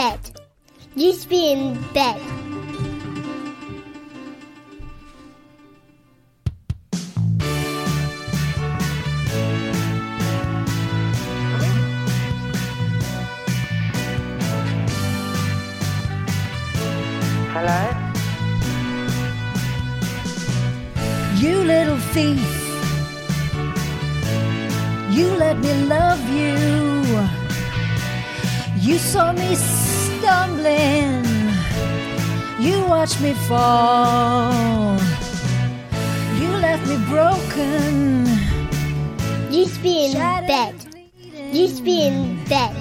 bed. Used to be in bed. Hello? You little thief. You let me love you. You saw me stumbling. You watched me fall. You left me broken. Used to be in shattered bed. and bleeding. Used to be in bed.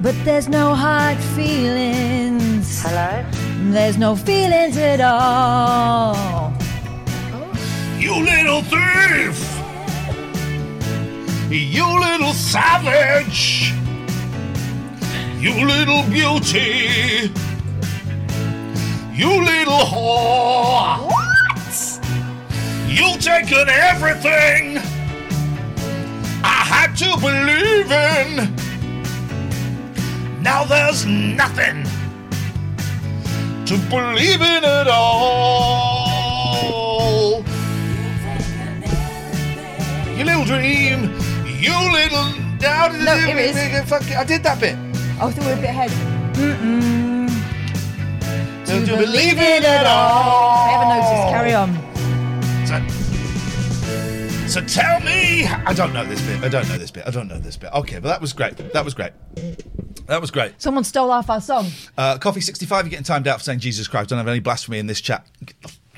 But there's no hard feelings. Hello? There's no feelings at all. You little thief! You little savage! You little beauty! You little whore! What? You taken everything I had to believe in. Now there's nothing to believe in at all. You little dream, you little. doubt. No, it is. Fuck I did that bit. Oh, we were a bit ahead. Mm-mm. Don't you believe it at all? I haven't noticed. Carry on. So, so tell me. I don't know this bit. I don't know this bit. I don't know this bit. Okay, but that was great. That was great. That was great. Someone stole half our song. Uh, Coffee sixty five. You're getting timed out for saying Jesus Christ. Don't have any blasphemy in this chat.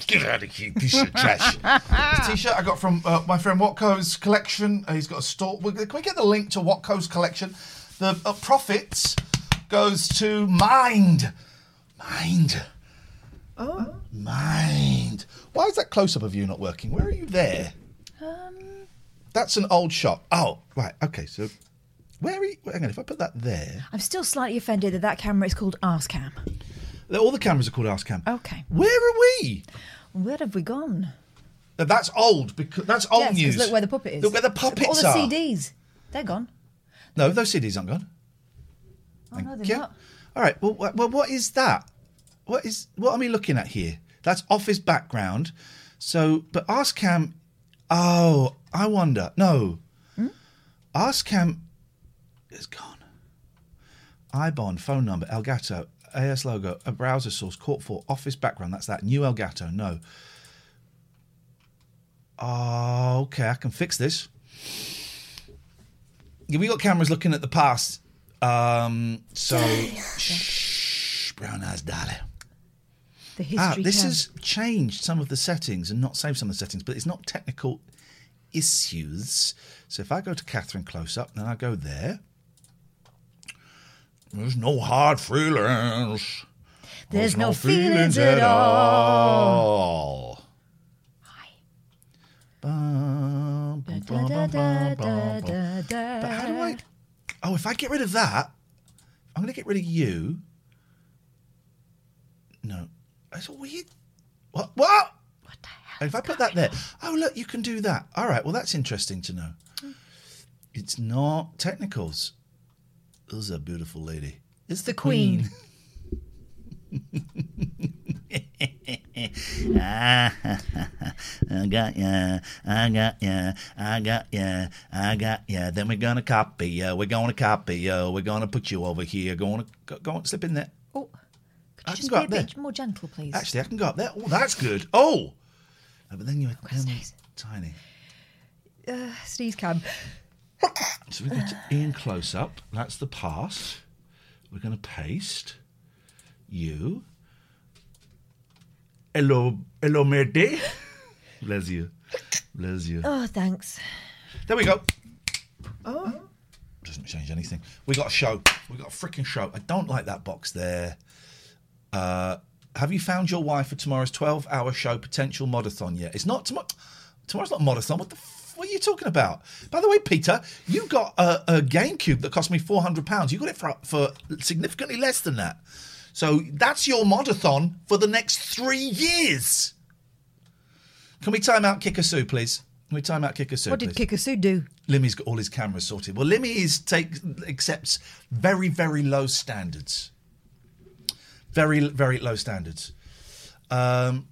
Get out of here, piece of trash. This T-shirt I got from uh, my friend Watco's collection. Uh, he's got a store. Can we get the link to Watco's collection? The uh, profits goes to Mind. Mind. Oh. Mind. Why is that close up of you not working? Where are you there? Um, That's an old shot. Oh, right. Okay, so where are you? Hang on. If I put that there, I'm still slightly offended that that camera is called Arscam. all the cameras are called Askcam. Okay. Where are we? Where have we gone? That's old because that's old Yes, 'cause news. look where the puppet is. Look where the puppets are. All the are. CDs. They're gone. No, those CDs aren't gone. Oh, no, they're Yeah. not. All right. Well, wha- well, what is that? What is what are we looking at here? That's office background. So, but Askcam. Oh, I wonder. No, Hmm? Askcam is gone. Ibon phone number Elgato AS logo a browser source court for office background. That's that new Elgato. No. Oh, okay. I can fix this. We got cameras looking at the past. Um, so, shh, brown eyes, darling. The history. Ah, this has changed some of the settings and not saved some of the settings, but it's not technical issues. So if I go to Catherine close up, then I go there. There's no hard feelings. There's no feelings at all. Bum, bum, Da, bum, da, bum, da, bum, da, bum. da. Oh, if I get rid of that, I'm going to get rid of you. No, that's weird. What? What? What the hell? If I put that there, oh look, you can do that. All right, well that's interesting to know. It's not technicals. Who's a beautiful lady? It's the Queen. Ah, I got ya, I got ya, I got ya, I got ya. Then we're gonna copy ya, we're gonna copy ya, we're gonna put you over here. Go on, go, go on, slip in there. Oh, could I you can just go be a up there. bit more gentle, please? Actually, I can go up there. Oh, that's good. Oh, but then you're then tiny. uh, Steve's cam. So we got Ian close up. That's the pass. We're going to paste you. Hello, hello, matey. Bless you. Bless you. Oh, thanks. There we go. Oh. Doesn't change anything. We got a show. We got a freaking show. I don't like that box there. Uh, have you found your wife for tomorrow's 12 hour show potential modathon yet? It's not tomorrow. Tomorrow's not modathon. What the f- what are you talking about? By the way, Peter, you got a, a GameCube that cost me £400. You got it for, for significantly less than that. So that's your modathon for the next three years. Can we time out Kikasu, please? Can we time out Kikasu, What did please? Kikasu do? Limmy's got all his cameras sorted. Well, Limmy is take accepts very very low standards. Very very low standards. Um,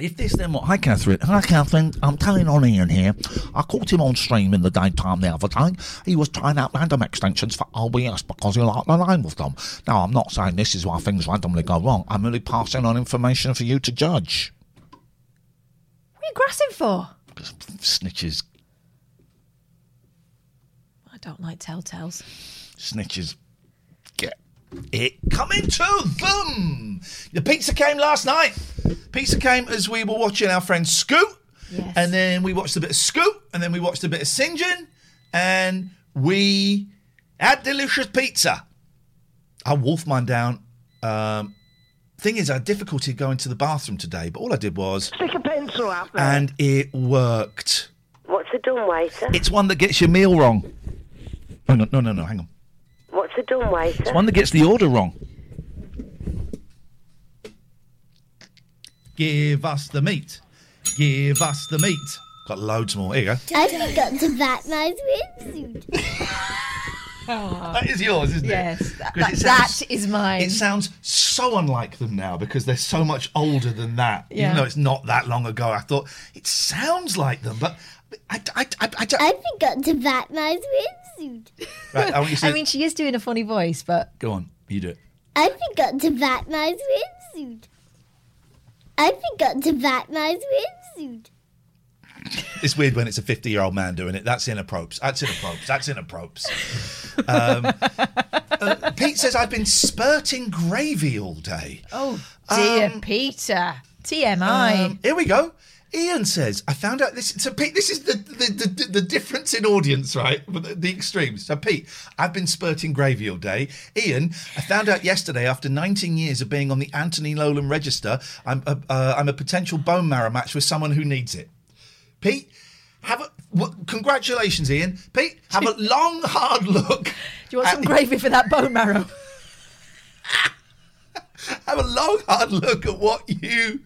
if this then what? Hi Catherine. Hi Catherine. I'm telling on Ian here. I caught him on stream in the daytime the other day. He was trying out random extensions for OBS because he liked the line with them. Now I'm not saying this is why things randomly go wrong. I'm only passing on information for you to judge. What are you grassing for? Snitches, I don't like telltales. snitches it coming to them. The pizza came last night. Pizza came as we were watching our friend Scoot. Yes. And then we watched a bit of Scoot, and then we watched a bit of St. John, and we had delicious pizza. I wolfed mine down. Um, thing is, I had difficulty going to the bathroom today, but all I did was, Stick a pencil up there. and it worked. What's a dumb waiter? It's one that gets your meal wrong. Oh, no, no, no, no, hang on. What's a dumb waiter? It's one that gets the order wrong. Give us the meat. Give us the meat. Got loads more. Here you go. I forgot to pack my swimsuit. Ah. That is yours, isn't Yes, it? that- 'Cause that- it sounds- that is mine. It sounds so unlike them now because they're so much older than that. Yeah. Even though it's not that long ago, I thought it sounds like them, but I, I, I, I don't. I forgot to pack my swimsuit. right, I want you to I mean, she is doing a funny voice, but go on, you do it. I forgot to pack my swimsuit. I forgot to pack my swimsuit. It's weird when it's a 50 year old man doing it. That's inappropriate. That's inappropriate. That's inappropriate. Um, uh, Pete says, I've been spurting gravy all day. oh dear, Um, Peter, TMI. Um, here we go. Ian says, I found out this. So, Pete, this is the the, the, the difference in audience, right? The, the extremes. So, Pete, I've been spurting gravy all day. Ian, I found out yesterday, after 19 years of being on the Anthony Nolan register, I'm a, uh, I'm a potential bone marrow match with someone who needs it. Pete, have a. Well, congratulations, Ian. Pete, have a long, hard look. Do you want some gravy for that bone marrow? have a long hard look at what you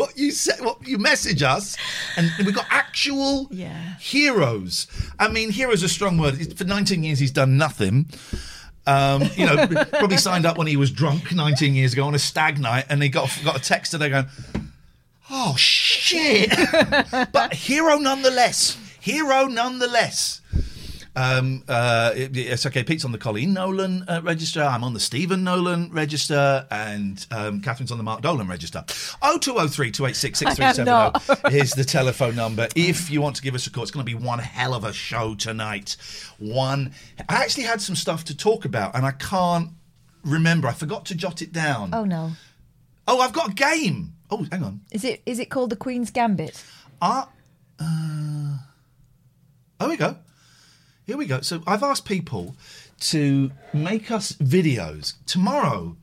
what you said what you message us and we've got actual Yeah. heroes i mean heroes is a strong word for 19 years he's done nothing um, you know, probably signed up when he was drunk 19 years ago on a stag night, and he got got a text today going, "Oh shit!" but hero nonetheless. Hero nonetheless. Um, uh, it- it's okay. Pete's on the Coleen Nolan uh, register. I'm on the Stephen Nolan register, and um, Catherine's on the Mark Dolan register. Oh two oh three two eight six six three seven zero is the telephone number. If you want to give us a call, it's going to be one hell of a show tonight. One. I actually had some stuff to talk about, and I can't remember. I forgot to jot it down. Oh no, Oh, I've got a game. Oh, hang on. is it is it called the Queen's Gambit? Ah, uh, oh, we go. Here we go. So I've asked people to make us videos. Tomorrow,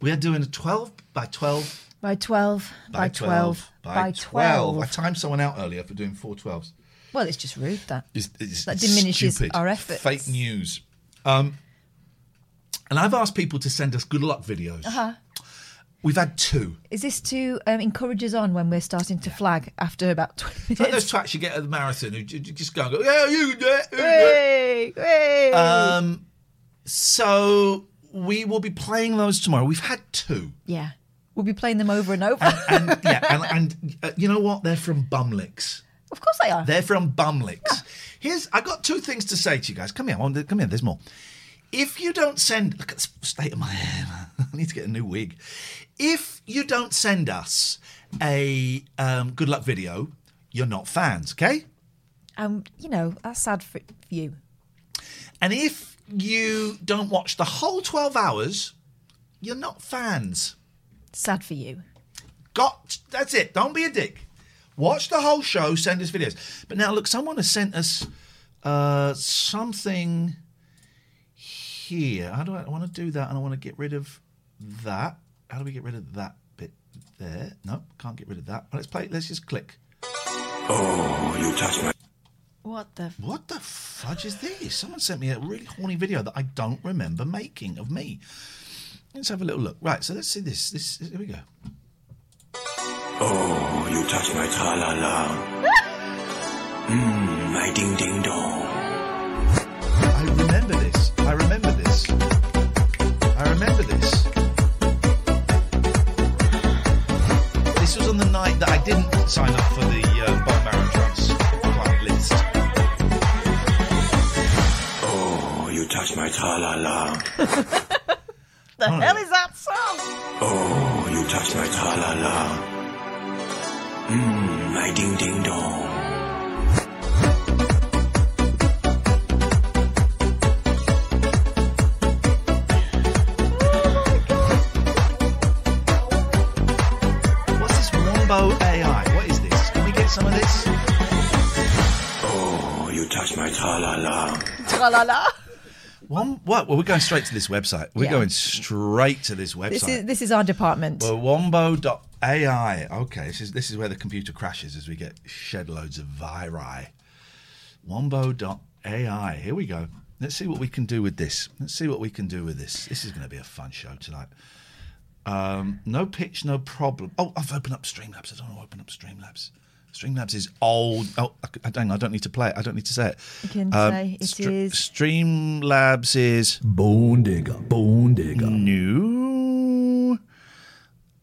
we are doing a 12 by 12 By twelve, by, twelve, by, by 12. I timed someone out earlier for doing four 12s. Well, it's just rude that. It's, it's That diminishes stupid. our efforts. Fake news. Um, and I've asked people to send us good luck videos. Uh-huh. We've had two. Is this to um, encourage us on when we're starting to flag after about 20 It's like those twats you get at the marathon who just go and go, yeah, you do it. you can do it." Hey, hey. Um, so we will be playing those tomorrow. We've had two. yeah. We'll be playing them over and over. And yeah, and, and uh, you know what? They're from Bumlicks. of course they are. They're from Bumlicks. Here's I got two things to say to you guys. Come here, come here. There's more. If you don't send, look at the state of my hair. I need to get a new wig. If you don't send us a um, good luck video, you're not fans, okay? Um, you know, that's sad for you. And if you don't watch the whole 12 hours, you're not fans. Sad for you. Got that's it. Don't be a dick. Watch the whole show. Send us videos. But now look, someone has sent us uh, something here. How do I, I want to do that? And I want to get rid of that. How do we get rid of that bit there? No, can't get rid of that. Let's play. Let's just click. Oh, you touch my. What the? What the fudge is this? Someone sent me a really horny video that I don't remember making of me. Let's have a little look. Right, so let's see this. This here we go. Oh, you touch my tra la la. Mmm, sign up for the um, Bob Baron Trance client list. Oh, you touch my tra la la. The hell is that song? Oh, you touch my tra la la. Mmm, my ding ding dong. Tra la la. One, what? Well, we're going straight to this website. We're Yeah. going straight to this website. This is this is our department. Well, wombo.ai. Okay, this is this is where the computer crashes as we get shed loads of viri. Wombo.ai. Here we go. Let's see what we can do with this. Let's see what we can do with this. This is going to be a fun show tonight. Um, no pitch, no problem. Oh, I've opened up Streamlabs. I don't want to open up Streamlabs. Streamlabs is old. Oh, I, dang, I don't need to play it. I don't need to say it. You can Um, say it Stre- is- Streamlabs is Bone digger, bone digger. new.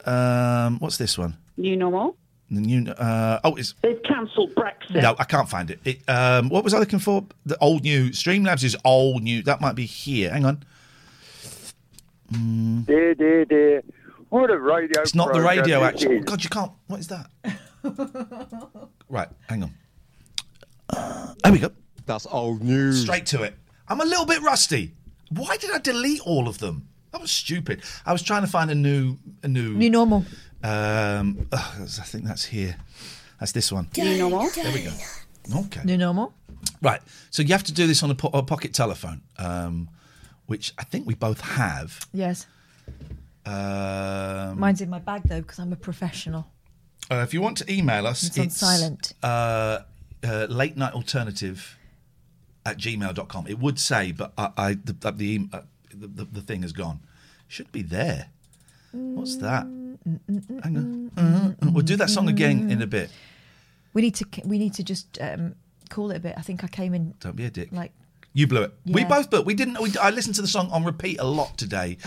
Um, what's this one? New normal. The new. Uh, oh, it's They've cancelled Brexit. no, I can't find it. it um, what was I looking for? The old new. Streamlabs is old new. That might be here. Hang on. Dear, dear, dear. What a radio It's not the radio. Actually, is. God, you can't. What is that? Right, hang on. Uh, there we go. That's old news. Straight to it. I'm a little bit rusty. Why did I delete all of them? That was stupid. I was trying to find a new, a new. New normal. Um, ugh, I think that's here. That's this one. New normal. There we go. Okay. New normal. Right. So you have to do this on a, po- a pocket telephone, um, which I think we both have. Yes. Um, Mine's in my bag though because I'm a professional. Uh, if you want to email us, It's on silent. Uh, uh, late night alternative at gmail.com. It would say, but I, I the, the, the, uh, the, thing has gone. Should be there. What's that? Hang on. Uh, we'll do that song again in a bit. We need to we need to just um, call it a bit. I think I came in Don't be a dick. like You blew it. We both blew it. We didn't. We, I listened to the song on repeat a lot today.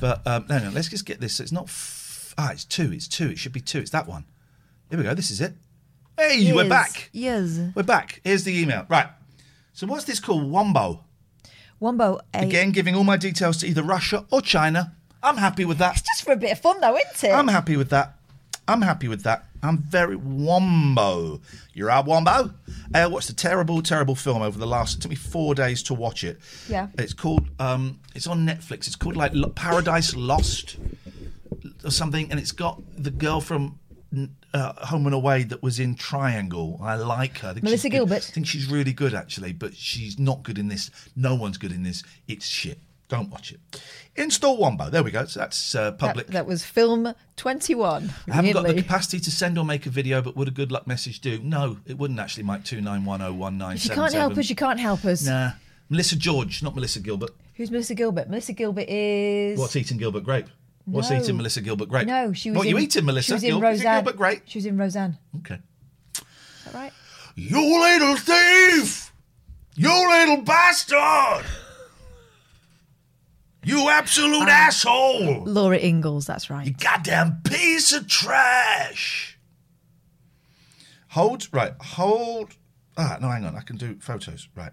But um, no, no. Let's just get this. It's not. F- ah, it's two. It's two. It should be two. It's that one. Here we go. This is it. Hey, we're back. Yes. We're back. Here's the email. Right. So what's this called? Wombo. Wombo. A, Again, giving all my details to either Russia or China. I'm happy with that. It's just for a bit of fun though, isn't it? I'm happy with that. I'm happy with that. I'm very Wombo. You're out, Wombo. I watched a terrible, terrible film over the last. It took me four days to watch it. Yeah. It's called. Um, it's on Netflix. It's called like Paradise Lost or something, and it's got the girl from. Uh, Home and Away that was in Triangle. I like her. I Melissa. Gilbert. I think she's really good actually, but she's not good in this. No one's good in this. It's shit. Don't watch it. Install Wombo. There we go. So that's uh, public. that was film 21. I haven't got the capacity to send or make a video, but would a good luck message do? No, it wouldn't actually, Mike. Two nine one zero one nine If you can't help us, you can't help us. Nah, Melissa George, not Melissa Gilbert. Who's Melissa Gilbert? Melissa Gilbert is. What's eating Gilbert Grape? What's No. eating Melissa Gilbert Grape? No, she was. What in, you eating, Melissa? She was in Gil- Roseanne. Gilbert Grape? She was in Roseanne. Okay. Is that right? You little thief! You little bastard! You absolute asshole! Laura Ingalls. That's right. You goddamn piece of trash! Hold, right, hold. Ah, no, hang on, I can do photos, right.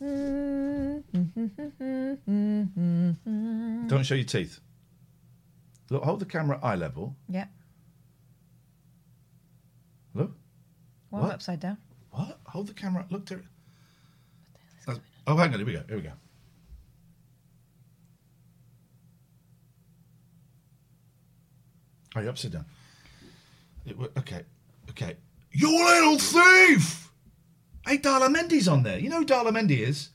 Don't show your teeth. Look, hold the camera at eye level. Yeah. Look. One What? upside down. What? Hold the camera. Look there. Uh, oh, hang on. Here we go. Here we go. Oh, you're upside down. It, okay. Okay. You little thief! Hey, Darla Mendy's on there. You know who Darla Mendy is?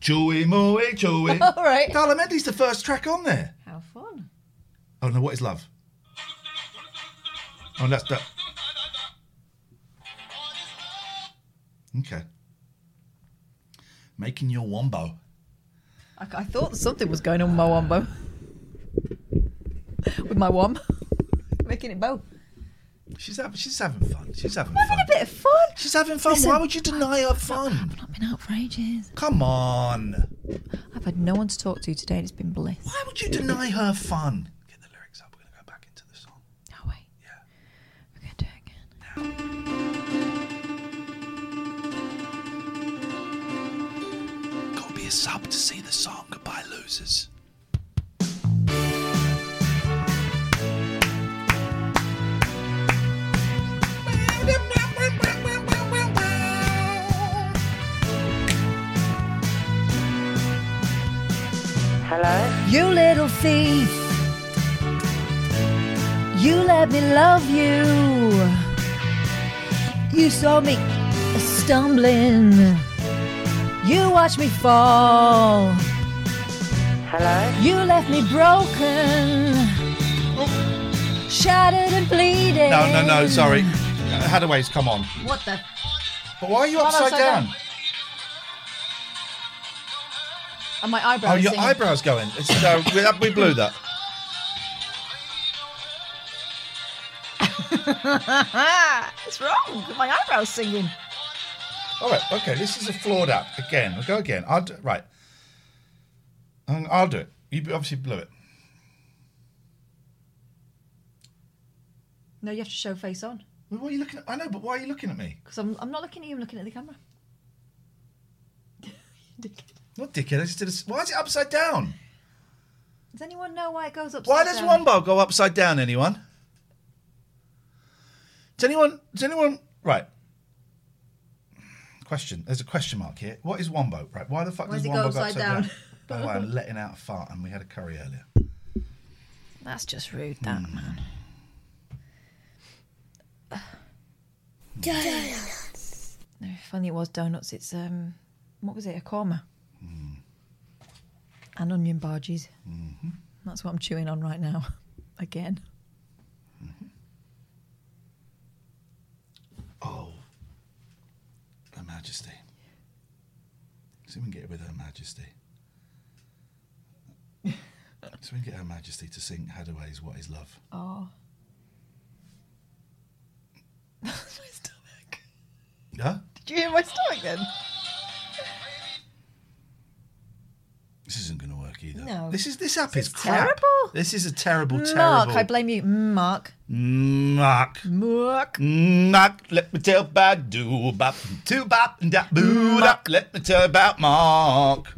Chewy, moe, chewy. All right. Darla Mendy's the first track on there. How fun. Oh, no. What is love? Oh, that's that. Okay. Making your wombo. I, I thought something was going on with my wombo. with my wom. Making it bow. She's having, she's having fun. She's having Having fun. a bit of fun. She's having fun. Listen, Why would you deny her fun? I've not been out for ages. Come on. I've had no one to talk to today and it's been bliss. Why would you deny her fun? Get the lyrics up. We're going to go back into the song. Oh, wait. Yeah. We're going to do it again. Got to be a sub to see the song. Goodbye, losers. You little thief. You let me love you. You saw me stumbling. You watched me fall. Hello? You left me broken. Shattered and bleeding. No, no, no. Sorry. Haddaway's come on. What the? But why are you Why am I upside upside down? down? And my eyebrows. Oh, your singing. eyebrows going. It's, uh, we, we blew that. What's wrong? My eyebrows singing. All right. Okay. This is a flawed app. Again. We'll go again. I'll do, right. Um, I'll do it. You obviously blew it. No, you have to show face on. Well, What are you looking at? I know, but why are you looking at me? Because I'm, I'm not looking at you, I'm looking at the camera. Not dickhead. I just did a, why is it upside down? Does anyone know why it goes upside down? Why does down? Wombo go upside down? Anyone? Does anyone? Does anyone? Right. Question. There's a question mark here. What is Wombo? Right. Why the fuck Why does does it go Wombo go upside upside down? down? By the way, I'm letting out a fart, and we had a curry earlier. That's just rude, that Hmm. man. Donuts. No, if only it was donuts. It's um, what was it? A korma. Hmm. And onion barges. Mm-hmm. That's what I'm chewing on right now. Again. Oh, Her Majesty. See if we can get with Her Majesty. If we can get Her Majesty to sing Haddaway's What Is Love. Oh. That's my stomach. Yeah? Did you hear my stomach then? No. This is this app is is crap. terrible. This is a terrible, Mark, terrible. Mark, I blame you. Mark. Mark. Mark. Mark, let me tell about do bop, two bop, and da boo bop. Let me tell about Mark.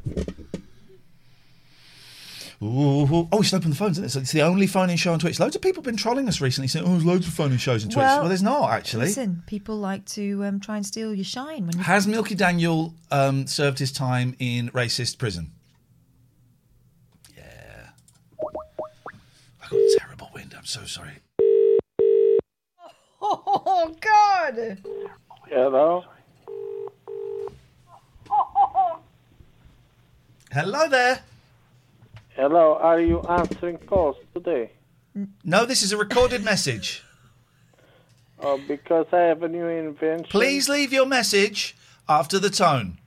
Ooh, oh, we should open the phones, isn't it? So it's the only phone-in show on Twitch. Loads of people have been trolling us recently, saying, "Oh, there's loads of phone-in shows on Twitch." Well, there's not actually. Listen, people like to um, try and steal your shine when you Has Milky Daniel um, served his time in racist prison? Yeah. I got a terrible wind. I'm so sorry. Oh God! Hello? Hello there. Hello, are you answering calls today? No, this is a recorded message. Oh, because I have a new invention. Please leave your message after the tone.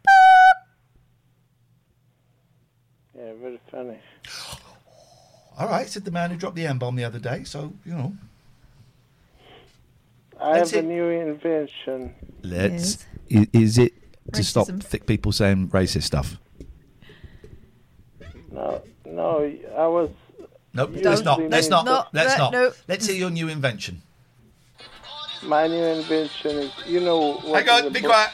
Yeah, very funny. All right, said the man who dropped the M bomb the other day. So you know, I That's have a new invention. let's. Is, is it to stop Racism. thick people saying racist stuff? No, no, I was. Nope, let's not. using Let's not. it- let's not. Let's hear your new invention. My new invention is, you know. What Hang on, is a be bl- quiet.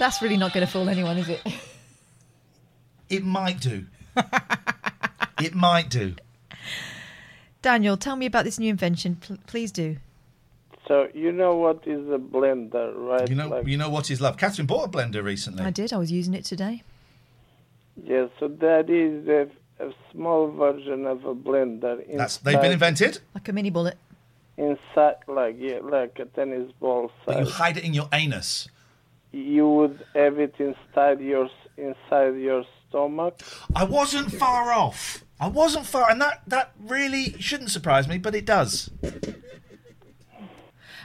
That's really not going to fool anyone, is it? It might do. it might do. Daniel, tell me about this new invention. Pl- please do. So you know what is a blender, right? You know, Like- you know what is love. Catherine bought a blender recently. I did. I was using it today. Yeah, so that is a, a small version of a blender. That's they've been invented. Like a mini bullet. Inside, like yeah, like a tennis ball But you hide it in your anus. You would have it inside your inside your stomach. I wasn't far off. I wasn't far, and that that really shouldn't surprise me, but it does.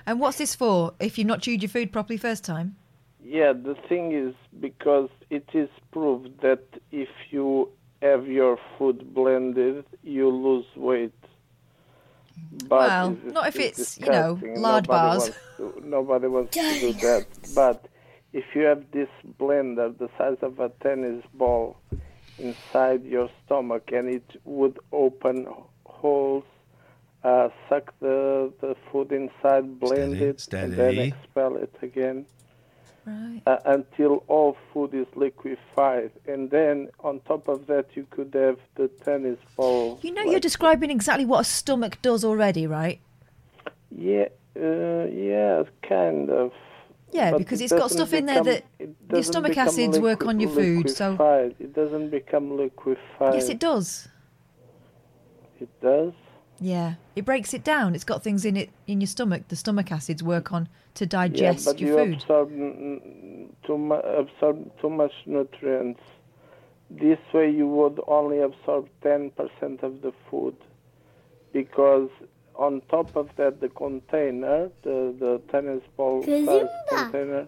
And what's this for? If you've not chewed your food properly first time? Yeah, the thing is because it is proved that if you have your food blended, you lose weight. But Well, not if it's, you know, disgusting. lard Nobody bars. Wants to, nobody wants to do that. But if you have this blender the size of a tennis ball inside your stomach and it would open holes, uh, suck the, the food inside, blend Steady, it, and then expel it again Right. uh, until all food is liquefied. And then on top of that, you could have the tennis ball. You know, you're describing exactly what a stomach does already, right? Yeah, uh, yeah, kind of. Yeah, But because it it's got stuff in there that your stomach become acids work on your food. So. It doesn't become liquefied. yes, it does. It does. Yeah, it breaks it down. It's got things in it in your stomach. The stomach acids work on to yeah, digest but your you food. absorb too, mu- absorb too much nutrients. This way, you would only absorb 10% of the food because on top of that, the container, the, the tennis ball size container,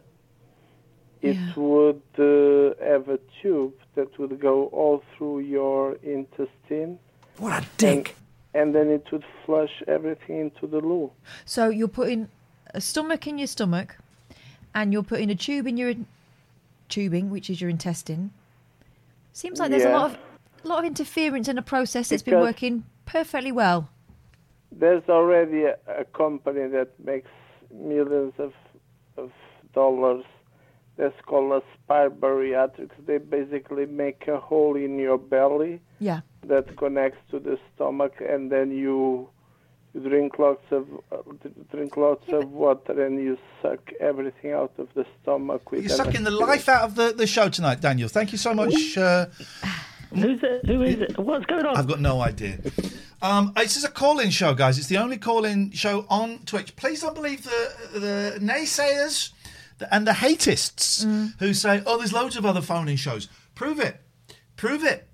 it would uh, have a tube that would go all through your intestine. What a dick. And, and then it would flush everything into the loo. So you're putting a stomach in your stomach, and you're putting a tube in your tubing, which is your intestine. Seems like there's a lot of a lot of interference in a process that's been working perfectly well. There's already a, a company that makes millions of, of dollars. That's called Aspire Bariatrics. They basically make a hole in your belly Yeah. that connects to the stomach, and then you, you drink lots of uh, drink lots of water, and you suck everything out of the stomach. With You're sucking the life out of the, the show tonight, Daniel. Thank you so much. Uh, Who's it? Who is it? What's going on? I've got no idea. Um, this is a call-in show, guys. It's the only call-in show on Twitch. Please don't believe the the naysayers and the hatists who say, "Oh, there's loads of other phone-in shows." Prove it. Prove it.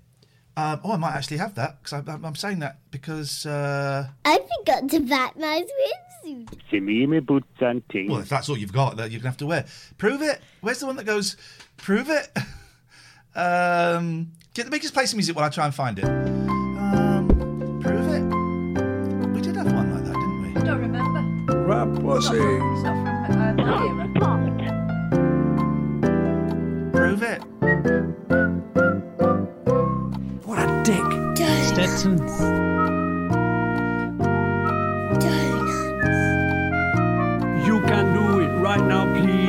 Um, oh, I might actually have that because I'm saying that because. Uh, I forgot to pack my swimsuit. well, if that's all you've got, that you're gonna have to wear. Prove it. Where's the one that goes? Prove it. um, get the biggest play some music while I try and find it. Um, prove it. We did have one like that, didn't we? I don't remember. Rap pussy. It's not from uh, my era. Prove it. What a dick. Donuts. Stetsons. You can do it right now, please.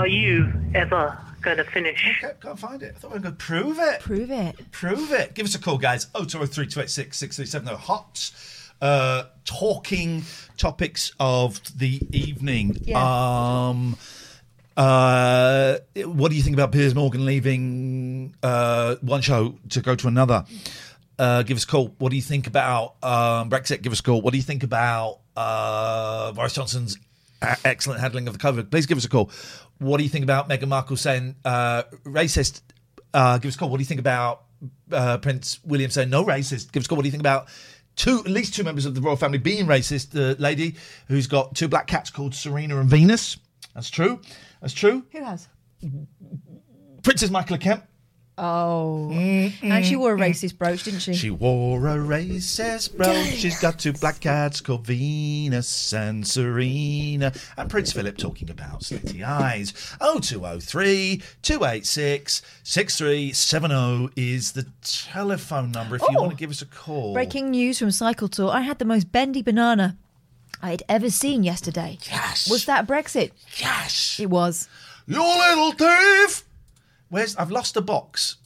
Are you ever going to finish? Okay, can't find it. I thought we were going to prove it. Prove it. Prove it. Give us a call, guys. 0203 286 637. Hot uh, talking topics of the evening. Yeah. Um, Uh, what do you think about Piers Morgan leaving uh, one show to go to another? Uh, give us a call. What do you think about um, Brexit? Give us a call. What do you think about uh, Boris Johnson's a- excellent handling of the COVID? Please give us a call. What do you think about Meghan Markle saying uh, racist? Uh, give us a call. What do you think about uh, Prince William saying no racist? Give us a call. What do you think about two, at least two members of the royal family being racist? The lady who's got two black cats called Serena and Venus. That's true. That's true. Who has? Princess Michael of Kent. Oh. And she wore a racist brooch, didn't she? She wore a racist brooch. She's got two black cats called Venus and Serena. And Prince Philip talking about slitty eyes. 0203 286 6370 is the telephone number if you Oh. want to give us a call. Breaking news from Cycle Tour. I had the most bendy banana I had ever seen yesterday. Yes. Was that Brexit? Yes. It was. You little thief! Where's I've lost the box.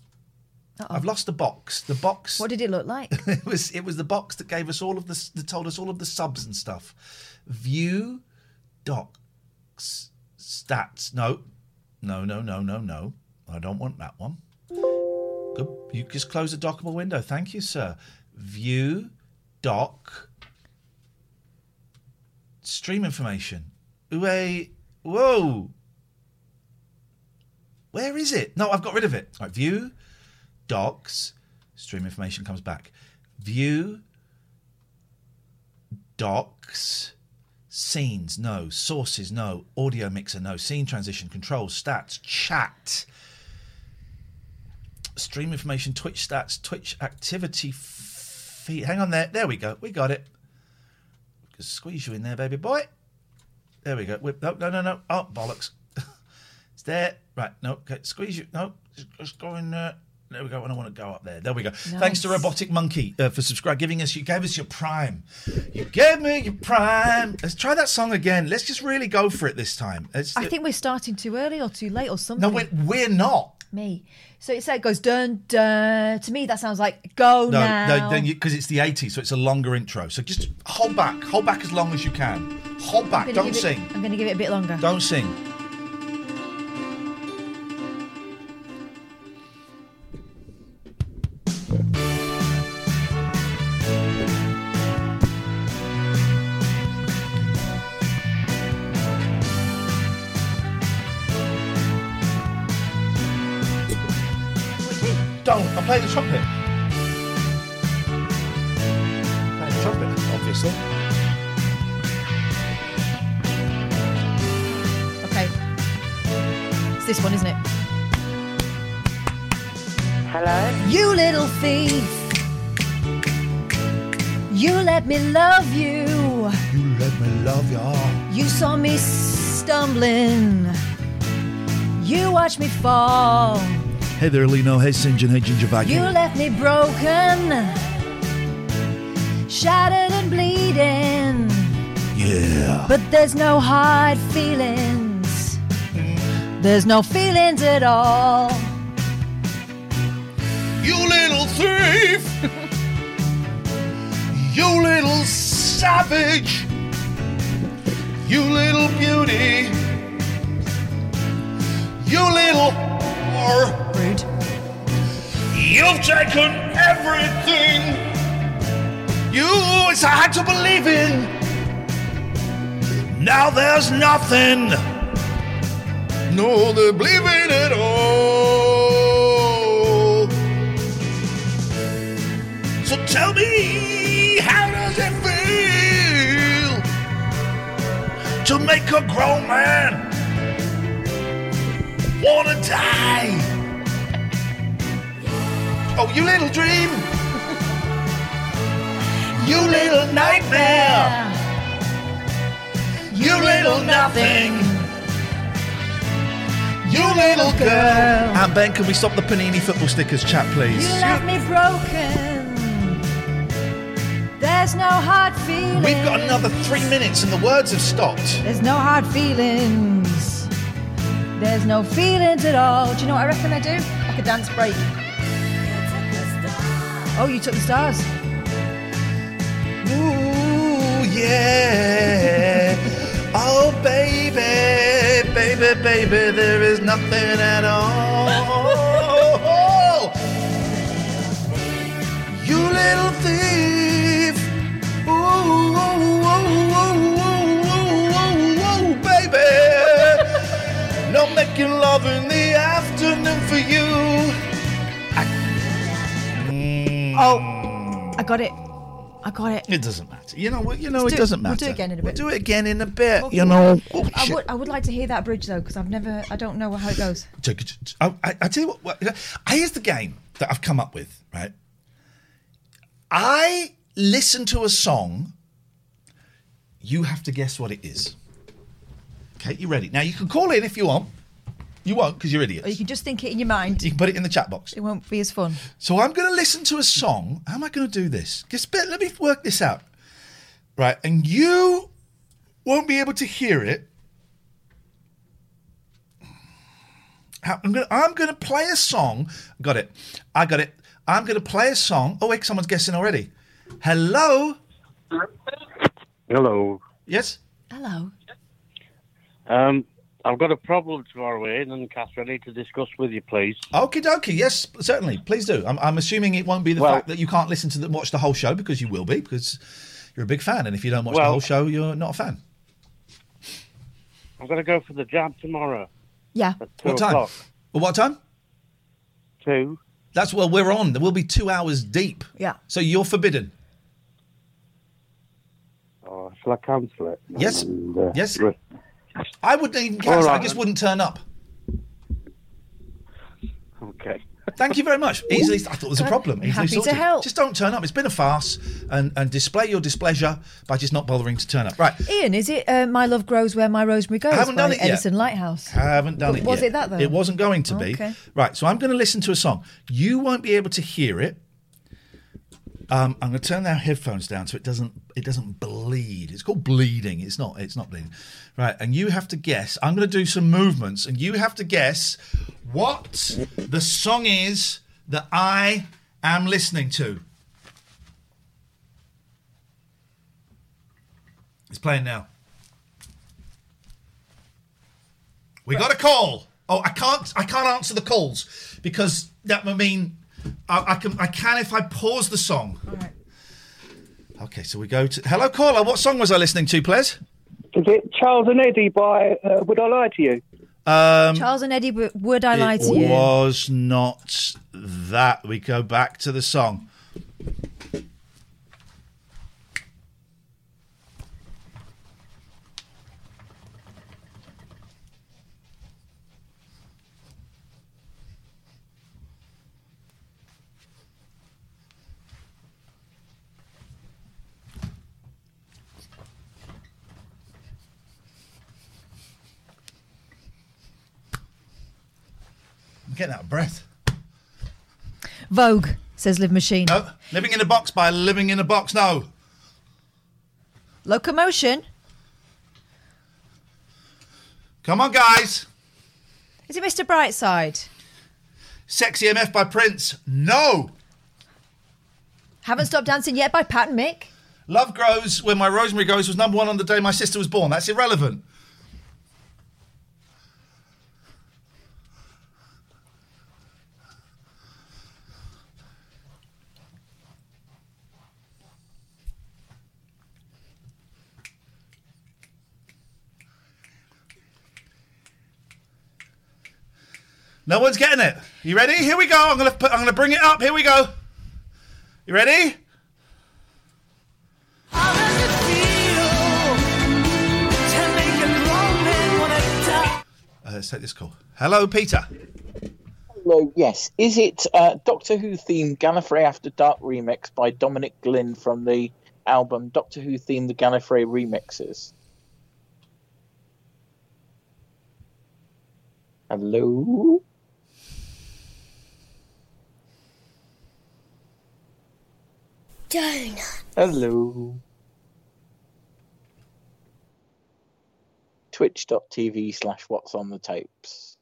I've lost the box. The box. What did it look like? it was it was the box that gave us all of the that told us all of the subs and stuff. View docs stats. No, no, no, no, no, no. I don't want that one. Good. You just close the dockable window. Thank you, sir. View doc stream information. Wait, whoa. Where is it? No, I've got rid of it. All right, view docs stream information comes back. View docs scenes no. Sources no. Audio mixer no. Scene transition controls stats chat. Stream information twitch stats twitch activity feed. Hang on there. There we go. We got it. Just squeeze you in there baby boy. There we go. No no no no. Oh bollocks there right no okay squeeze you no just, go in there there we go. And I want to go up there. There we go. Thanks to Robotic Monkey uh, for subscribing, giving us. You gave us your prime. You gave me your prime. Let's try that song again. Let's just really go for it this time. I think we're starting too early or too late or something. no, we're, we're not. Me. So it said it goes dun dun. To me, that sounds like go No, now. no, then because it's the 80s, so it's a longer intro. So just hold back, hold back as long as you can. Hold back. Don't it- sing. I'm going to give it a bit longer. Don't sing. Don't. I'm playing the trumpet. Playing the trumpet, obviously. Okay. It's this one, isn't it? Hello? You little thief. You let me love you. You let me love ya. You saw me stumbling. You watched me fall. Hey there, Lino. Hey, Sinjin. Hey, Ginger Viking. You left me broken, shattered and bleeding. Yeah. But there's no hard feelings. There's no feelings at all. You little thief! you little savage! You little beauty! You little whore! You've taken everything you it's hard to believe in. Now there's nothing. No, they're believing at all. So tell me, how does it feel to make a grown man wanna die? Oh, you little dream. You little nightmare. You little nothing. You little girl. And Ben, can we stop the Panini football stickers chat, please? You left me broken. There's no hard feelings. We've got another three minutes and the words have stopped. There's no hard feelings. There's no feelings at all. Do you know what I reckon I do? Like a dance break. Oh, you took the stars. Ooh, yeah. Oh, baby, baby, baby, there is nothing at all. You little thief. Ooh, ooh, ooh, ooh, ooh, ooh, ooh, baby. Not making love in the afternoon for you. Oh, mm. I got it. I got it. It doesn't matter. You know what? You know Let's it do it. doesn't We'll matter. do it again in a We'll bit. do it again in a bit. You know. Oh, I would, I would like to hear that bridge though, because I've never, I don't know how it goes. I, oh, I, I tell you what, what. Here's the game that I've come up with. Right. I listen to a song. You have to guess what it is. Okay, you ready? Now you can call in if you want. You won't because you're idiots. Or you can just think it in your mind. You can put it in the chat box. It won't be as fun. So I'm going to listen to a song. How am I going to do this? Just bit, let me work this out. Right, and you won't be able to hear it. I'm going to, I'm going to play a song. Got it. I got it. I'm going to play a song. Oh wait, someone's guessing already. Hello. Hello. Yes. Hello. Um, I've got a problem tomorrow, Ian and Catherine. I need to discuss with you, please. Okie dokie. Yes, certainly. Please do. I'm, I'm assuming it won't be the Well- fact that you can't listen to the, watch the whole show because you will be because you're a big fan, and if you don't watch the whole show, you're not a fan. I'm going to go for the jam tomorrow. Yeah. At two What time? o'clock. What time? Two. That's well, we're on. There will be two hours deep. Yeah. So you're forbidden. Oh, shall I cancel it? Yes. And, uh, Yes. re- I wouldn't even cancel. All I just then. wouldn't turn up. Okay. Thank you very much. Easily, I thought it was a problem. Easily happy to help. Just don't turn up. It's been a farce, and and display your displeasure by just not bothering to turn up. Right. Ian, is it uh, My Love Grows Where My Rosemary Goes I haven't by done it yet. Edison Lighthouse? I haven't done But it was yet. it that, though? It wasn't going to be. Okay. Right. So I'm going to listen to a song. You won't be able to hear it. Um, I'm going to turn our headphones down so it doesn't it doesn't bleed. It's called bleeding. It's not. It's not bleeding. Right. And you have to guess. I'm going to do some movements, and you have to guess what the song is that I am listening to. It's playing now. We got a call. Oh, I can't. I can't answer the calls because that would mean I, I can. I can if I pause the song. Okay, so we go to hello caller. What song was I listening to, please? Is it Charles and Eddie by uh, Would I Lie to You? Um, Charles and Eddie, would I lie to you? was not that. We go back to the song. I'm getting out of breath. Vogue, says Live Machine. No, living in a box by living in a box. No, Locomotion. come on, guys. Is it Mr. Brightside? Sexy MF by Prince. No. Haven't Stopped Dancing Yet by Pat and Mick? Love Grows When My Rosemary Goes was number one on the day my sister was born. That's irrelevant. No one's getting it. You ready? Here we go. I'm gonna put, I'm gonna bring it up. Here we go. You ready? Uh, let's take this call. Hello, Peter. Hello, yes. Is it uh, Doctor Who themed Gallifrey After Dark remix by Dominic Glynn from the album Doctor Who themed the Gallifrey remixes? Hello? Donut. Hello. Twitch.tv slash what's on the tapes.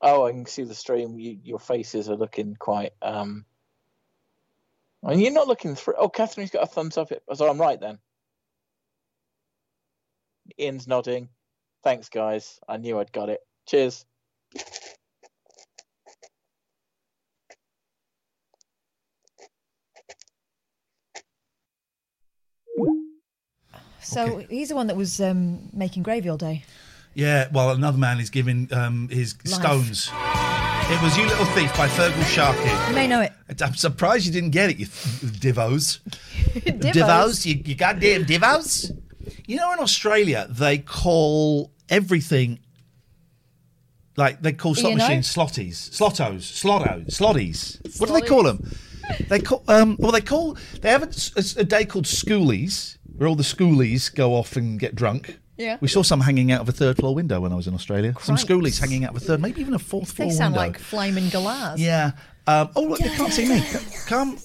Oh, I can see the stream. You, your faces are looking quite um, And you're not looking through. Oh, Catherine's got a thumbs up. It. So I'm right then. Ian's nodding. Thanks, guys. I knew I'd got it. Cheers. So he's the one that was um, making gravy all day. Yeah, well, another man is giving um, his Life. stones. It was You Little Thief by Fergal Sharkey. You may know it. I'm surprised you didn't get it, you th- divos. Divos. divos, you, you goddamn divos. You know, in Australia, they call everything like they call slot You know? machines slotties, slottos, slottos, slotties. What do they call them? They call um. Well, they call they have a, a day called schoolies, where all the schoolies go off and get drunk. Yeah. We saw some hanging out of a third floor window when I was in Australia. Some schoolies hanging out of a third, maybe even a fourth They floor sound window. like flaming galahs. Yeah. Um, oh, look, they can't see me. Come.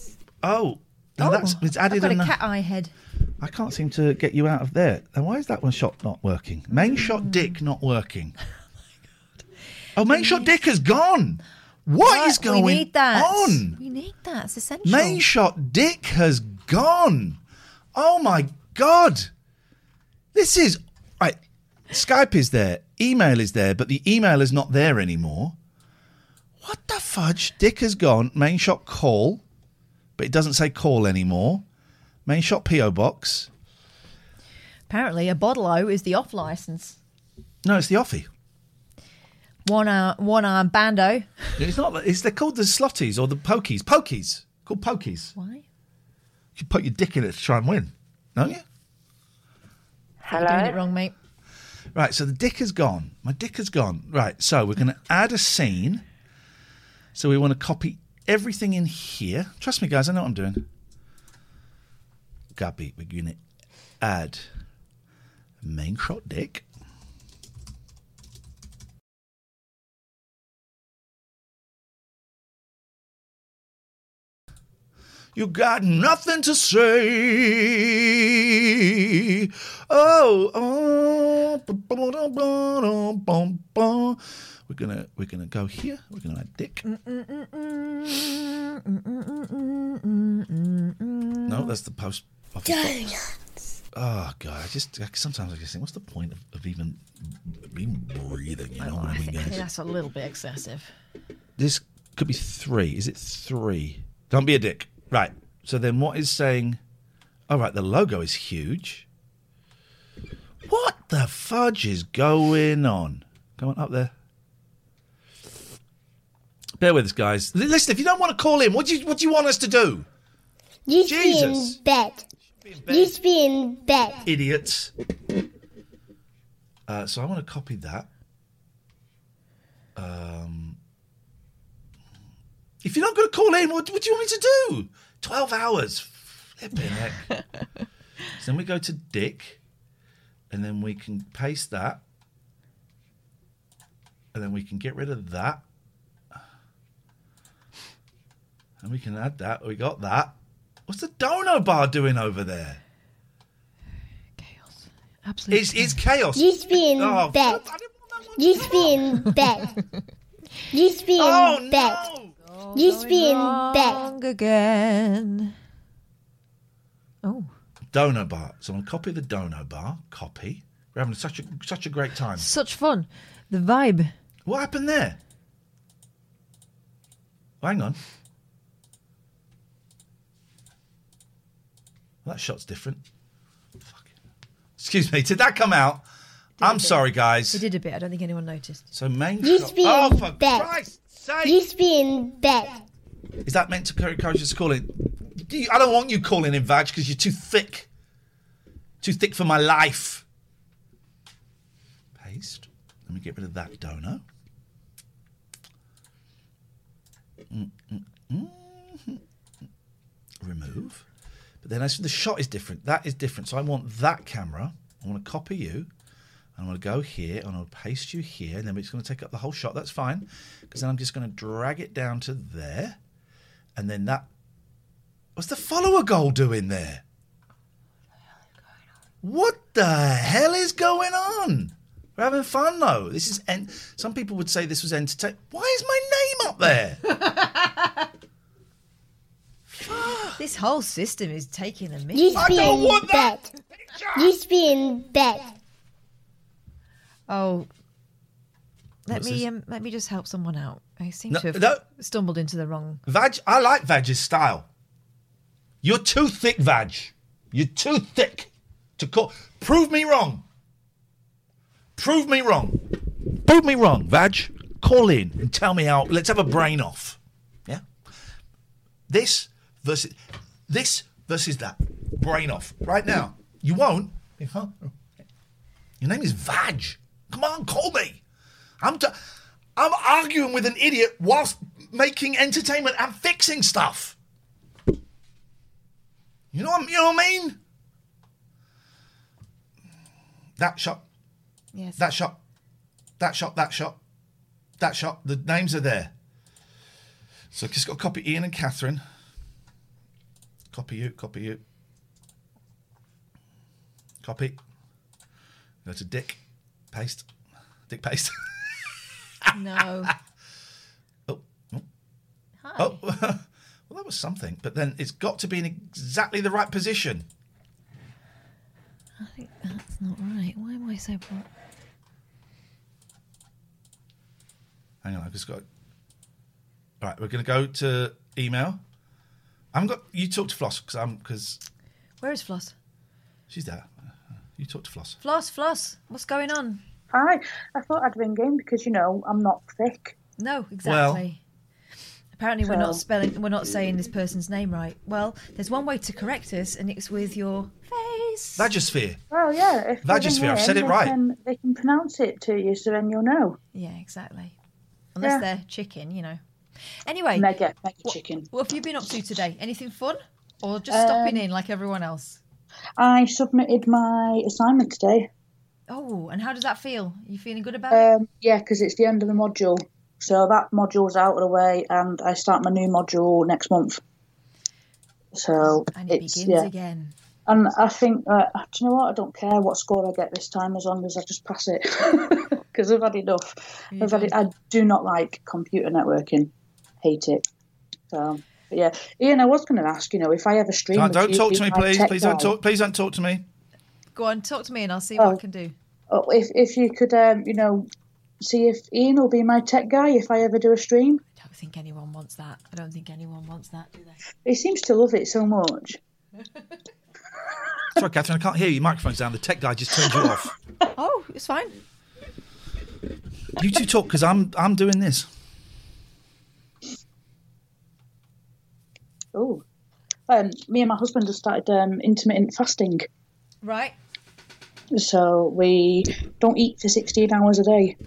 Oh. Oh, that's it's added I've got a cat eye head. I can't seem to get you out of there. And why is that one shot not working? Main Hmm. shot dick not working. Oh, main shot dick has gone. what is going we need that. on? We need that. It's essential. Main shot dick has gone. Oh my god. This is right. Skype is there, email is there, but the email is not there anymore. What the fudge? Dick has gone. Main shot call, but it doesn't say call anymore. Main shot PO box. Apparently, a bottle O is the off license. No, it's the offie. One arm, one arm bando. It's not. It's they're called the slotties or the pokies. Pokies called pokies. Why? You put your dick in it to try and win, don't you? You're doing it wrong, mate. Right, so the dick has gone. My dick has gone. Right, so we're going to add a scene. So we want to copy everything in here. Trust me, guys, I know what I'm doing. Copy. We're going to add main shot dick. You got nothing to say. Oh, oh. We're gonna we're gonna go here. We're gonna add dick. No, that's the post. office box. Oh god, I just I- sometimes I just think, what's the point of, of even even breathing? You know what I mean, think, I think guys? that's a little bit excessive. This could be three. Is it three? Don't be a dick. Right. So then what is saying? All right, the logo is huge. What the fudge is going on? Come on up there. Bear with us, guys. L- Listen, if you don't want to call in, what do you what do you want us to do? You should be Jesus. in bed. You should be in bed. Idiots. Uh, so I want to copy that. Um, if you're not going to call in, what, what do you want me to do? 12 hours. Flipping heck. so then we go to Dick, and then we can paste that. And then we can get rid of that. And we can add that. We got that. What's the dono bar doing over there? Chaos. Absolutely. It's, it's chaos. You should be in Oh, bed. You should be in bed. You be in Oh, bed. You should be in bed. Again. Oh. Dono bar. So I'm copy the dono bar. Copy. We're having such a such a great time. Such fun. The vibe. What happened there? Oh, hang on. Well, that shot's different. Fuck. it. Excuse me. Did that come out? I'm sorry, guys. He did a bit. I don't think anyone noticed. So main You shot. should be Oh, in for bed. Christ's sake! You should be in bed. Is that meant to encourage us to call in? Do you- I don't want you calling in, Vag, because you're too thick. Too thick for my life. Paste. Let me get rid of that dono. Mm, mm, mm. Remove. But then as for the shot is different. That is different. So I want that camera. I want to copy you. I'm going to go here and I'll paste you here. And then it's going to take up the whole shot. That's fine. Because then I'm just going to drag it down to there. And then that. What's the follower goal doing there? What the hell is going on? We're having fun though. This is. En- Some people would say this was entertaining. Why is my name up there? Fuck. This whole system is taking a mick. Used to be in bed. Used to be in bed. Oh, let What's me this? um, let me just help someone out. I seem No, to have no. stumbled into the wrong. Vag, I like Vag's style. You're too thick, Vag. You're too thick to call. Prove me wrong. Prove me wrong. Prove me wrong, Vag. Call in and tell me how. Let's have a brain off. Yeah. This versus this versus that. Brain off right now. You won't. Huh? Oh. Your name is Vaj. Come on, call me. I'm. T- I'm arguing with an idiot whilst making entertainment and fixing stuff. You know what, you know what I mean? That shot, Yes. that shot, that shot, that shot, that shot. The names are there. So I've just got to copy Ian and Catherine. Copy you, copy you. Copy. Go to Dick. Paste. Dick paste. No. Oh, oh, Hi. Oh, well, that was something. But then it's got to be in exactly the right position. I think that's not right. Why am I so? Pro- Hang on, I've just got. All right, we're going to go to email. I haven't got. You talk to Floss because I'm because Where is Floss? she's there. You talk to Floss. Floss, Floss, what's going on? Hi. I thought I'd ring in because, you know, I'm not thick. No, exactly. Well, Apparently, we're not spelling. We're not saying this person's name right. Well, there's one way to correct us, and it's with your face. Vagosphere. Well, yeah. If they Vagosphere, I've said it right. Can, they can pronounce it to you, so then you'll know. Yeah, exactly. Unless Yeah. they're chicken, you know. Anyway, Mega, mega chicken. what have you been up to today? Anything fun, or just stopping Um, in like everyone else? I submitted my assignment today. Oh, and how does that feel? you feeling good about it? Um, yeah, because it's the end of the module. So that module's out of the way, and I start my new module next month. So And it begins yeah, again. and I think uh, do you know what? I don't care what score I get this time, as long as I just pass it. Because I've had enough. I've had it, I do not like computer networking. Hate it. So but yeah, Ian, I was going to ask, you know, if I ever stream. Don't, don't you talk to me, my please. tech Please don't talk. Please don't talk to me. Go on, talk to me, and I'll see what I Oh. can do. Oh, if if you could, um, you know, see if Ian will be my tech guy if I ever do a stream. I don't think anyone wants that. I don't think anyone wants that, do they? He seems to love it so much. Sorry, Catherine, I can't hear you. Your microphone's down. The tech guy just turned you off. Oh, it's fine. You two talk because I'm I'm doing this. Oh, um, me and my husband have started um, intermittent fasting, Right. so we don't eat for sixteen hours a day,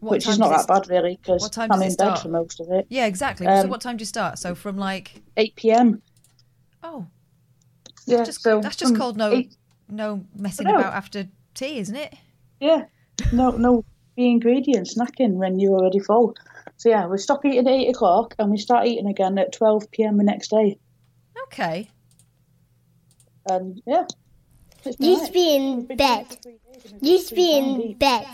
What which is not that bad really because I'm in bed start? for most of it. Yeah, exactly. so Um, what time do you start? So from like Eight p.m. oh, Yeah, just, so that's just called no eight- no messing about after tea, isn't it? Yeah, no, no the ingredients snacking when you're already full. So yeah, we stop eating at eight o'clock and we start eating again at twelve p.m. the next day. Okay. And yeah, it's Used to be in bed. Used to be in bed.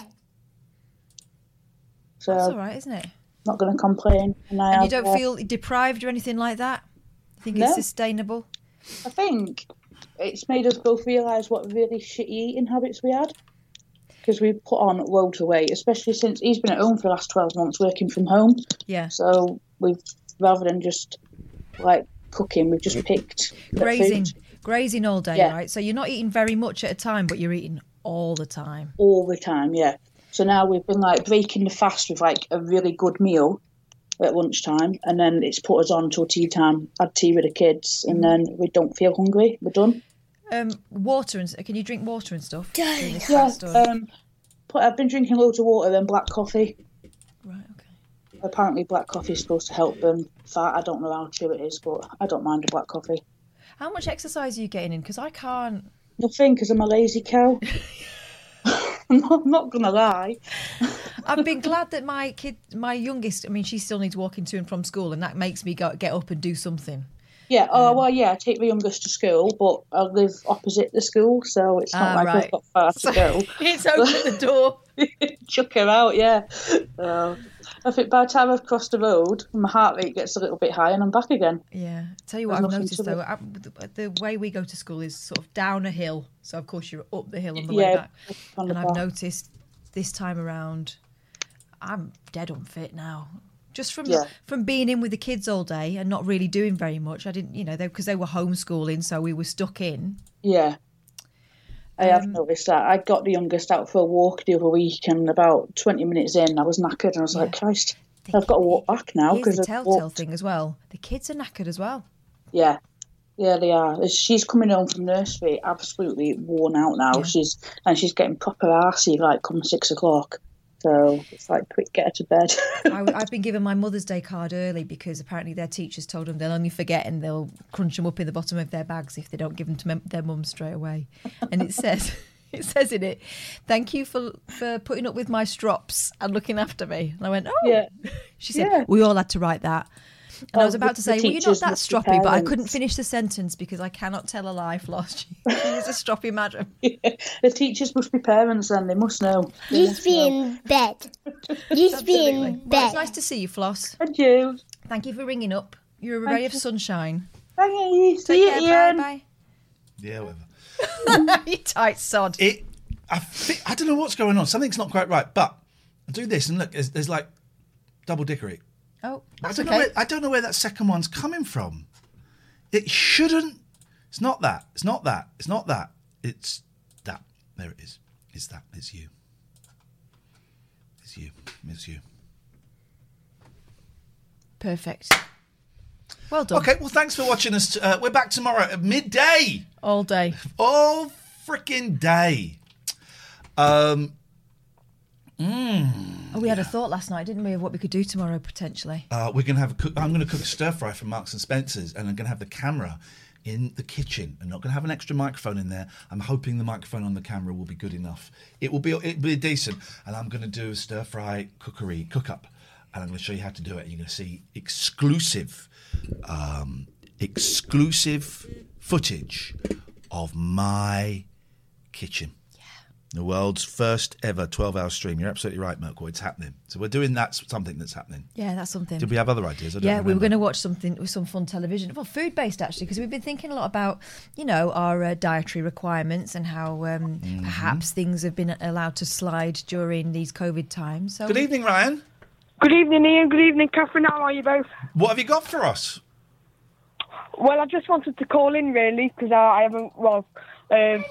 so That's all right, isn't it? not going to complain. And, I And you don't uh, feel deprived or anything like that? You think No. it's sustainable? I think it's made us both realise what really shitty eating habits we had. Because we put on loads of weight, especially since he's been at home for the last 12 months working from home. Yeah. So we've, rather than just like cooking, we've just picked Grazing, grazing all day, Yeah. right? So you're not eating very much at a time, but you're eating all the time. all the time, yeah. So now we've been like breaking the fast with like a really good meal at lunchtime, and then it's put us on till tea time, had tea with the kids, and then we don't feel hungry, we're done. Um, water and can you drink water and stuff? during this Yeah, fast, or- um, I've been drinking loads of water and black coffee. Right, okay. Apparently, black coffee is supposed to help them fat. I don't know how true it is, but I don't mind a black coffee. How much exercise are you getting in? Because I can't. Nothing, because I'm a lazy cow. I'm not, I'm not gonna lie. I've been glad that my kid, my youngest, I mean, she still needs walking to and from school, and that makes me go, get up and do something. Yeah, oh well, yeah. I take my youngest to school, but I live opposite the school, so it's not Ah, like right. I've got far to go. it's open the door. Chuck her out, yeah. So, I think by the time I've crossed the road, my heart rate gets a little bit high and I'm back again. Yeah. Tell you what, There's I've noticed though. I, the, the way we go to school is sort of down a hill. So of course you're up the hill on the Yeah, way back. And I've noticed this time around, I'm dead unfit now. Just from Yeah. from being in with the kids all day and not really doing very much. I didn't, you know, because they, were homeschooling, so we were stuck in. Yeah. I have Um, noticed that. I got the youngest out for a walk the other week, and about 20 minutes in, I was knackered, and I was like, Christ, I've got to walk back now. Because the telltale walked- thing as well. The kids are knackered as well. Yeah. Yeah, they are. She's coming home from nursery absolutely worn out now. She's and she's getting proper arsey like come six o'clock. So it's like quick, get her to bed. I, I've been given my Mother's Day card early because apparently their teachers told them they'll only forget and they'll crunch them up in the bottom of their bags if they don't give them to mem- their mum straight away. And it says, it says in it, "Thank you for for putting up with my strops and looking after me." And I went, "Oh." Yeah. She said, Yeah. "We all had to write that." And I Oh, was about the- to the say, "Well, you're not that must be stroppy," but I couldn't finish the sentence because I cannot tell a lie, Floss. She is a stroppy madam. the teachers must be parents, then they must know. They You must should be know. in bed. You should be in Well, bed. it's nice to see you, Floss. Thank you. Thank you for ringing up. You're a Thank ray of sunshine. Thank you. Take See you, care, Ian. Bye Yeah, whatever. you tight sod. It. I think, I don't know what's going on. Something's not quite right. But I do this and look. There's, there's like double dickery. Oh, I that's don't okay. know. Where, I don't know where that second one's coming from. It shouldn't. It's not that. It's not that. It's not that. It's that. There it is. It's that. It's you. It's you. It's you. Perfect. Well done. Okay. Well, thanks for watching us. Uh, we're back tomorrow at midday. All day. All freaking day. Um. Mm. Oh, we had a thought last night, didn't we, of what we could do tomorrow potentially? Uh, we're gonna have a cook. I'm gonna cook a stir fry from Marks and Spencers, and I'm gonna have the camera in the kitchen. I'm not gonna have an extra microphone in there. I'm hoping the microphone on the camera will be good enough. It will be. It'll be decent, and I'm gonna do a stir fry cookery cook up, and I'm gonna show you how to do it. You're gonna see exclusive, um, exclusive footage of my kitchen. The world's first ever 12 hour stream. You're absolutely right, Merkel. It's happening. So we're doing that's something that's happening. Yeah, that's something. Did we have other ideas? I don't yeah, we were going to watch something with some fun television. Well, food based actually, because we've been thinking a lot about, you know, our uh, dietary requirements and how um, Mm-hmm. perhaps things have been allowed to slide during these COVID times. So Good evening, Ryan. Good evening, Ian. Good evening, Catherine. How are you both? What have you got for us? Well, I just wanted to call in really because I, I haven't. Well, um,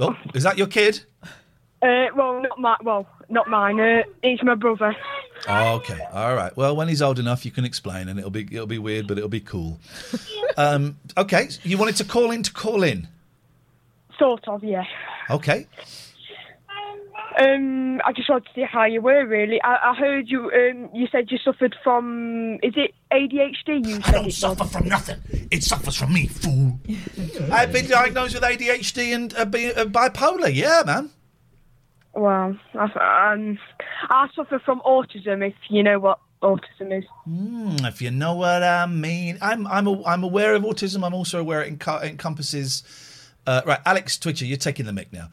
Oh, is that your kid? uh, well, not my. Well, not mine. Uh, it's my brother. Oh, okay. All right. Well, when he's old enough, you can explain, and it'll be it'll be weird, but it'll be cool. um, okay. You wanted to call in to call in. Sort of, yeah. Okay. Um, I just wanted to see how you were really. I, I heard you. Um, you said you suffered from. Is it ADHD? You I don't suffer from nothing. It suffers from me, fool. I've been diagnosed with ADHD and uh, bi- uh, bipolar. Yeah, man. Well, I, um, I suffer from autism. If you know what autism is. Mm, if you know what I mean, I'm I'm a, I'm aware of autism. I'm also aware it enco- encompasses. Uh, right, Alex Twitcher, you're taking the mic now.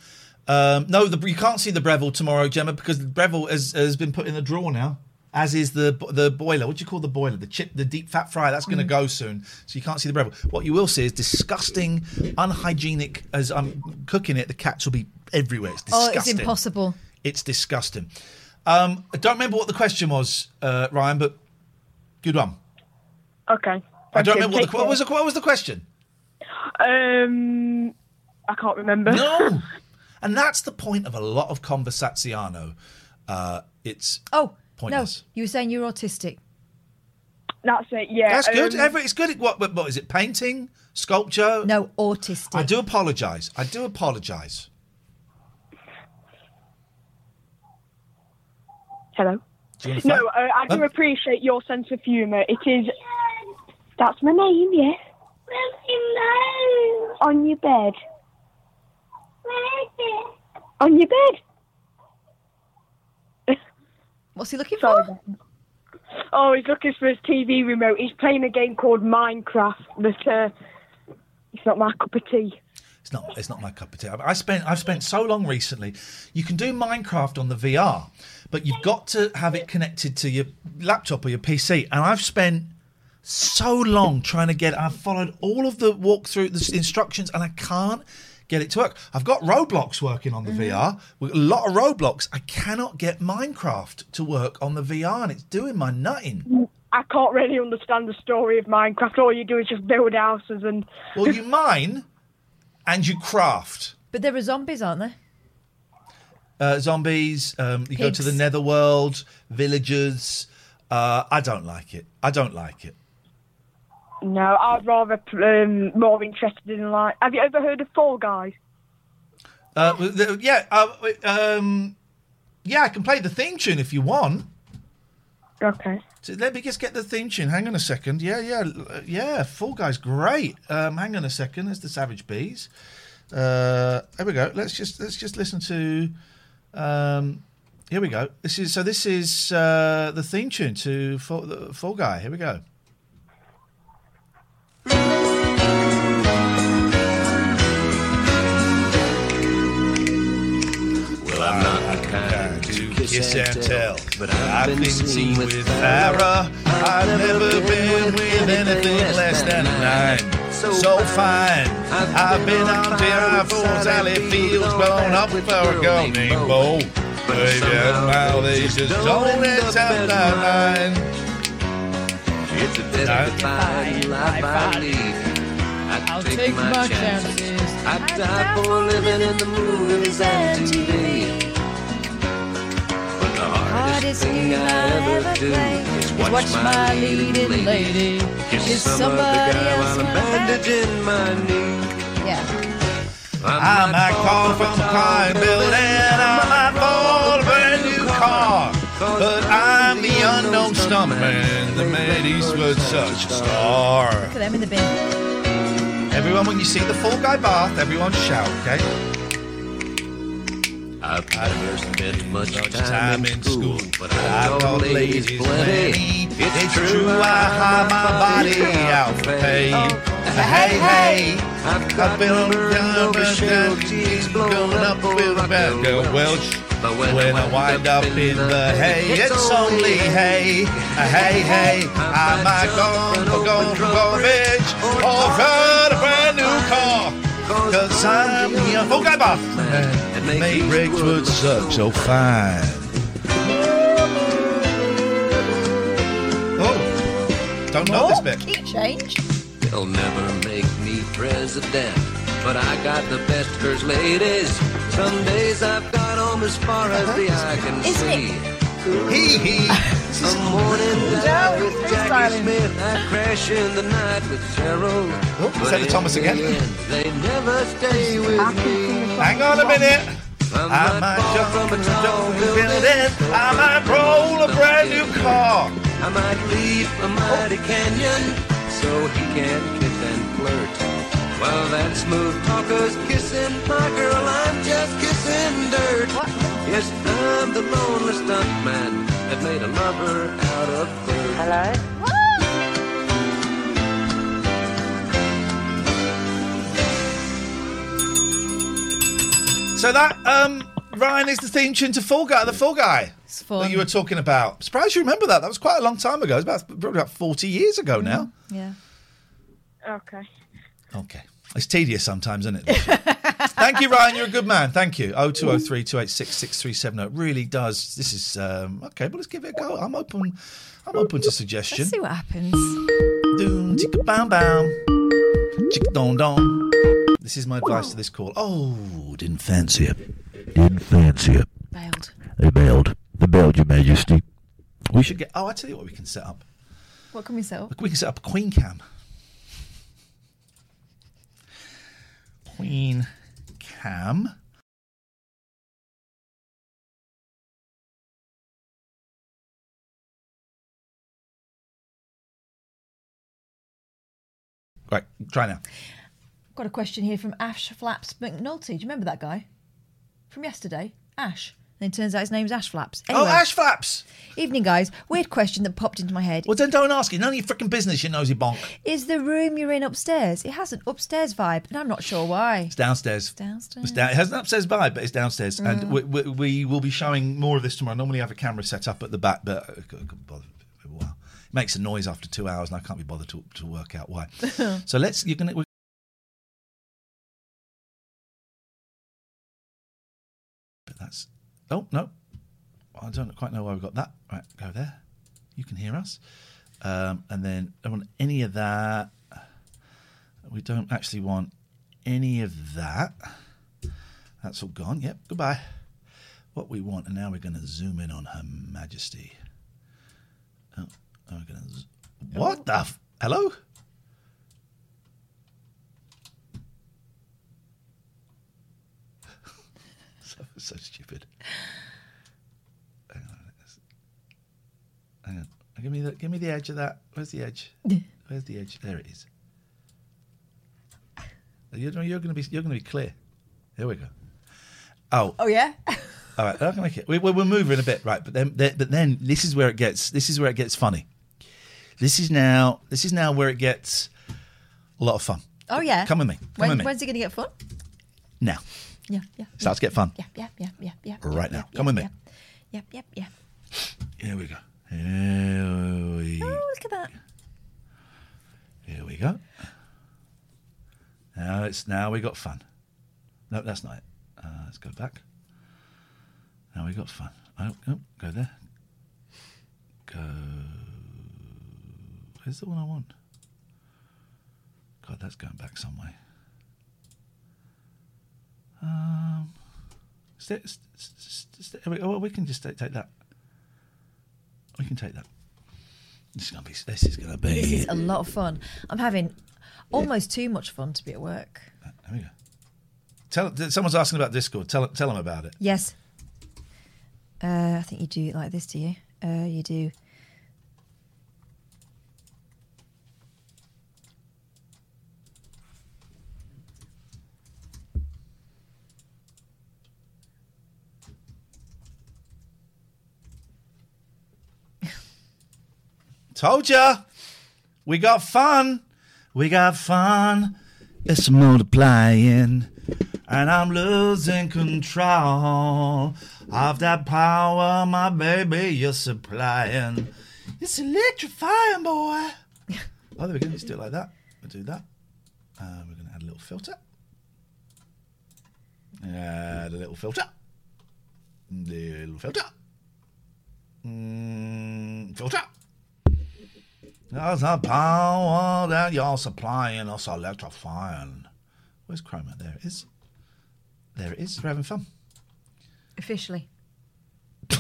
Um, no, the, you can't see the Breville tomorrow, Gemma, because the Breville has, has been put in the drawer now. As is the the boiler. What do you call the boiler? The chip, the deep fat fryer. That's going to go soon, so you can't see the Breville. What you will see is disgusting, unhygienic. As I'm cooking it, the cats will be everywhere. It's disgusting. oh, disgusting. it's impossible. It's disgusting. Um, I don't remember what the question was, uh, Ryan, but good one. Okay. I don't you. remember what the, what was the what was the question. Um, I can't remember. No, and that's the point of a lot of conversaziano. Uh, it's Oh, pointless. no. You were saying you're autistic. That's it. Yeah. That's good. um, Every, it's good. at What, what, what is it? Painting, sculpture? No, autistic. I do apologise. I do apologise. Hello. Do you want to No, uh, I do Oh. appreciate your sense of humour. It is. That's my name, yes. On your bed. On your bed. What's he looking for? Oh, he's looking for his TV remote. He's playing a game called Minecraft, but uh, it's not my cup of tea. It's not. It's not my cup of tea. I I spent. I've spent so long recently. You can do Minecraft on the VR, but you've got to have it connected to your laptop or your PC. And I've spent so long trying to get. I've followed all of the walkthrough the instructions, and I can't get it to work. I've got Roblox working on the VR. With a lot of Roblox. I cannot get Minecraft to work on the VR, and it's doing my nutting. I can't really understand the story of Minecraft. All you do is just build houses and. Well, you mine and you craft. But there are zombies, aren't there? Uh, zombies. Um, you go to the Pigs. netherworld. Villagers. Uh, I don't like it. I don't like it. No, I'd rather um, more interested in like. Have you ever heard of Fall Guys? Uh, the- yeah, uh, um, yeah, I can play the theme tune if you want. Okay. So let me just get the theme tune. Hang on a second. Yeah, yeah, yeah. Fall Guys, great. Um, hang on a second. There's the Savage Bees. Uh, there we go. Let's just let's just listen to. Um, here we go. This is so. This is uh, the theme tune to Fall, Fall Guy. Here we go. Well, I'm not the kind to Kiss and tell, but I've been seen with Farrah. I've never been with anything less than a nine. So fine. I've been on Terraform's alley fields, blown up for a girl named Bo. Baby, now they just don't let time nine. It's a death-defying life I lead. I I'll take, my, chances. I die for living in the movies and TV. But the hardest thing I ever do is watch, my leading lady kiss some other guy while I'm bandaging my knee. Yeah. I might call from a car and build and I might fall a brand new car. But I'm the unknown stuntman that made Eastwood such a star. Look at them in the bin. Everyone, when you see the full Guy bath, everyone shout, okay? I've never spent much time in school, but I've I've got got ladies ladies plenty. plenty. It's true, I hide my body out for pay. Hey, hey, I've been on down, down, cheese blown up with a bad girl Welch. But when I wind up in the hay, it's only hay. Hey, hey, I might go for going from garbage or got a brand new car. Cause I'm the Fall Guy buff that made Ridgewood such so fine. Oh, don't know this bit. Key change. They'll never make me president, but I got the best first ladies. Some days I've got them as far as the eye can Isn't see. Hee hee. A morning dive with Jackie Smith, I crash in the night with Gerald. Oh, is that the Thomas again? They never stay with me. Hang on a minute. I might jump from a tall building. I might roll a brand new car. I might leave a mighty canyon so he can kiss and flirt. While that smooth talker's kissing my girl, I'm just kissing dirt. Yes, I'm the lonely stuntman that made a lover out of Bert. Hello? So that um Ryan is the theme tune to Fall Guy, the Fall Guy It's fun. that you were talking about. Surprised you remember that. That was quite a long time ago. It was about probably about forty years ago now. Yeah. Okay. Okay. It's tedious sometimes, isn't it? Thank you, Ryan. You're a good man. Thank you. 0203 286 6370. It really does. This is um, okay, but let's give it a go. I'm open. I'm open to suggestion. Let's see what happens. Doom, chicka bam bam. Chicka don don. This is my advice to this call. Oh, didn't fancy it. Didn't fancy it. Bailed. They bailed. They bailed, Your Majesty. We should get. Oh, I tell you what, we can set up. What can we set up? We can set up a Queen Cam. Queen Cam. Right, try now. Got a question here from Ash Flaps McNulty. Do you remember that guy from yesterday? Ash. And it turns out his name's Ash Flaps. Oh, Ash Flaps! Evening, guys. Weird question that popped into my head. Well, then don't ask it. None of your freaking business, you nosy bonk. Is the room you're in upstairs? It has an upstairs vibe, and I'm not sure why. It's downstairs. Downstairs. It's down, it has an upstairs vibe, but it's downstairs. Mm. And we, we, we will be showing more of this tomorrow. Normally, I have a camera set up at the back, but uh, I couldn't bother for a while. It makes a noise after two hours, and I can't be bothered to, to work out why. so let's. You're gonna. Oh no, I don't quite know why we got that. Right, go there. You can hear us, um, and then I don't want any of that. We don't actually want any of that. That's all gone. Yep, goodbye. What we want, and now we're going to zoom in on Her Majesty. Oh, we're going to. What the? F- Hello? So, stupid. Hang on. Hang on. Give me the give me the edge of that. Where's the edge? Where's the edge? There it is. You're, to be you're going to be clear. Here we go. Oh, Oh yeah. all right. I can make it. We, we're moving a bit, right? But then, then, but then this is where it gets. This is where it gets funny. This is now. This is now where it gets a lot of fun. Oh yeah. Come with me. Come When, with me. When's it going to get fun? Now Yeah, yeah. starts to get fun. Yeah, yeah, yeah, yeah, yeah. Right yeah, now. yeah, Come with me. Yep, yep, yeah. Here we go. Here we, Oh, look at that. here we go. Now it's now we got fun. No, that's not it. Uh, let's go back. Now we got fun. Oh, oh, go there. Go. Where's the one I want? God, that's going back some way. Um, st- st- st- we, oh, we can just take, that. We can take that. This is gonna be. This is gonna be. This is a lot of fun. I'm having almost too much fun to be at work. There we go. Tell someone's asking about Discord. Tell tell them about it. Yes. Uh, I think you do it like this, do you? Uh, you do. Told ya. We got fun. We got fun. It's multiplying. And I'm losing control of that power, my baby, you're supplying. It's electrifying, boy. oh, there we go. Let's do it like that. We'll do that. Uh, we're going to add a little filter. Add a little filter. Little filter. Mm, filter. There's a power that you're supplying us electrifying. Where's Chroma? There it is. There it is. We're having fun. Officially.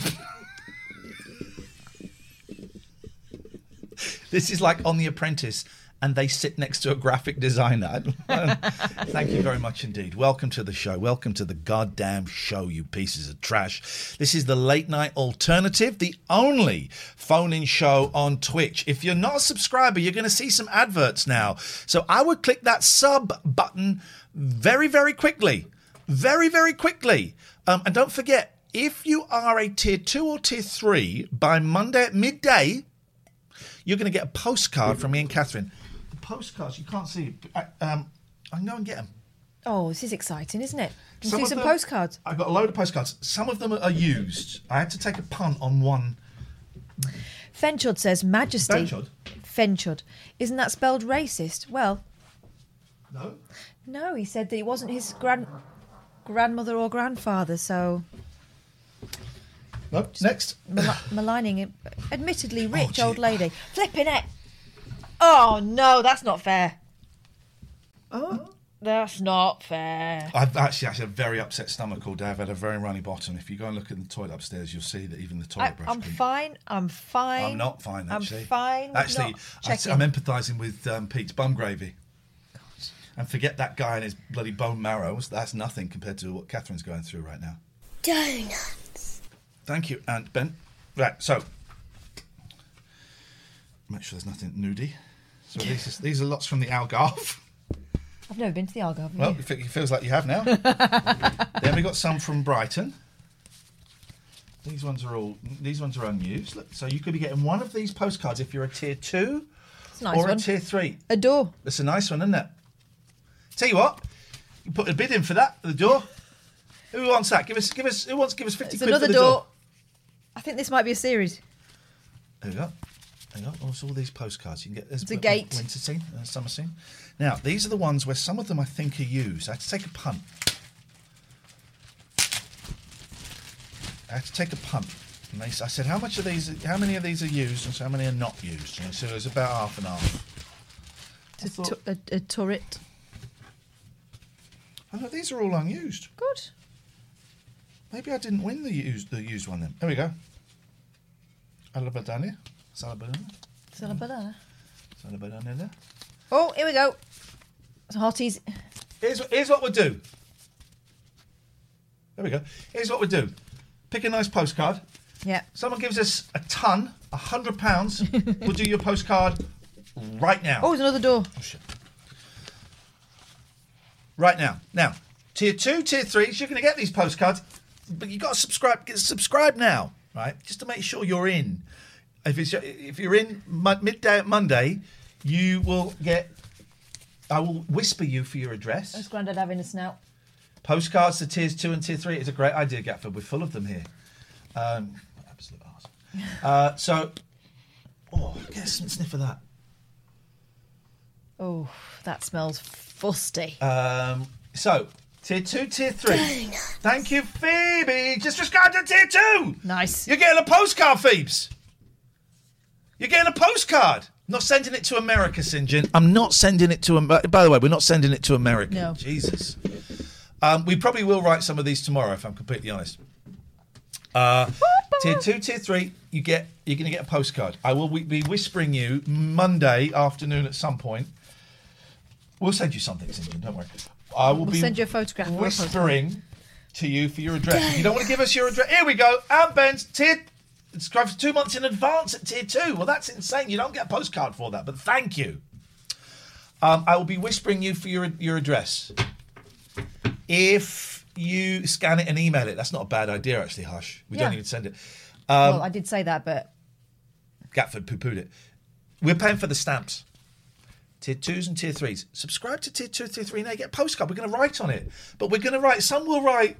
This is like on The Apprentice, and they sit next to a graphic designer. Thank you very much indeed. Welcome to the show. Welcome to the goddamn show, you pieces of trash. This is the late night alternative, the only phone in show on Twitch. If you're not a subscriber, you're going to see some adverts now. So I would click that sub button very, very quickly. Very, very quickly. Um, and don't forget, if you are a tier two or tier three by Monday at midday, you're going to get a postcard from me and Catherine. Postcards, you can't see. I, um, I can go and get them. Oh, this is exciting, isn't it? Can Some you of some them- postcards? I've got a load of postcards. Some of them are used. I had to take a punt on one. Fenchud says Majesty. Fenchud? Fenchud. Isn't that spelled racist? Well, No. no. He said that it wasn't his grand grandmother or grandfather, so No. Next. mal- maligning admittedly rich old lady. Flipping it. Oh no, that's not fair. Oh. That's not fair. I've actually had a very upset stomach all day. I've had a very runny bottom. If you go and look in the toilet upstairs, you'll see that even the toilet I, brush. I'm couldn't- fine. I'm fine. I'm not fine, actually. I'm fine. with Actually, not I, checking. am empathising with um, Pete's bum gravy. And forget that guy and his bloody bone marrow. That's nothing compared to what Catherine's going through right now. Donuts. Thank you, Aunt Ben. Right, so make sure there's nothing nudie. So these is, these are lots from the Algarve. I've never been to the Algarve. Well, it fe- it feels like you have now. then we got some from Brighton. These ones are all. These ones are unused. Look, so you could be getting one of these postcards if you're a tier two It's a nice or one. a tier three. A door. It's a nice one, isn't it? Tell you what, you put a bid in for that. The door. Who wants that? Give us. Give us. Who wants to give us fifty It's quid another for the door. door? I think this might be a series. There we go. You go. Oh, it's all these postcards. You can get. There's It's a gate. Winter scene, uh, summer scene. Now these are the ones where some of them I think are used. I had to take a punt. I had to take a punt. And they, I said, how much of these? How many of these are used, and so how many are not used? And so it was about half and half. It's a, tu- a, a turret. Oh no, these are all unused. Good. Maybe I didn't win the used the used one then. There we go. Alabadania. Salabadania. Is that a banana? Salabadania there. Oh, here we go. Some hotties. Here's, here's what we'll do. There we go. Here's what we'll do. Pick a nice postcard. Yeah. Someone gives us a ton, a hundred pounds. we'll do your postcard right now. Oh, there's another door. Oh, right now. Now, tier two, tier threes, you're going to get these postcards, but you got to subscribe. Get subscribe now, right? Just to make sure you're in. If it's if you're in midday at Monday, you will get. I will whisper you for your address. That's Grandad having a snout. Postcards to tiers two and tier three is a great idea, Gatford. We're full of them here. Um, absolute arse. Uh, so, oh, get a sn- sniff of that. Oh, that smells fusty. Um, so, tier two, tier three. Thank you, Phoebe. Just subscribe to tier two. Nice. You're getting a postcard, Phoebes. You're getting a postcard. Not sending it to America, St. John. I'm not sending it to. Am- By the way, we're not sending it to America. No. Jesus. Um, we probably will write some of these tomorrow, if I'm completely honest. Uh, tier two, tier three, you get you're going to get a postcard. I will be whispering you Monday afternoon at some point. We'll send you something, St. John. Don't worry. I will We'll be send you a photograph. or a whispering to you for your address. If you don't want to give us your address, here we go. And Ben's tier subscribe for two months in advance at tier two. Well, that's insane. You don't get a postcard for that, but thank you. Um, I will be whispering you for your your address. If you scan it and email it, that's not a bad idea, actually. Hush, we don't Yeah. even send it. Um, well, I did say that, but Gatford poo pooed it. We're paying for the stamps. Tier twos and tier threes. Subscribe to tier two, tier three, and they get a postcard. We're going to write on it, but we're going to write. Some will write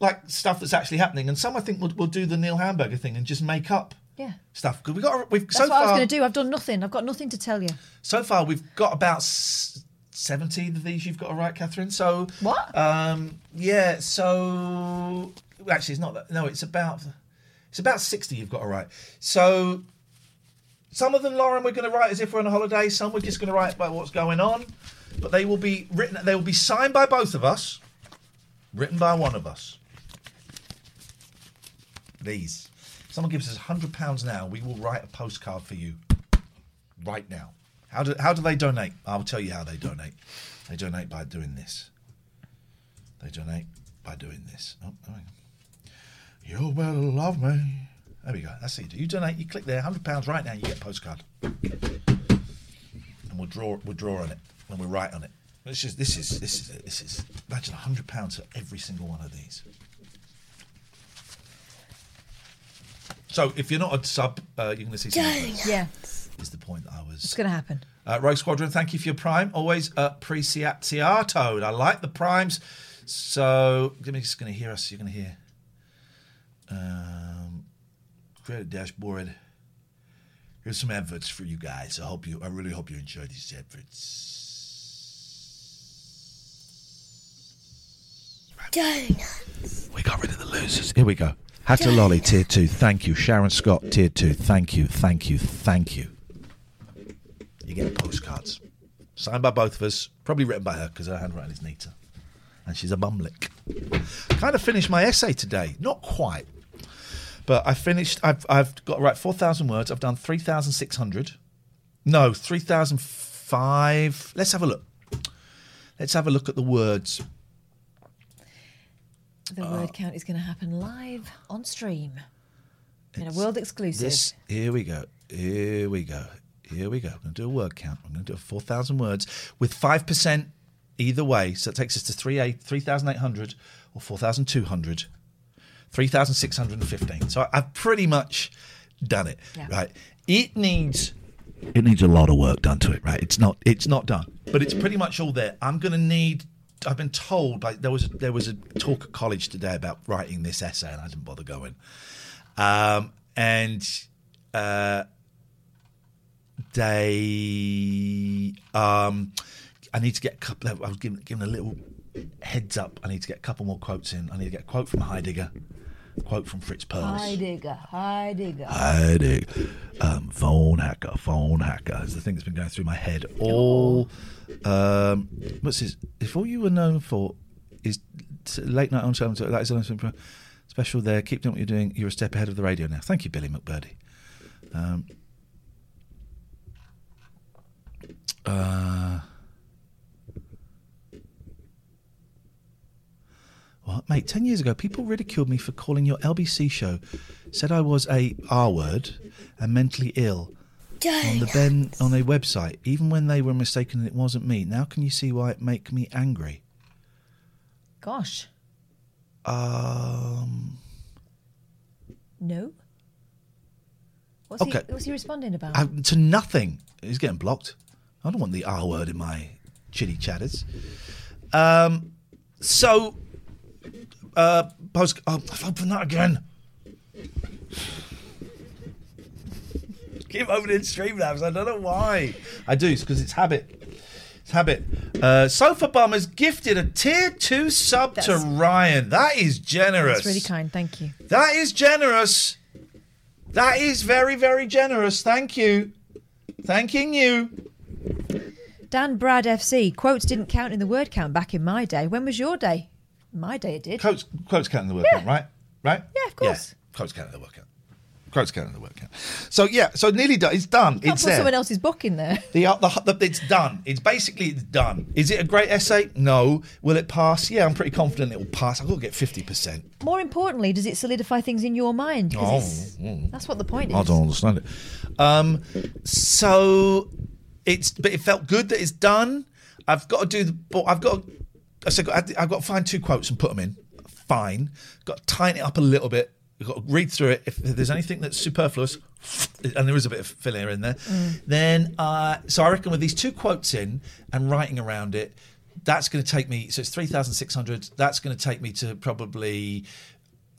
like stuff that's actually happening, and some I think will will do the Neil Hamburger thing and just make up yeah. stuff. Because we got we've That's so what I was going to do. I've done nothing. I've got nothing to tell you. so far we've got about s- seventy of these. You've got to write, Catherine. So What? Um, yeah. So actually, it's not that. No, it's about it's about sixty. You've got to write. So some of them, Lauren, we're going to write as if we're on a holiday. Some we're just going to write about what's going on. But they will be written. They will be signed by both of us, written by one of us. These. If someone gives us hundred pounds now, we will write a postcard for you right now. How do how do they donate? I'll tell you how they donate. They donate by doing this. They donate by doing this. Oh. You better love me. There we go. That's it. You donate. You click there. Hundred pounds right now. You get a postcard, and we'll draw. We'll draw on it, and we'll write on it. This is this is this is this is. Imagine hundred pounds for every single one of these. So if you're not a sub, uh, you're going to see. some difference, Yeah. Is the point that I was. It's going to happen. Uh, Rogue Squadron, thank you for your prime. Always appreciato. I like the primes. So, give me just going to hear us. You're going to hear. Um, create a dashboard. Here's some adverts for you guys. I hope you. I really hope you enjoy these adverts. Donuts. We got rid of the losers. Here we go. Hatter Lolly, tier two. Thank you. Sharon Scott, tier two. Thank you. Thank you. Thank you. You get postcards. Signed by both of us. Probably written by her because her handwriting is neater. And she's a bumlick. Kind of finished my essay today. Not quite. But I finished. I've, I've got to write 4,000 words. I've done 3,600. No, 3,005. Let's have a look. Let's have a look at the words. The uh, word count is going to happen live on stream in a world exclusive. This here we go. Here we go. Here we go. I'm going to do a word count. I'm going to do a 4,000 words with 5% either way. So it takes us to 3 3,800 or 4,200. 3,615. So I- I've pretty much done it. Yeah. Right. It needs it needs a lot of work done to it, right? It's not it's not done. But it's pretty much all there. I'm gonna need I've been told like there was a, there was a talk at college today about writing this essay and I didn't bother going. Um and uh they um I need to get a couple I was given, given a little heads up. I need to get a couple more quotes in. I need to get a quote from Heidegger, quote from Fritz Perls. Heidegger, Heidegger. Heidegger, um, phone hacker, phone hacker is the thing that's been going through my head all. Um, what's this? If all you were known for is late night on show, that is something special there. Keep doing what you're doing. You're a step ahead of the radio now. Thank you, Billy McBurdy. Um, uh, What, mate? Ten years ago, people ridiculed me for calling your LBC show, said I was a R word and mentally ill on the Ben on a website, even when they were mistaken and it wasn't me. Now, can you see why it make me angry? Gosh, Um, no. What's Okay. he? What's he responding about? I, to nothing. He's getting blocked. I don't want the R word in my chitty chatters. Um, so, uh, post. Oh, I've opened that again. Keep opening Streamlabs. I don't know why. I do. It's because it's habit. It's habit. Uh, Sofa Bum has gifted a tier two sub to That's- Ryan. That is generous. That's really kind. Thank you. That is generous. That is very, very generous. Thank you. Thanking you. Dan Brad FC quotes didn't count in the word count back in my day. When was your day? My day it did. Quotes, quotes count in the word count, right? Right? Yeah, of course. Quotes count in the word count. Quotes count in the word count. So yeah, so nearly done. It's done. It's put there. someone else's book in there. The, uh, the, the it's done. It's basically it's done. Is it a great essay? No. Will it pass? Yeah, I'm pretty confident it will pass. I've got to get fifty percent. More importantly, does it solidify things in your mind? Oh, mm. that's what the point is. I don't understand it. Um, so it's but it felt good that it's done. I've got to do the. I've got. To, I said I've got to find two quotes and put them in. Fine. Got to tighten it up a little bit. You've got to read through it. If there's anything that's superfluous, and there is a bit of filler in there, then uh, so I reckon with these two quotes in and writing around it, that's going to take me. So it's three thousand six hundred. That's going to take me to probably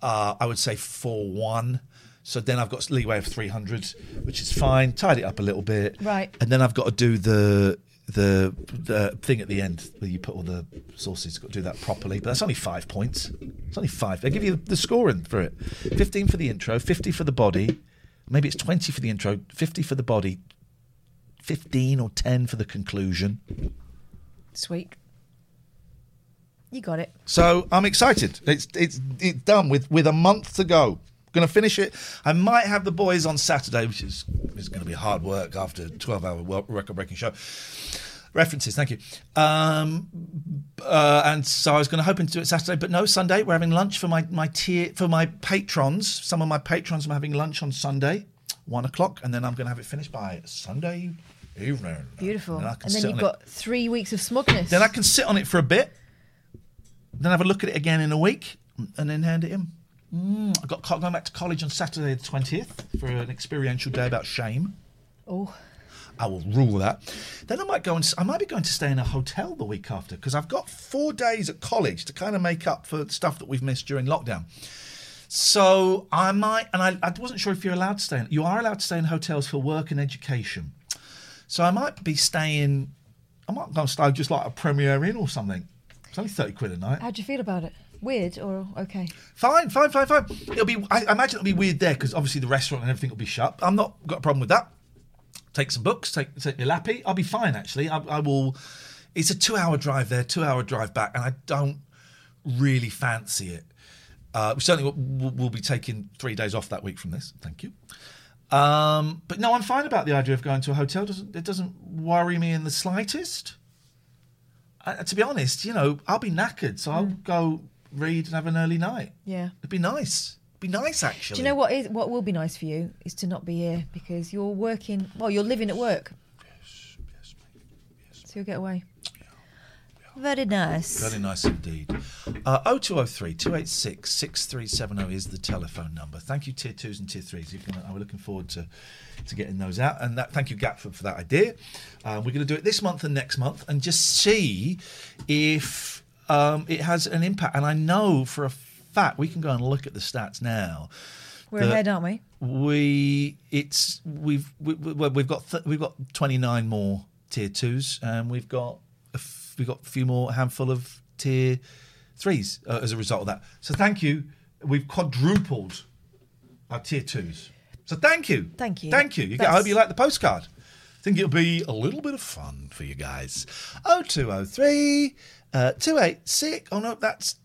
uh, I would say 4 1. So then I've got leeway of 300, which is fine. Tied it up a little bit. Right. And then I've got to do the the the thing at the end where you put all the sources. Got to do that properly. But that's only five points. It's only five. They give you the scoring for it 15 for the intro, 50 for the body. Maybe it's 20 for the intro, 50 for the body, 15 or 10 for the conclusion. Sweet. You got it. So I'm excited. It's it's it's done with with a month to go. Going to finish it. I might have the boys on Saturday, which is is going to be hard work after a 12 hour record breaking show. References, thank you. Um, uh, and so I was going to hoping to do it Saturday, but no, Sunday. We're having lunch for my my tier for my patrons. Some of my patrons are having lunch on Sunday, one o'clock, and then I'm going to have it finished by Sunday evening. Beautiful. And And, then you've got three weeks of smugness. Then I can sit on it for a bit, then have a look at it again in a week, and then hand it in. Mm, I got going back to college on Saturday the twentieth for an experiential day about shame. Oh, I will rule that. Then I might go and I might be going to stay in a hotel the week after because I've got four days at college to kind of make up for stuff that we've missed during lockdown. So I might, and I, I wasn't sure if you're allowed to stay. In, you are allowed to stay in hotels for work and education. So I might be staying. I might go and stay just like a Premier Inn or something. It's only thirty quid a night. how'd you feel about it? Weird or okay? Fine, fine, fine, fine. It'll be. I, I imagine it'll be weird there because obviously the restaurant and everything will be shut. I'm not got a problem with that. Take some books. Take take your lappy. I'll be fine actually. I, I will. It's a two-hour drive there, two-hour drive back, and I don't really fancy it. Uh, we certainly will, will, be taking three days off that week from this. Thank you. Um, but no, I'm fine about the idea of going to a hotel. It doesn't it doesn't worry me in the slightest. Uh, to be honest, you know, I'll be knackered, so I'll go read and have an early night. Yeah. It'd be nice. It'd be nice, actually. Do you know what is what will be nice for you is to not be here because you're working. Well, you're living at work. Yes, yes, mate. yes. So you'll get away. Very nice. Very nice indeed. Uh, 0203 286 6370 is the telephone number. Thank you, tier twos and tier threes. You can, I'm looking forward to, to getting those out. And that, thank you, Gatford, for that idea. Uh, we're going to do it this month and next month and just see if um, it has an impact. And I know for a fact, we can go and look at the stats now. We're ahead, aren't we? We it's we've we, we've got th- we've got 29 more tier twos and we've got a f- we've got a few more handful of tier threes uh, as a result of that. So thank you. We've quadrupled our tier twos. So thank you. Thank you. Thank you. you get, I hope you like the postcard. I think it'll be a little bit of fun for you guys. 0203 uh, 286. Oh no, that's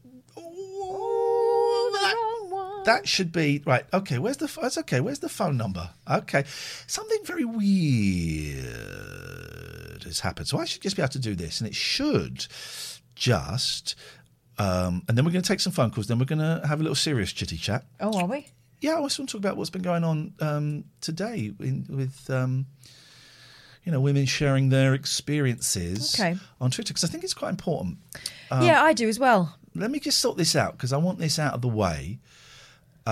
that should be right. Okay, where's the? That's okay. Where's the phone number? Okay, something very weird has happened. So I should just be able to do this, and it should just. Um, and then we're going to take some phone calls. Then we're going to have a little serious chitty chat. Oh, are we? Yeah, I also want to talk about what's been going on um, today in, with. Um, you know, women sharing their experiences Okay. on Twitter because I think it's quite important. Um, yeah, I do as well. let me just sort this out because I want this out of the way. Uh,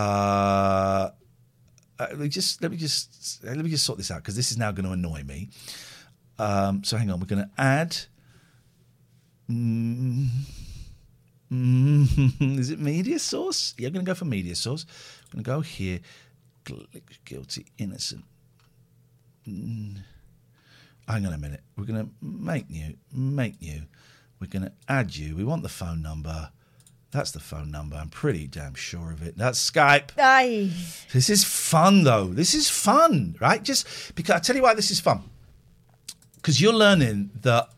uh, let me just let me just let me just sort this out because this is now going to annoy me. Um, so hang on, we're going to add. Mm, mm, is it media source? Yeah, I'm going to go for media source. I'm going to go here. Guilty, innocent. Mm. Hang on a minute. We're going to make new, make new. We're going to add you. We want the phone number. That's the phone number. I'm pretty damn sure of it. That's Skype. Aye. This is fun, though. This is fun, right? Just because I tell you why this is fun. Because you're learning that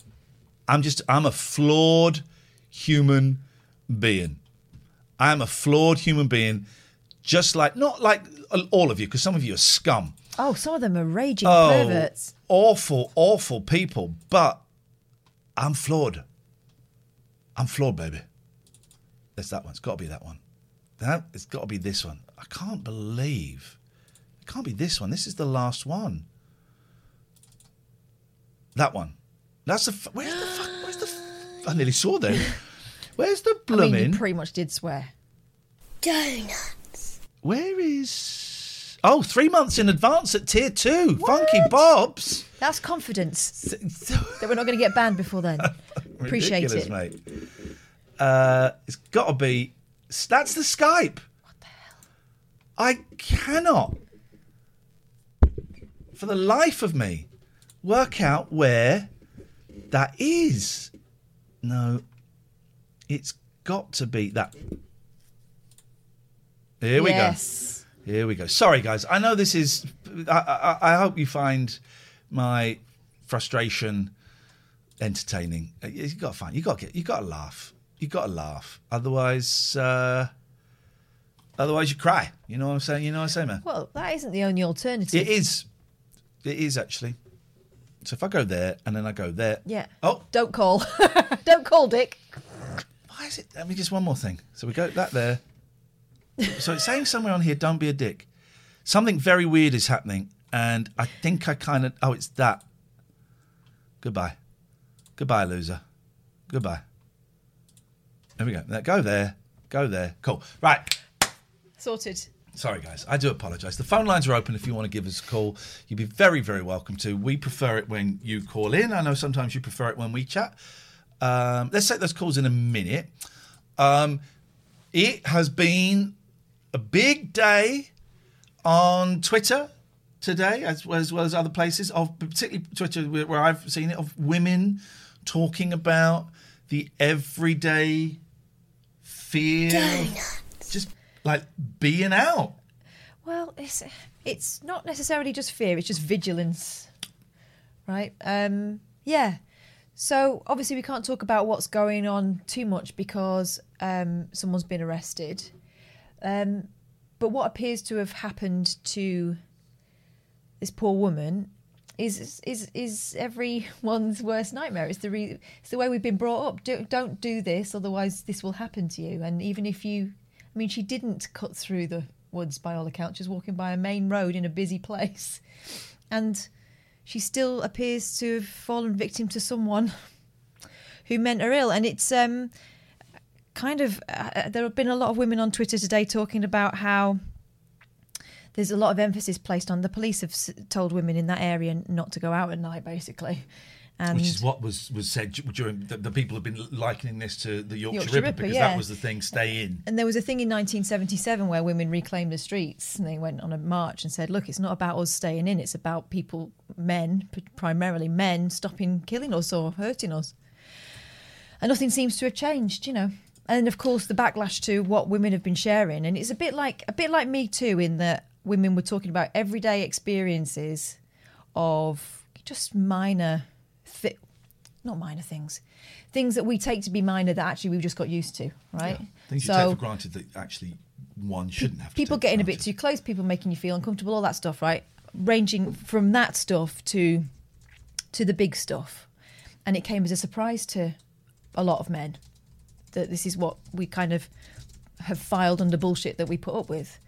I'm just I'm a flawed human being. I am a flawed human being, just like not like all of you, because some of you are scum. Oh, some of them are raging Oh, perverts. awful, awful people. But I'm flawed. I'm flawed, baby. That's that one. It's got to be that one. That it's got to be this one. I can't believe it can't be this one. This is the last one. That one. That's the. f- Where's the fuck? Where's the? f- I nearly saw them. Where's the I mean, blooming? you pretty much did swear. Donuts. Where is? Oh, three months in advance at tier two. Funky Bob's. That's confidence that we're not going to get banned before then. Appreciate it. mate. Uh, it's got to be. That's the Skype. What the hell? I cannot, for the life of me, work out where that is. No, it's got to be that. Here we go. Yes. go. Here we go. Sorry, guys. I know this is. I, I, I hope you find my frustration entertaining. You got to find. You got to get. You got to laugh. You got to laugh. Otherwise, uh, otherwise you cry. You know what I'm saying? You know what I'm saying, man? Well, that isn't the only alternative. It is. It is actually. So if I go there and then I go there. Yeah. Oh, Don't call. Don't call, Dick. why is it? Let me just one more thing. So we go that there. So it's saying somewhere on here, "Don't be a dick." Something very weird is happening, and I think I kind of. Oh, it's that. Goodbye. Goodbye, loser. Goodbye. There we go. Go there. Go there. Cool. Right. Sorted. Sorry, guys. I do apologise. The phone lines are open if you want to give us a call. You'd be very, very welcome to. We prefer it when you call in. I know sometimes you prefer it when we chat. Um, let's take those calls in a minute. Um, it has been a big day on Twitter today, as well as, well as other places, of particularly Twitter, where I've seen it, of women talking about the everyday fear, just like being out. Well, it's it's not necessarily just fear; it's just vigilance, right? Um, yeah. So obviously, we can't talk about what's going on too much because um, someone's been arrested. Um, but what appears to have happened to this poor woman is is is everyone's worst nightmare. It's the re- it's the way we've been brought up. Don't don't do this, otherwise this will happen to you. And even if you, I mean, she didn't cut through the woods by all accounts. She was walking by a main road in a busy place, and she still appears to have fallen victim to someone who meant her ill, and it's um, kind of uh, there have been a lot of women on Twitter today talking about how there's a lot of emphasis placed on the police have told women in that area not to go out at night, basically. And Which is what was, was said during the, the people have been likening this to the Yorkshire, Yorkshire Ripper, Ripper, because yeah. that was the thing. Stay in. And there was a thing in 1977 where women reclaimed the streets and they went on a march and said, look, it's not about us staying in, it's about people, men, primarily men, stopping killing us or hurting us. And nothing seems to have changed, you know. And of course, the backlash to what women have been sharing, and it's a bit like a bit like Me Too, in that women were talking about everyday experiences of just minor, thi- not minor things, things that we take to be minor that actually we've just got used to, right? Things you take for granted that actually one shouldn't have to. people getting a bit too close, people making you feel uncomfortable, all that stuff, right? Ranging from that stuff to to the big stuff. And it came as a surprise to a lot of men that this is what we kind of have filed under bullshit that we put up with.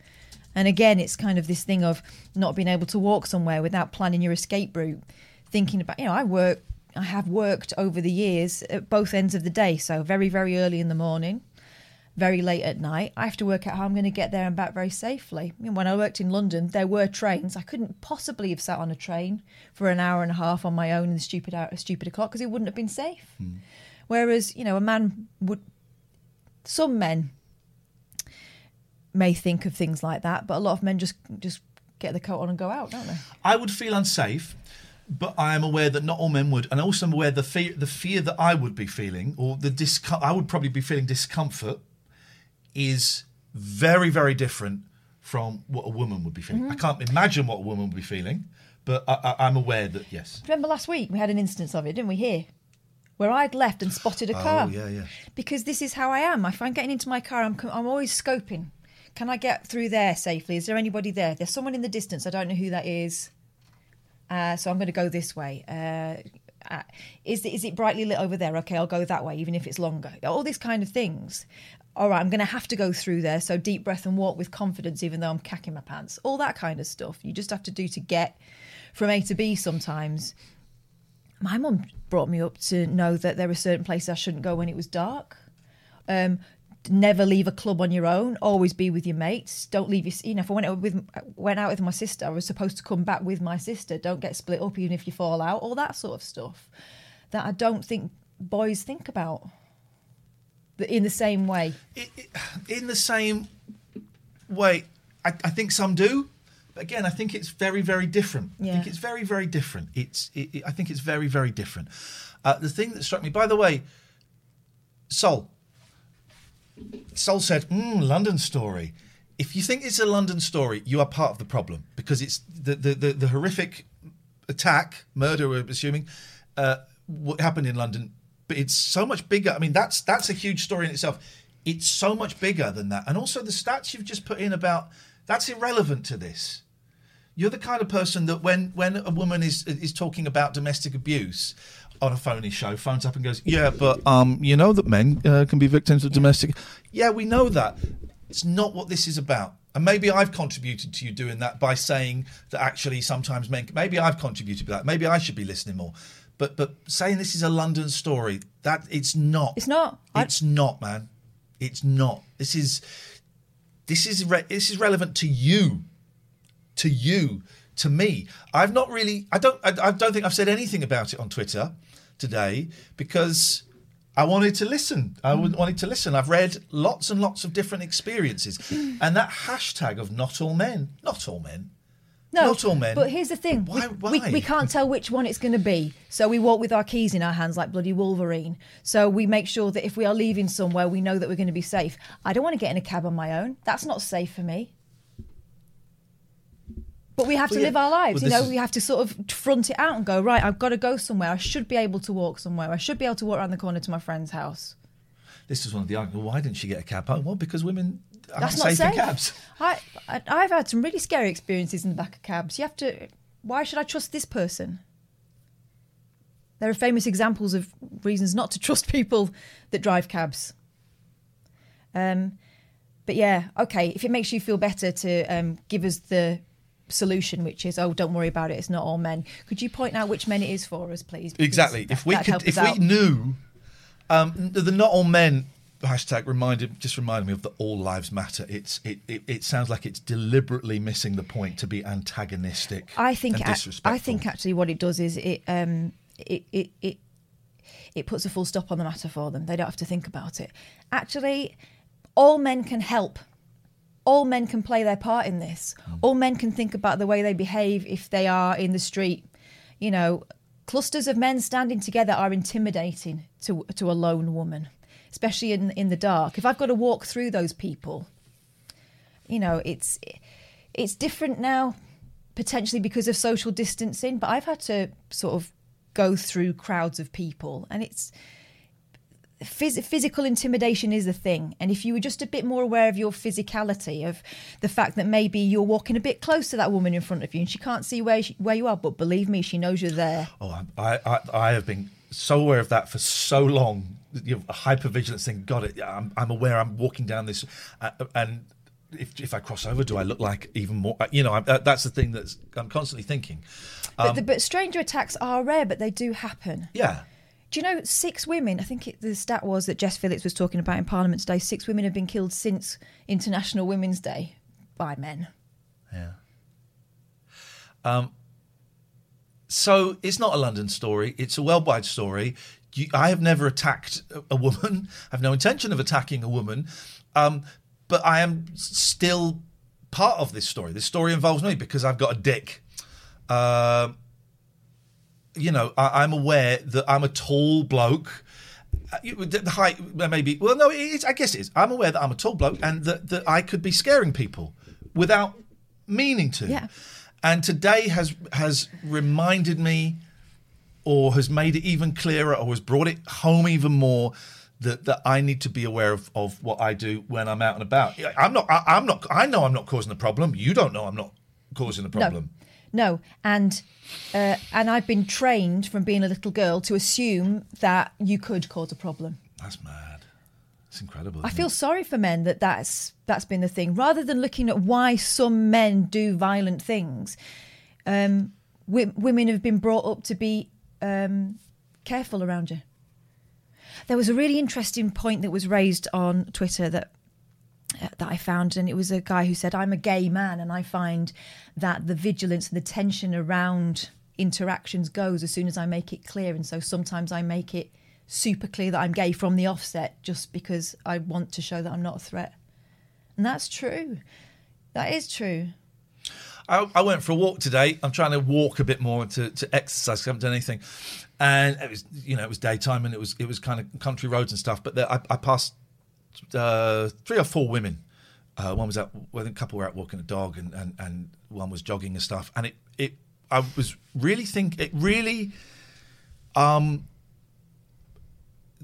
And again, it's kind of this thing of not being able to walk somewhere without planning your escape route, thinking about, you know, I work, I have worked over the years at both ends of the day. So very, very early in the morning, very late at night. I have to work out how I'm going to get there and back very safely. I mean, when I worked in London, there were trains. I couldn't possibly have sat on a train for an hour and a half on my own in the stupid hour, stupid o'clock because it wouldn't have been safe. Hmm. Whereas, you know, a man would, some men may think of things like that, but a lot of men just just get the coat on and go out, don't they? I would feel unsafe, but I am aware that not all men would, and also I'm aware the fear, the fear that I would be feeling, or the discom- I would probably be feeling discomfort, is very, very different from what a woman would be feeling. Mm-hmm. I can't imagine what a woman would be feeling, but I, I, I'm aware that yes. Remember last week we had an instance of it, didn't we? Here, where I'd left and spotted a car. Oh yeah, yeah. Because this is how I am. If I'm getting into my car, I'm I'm always scoping. Can I get through there safely? Is there anybody there? There's someone in the distance. I don't know who that is. Uh, so I'm going to go this way. Uh, uh, is is it brightly lit over there? Okay, I'll go that way, even if it's longer. All these kind of things. All right, I'm going to have to go through there. So deep breath and walk with confidence, even though I'm cacking my pants. All that kind of stuff. You just have to do to get from A to B sometimes. My mum brought me up to know that there are certain places I shouldn't go when it was dark. Um, never leave a club on your own. Always be with your mates. Don't leave your. You know, if I went out with went out with my sister, I was supposed to come back with my sister. Don't get split up even if you fall out. All that sort of stuff that I don't think boys think about in the same way. In the same way, I, I think some do. Again, I think it's very, very different. I think it's very, very different. It's. It, it- I think it's very, very different. Uh, the thing that struck me, by the way, Sol. Sol said, mm, "London story." If you think it's a London story, you are part of the problem because it's the the, the, the horrific attack, murder. We're assuming uh, what happened in London, but it's so much bigger. I mean, that's that's a huge story in itself. It's so much bigger than that, and also the stats you've just put in about that's irrelevant to this. You're the kind of person that when when a woman is is talking about domestic abuse on a phony show, phones up and goes, "Yeah, but um, you know that men uh, can be victims of domestic." Yeah, we know that. It's not what this is about. And maybe I've contributed to you doing that by saying that actually sometimes men. Maybe I've contributed to that. Maybe I should be listening more. But but saying this is a London story, that it's not. It's not. It's not, man. It's not. This is this is re- this is relevant to you, to you, to me. I've not really. I don't. I, I don't think I've said anything about it on Twitter today because I wanted to listen. I Mm. wanted to listen. I've read lots and lots of different experiences, and that hashtag of not all men, not all men. No, Not all men. But here's the thing: Why- we, why? we can't tell which one it's going to be. So we walk with our keys in our hands like bloody Wolverine. So we make sure that if we are leaving somewhere, we know that we're going to be safe. I don't want to get in a cab on my own. That's not safe for me. But we have to yeah. live our lives. Well, you know, is- we have to sort of front it out and go right. I've got to go somewhere. I should be able to walk somewhere. I should be able to walk around the corner to my friend's house. This is one of the arguments. Why didn't she get a cab home? Well, because women That's not safe, safe. in cabs. I, I I've had some really scary experiences in the back of cabs. You have to. Why should I trust this person? There are famous examples of reasons not to trust people that drive cabs. Um, but yeah, okay. If it makes you feel better to um, give us the solution, which is, oh, don't worry about it. It's not all men. Could you point out which men it is for us, please? Because Exactly. that- If we could, if us we knew Um, the, not all men hashtag reminded just reminded me of the all lives matter. It's it, it, it sounds like it's deliberately missing the point to be antagonistic. I think and ac- disrespectful. I think actually what it does is it um it it it it puts a full stop on the matter for them. They don't have to think about it. Actually, all men can help. All men can play their part in this. All men can think about the way they behave if they are in the street. You know, clusters of men standing together are intimidating to to a lone woman, especially in in the dark. If I've got to walk through those people, you know, it's it's different now, potentially because of social distancing. But I've had to sort of go through crowds of people, and it's phys- physical intimidation is a thing. And if you were just a bit more aware of your physicality, of the fact that maybe you're walking a bit close to that woman in front of you, and she can't see where she, where you are, but believe me, she knows you're there. Oh, I, I I have been so aware of that for so long. You know, hypervigilance thing. Got it. I'm, I'm aware. I'm walking down this, uh, and if if I cross over, do I look like even more? uh, You know, I'm, uh, that's the thing that's I'm constantly thinking. But, Um, the, but stranger attacks are rare, but they do happen. yeah. Do you know six women? I think it, the stat was that Jess Phillips was talking about in Parliament today. Six women have been killed since International Women's Day by men. Yeah. Um, so it's not a London story. It's a worldwide story. You, I have never attacked a, woman. I have no intention of attacking a woman. Um, but I am still part of this story. This story involves me because I've got a dick. Um, you know, I, I'm aware that I'm a tall bloke. Uh, The height, maybe. Well, no, it is, I guess it is. I'm aware that I'm a tall bloke and that, that I could be scaring people without meaning to. Yeah. And today has has reminded me, or has made it even clearer, or has brought it home even more. That, that I need to be aware of, of what I do when I'm out and about. I'm not. I, I'm not. I know I'm not causing the problem. You don't know I'm not causing the problem. No, and uh, and I've been trained from being a little girl to assume that you could cause a problem. That's mad. It's incredible. I feel sorry for men that that's that's been the thing. Rather than looking at why some men do violent things, um, wi- women have been brought up to be um, careful around you. There was a really interesting point that was raised on Twitter that that I found, and it was a guy who said, "I'm a gay man, and I find that the vigilance and the tension around interactions goes as soon as I make it clear, and so sometimes I make it super clear that I'm gay from the offset, just because I want to show that I'm not a threat." And that's true. That is true. I, I went for a walk today. I'm trying to walk a bit more to, to exercise. I haven't done anything, and it was you know it was daytime and it was it was kind of country roads and stuff. But there, I, I passed uh, three or four women. Uh, one was out, well, a couple were out walking a dog, and, and, and one was jogging and stuff. And it it I was really think it really um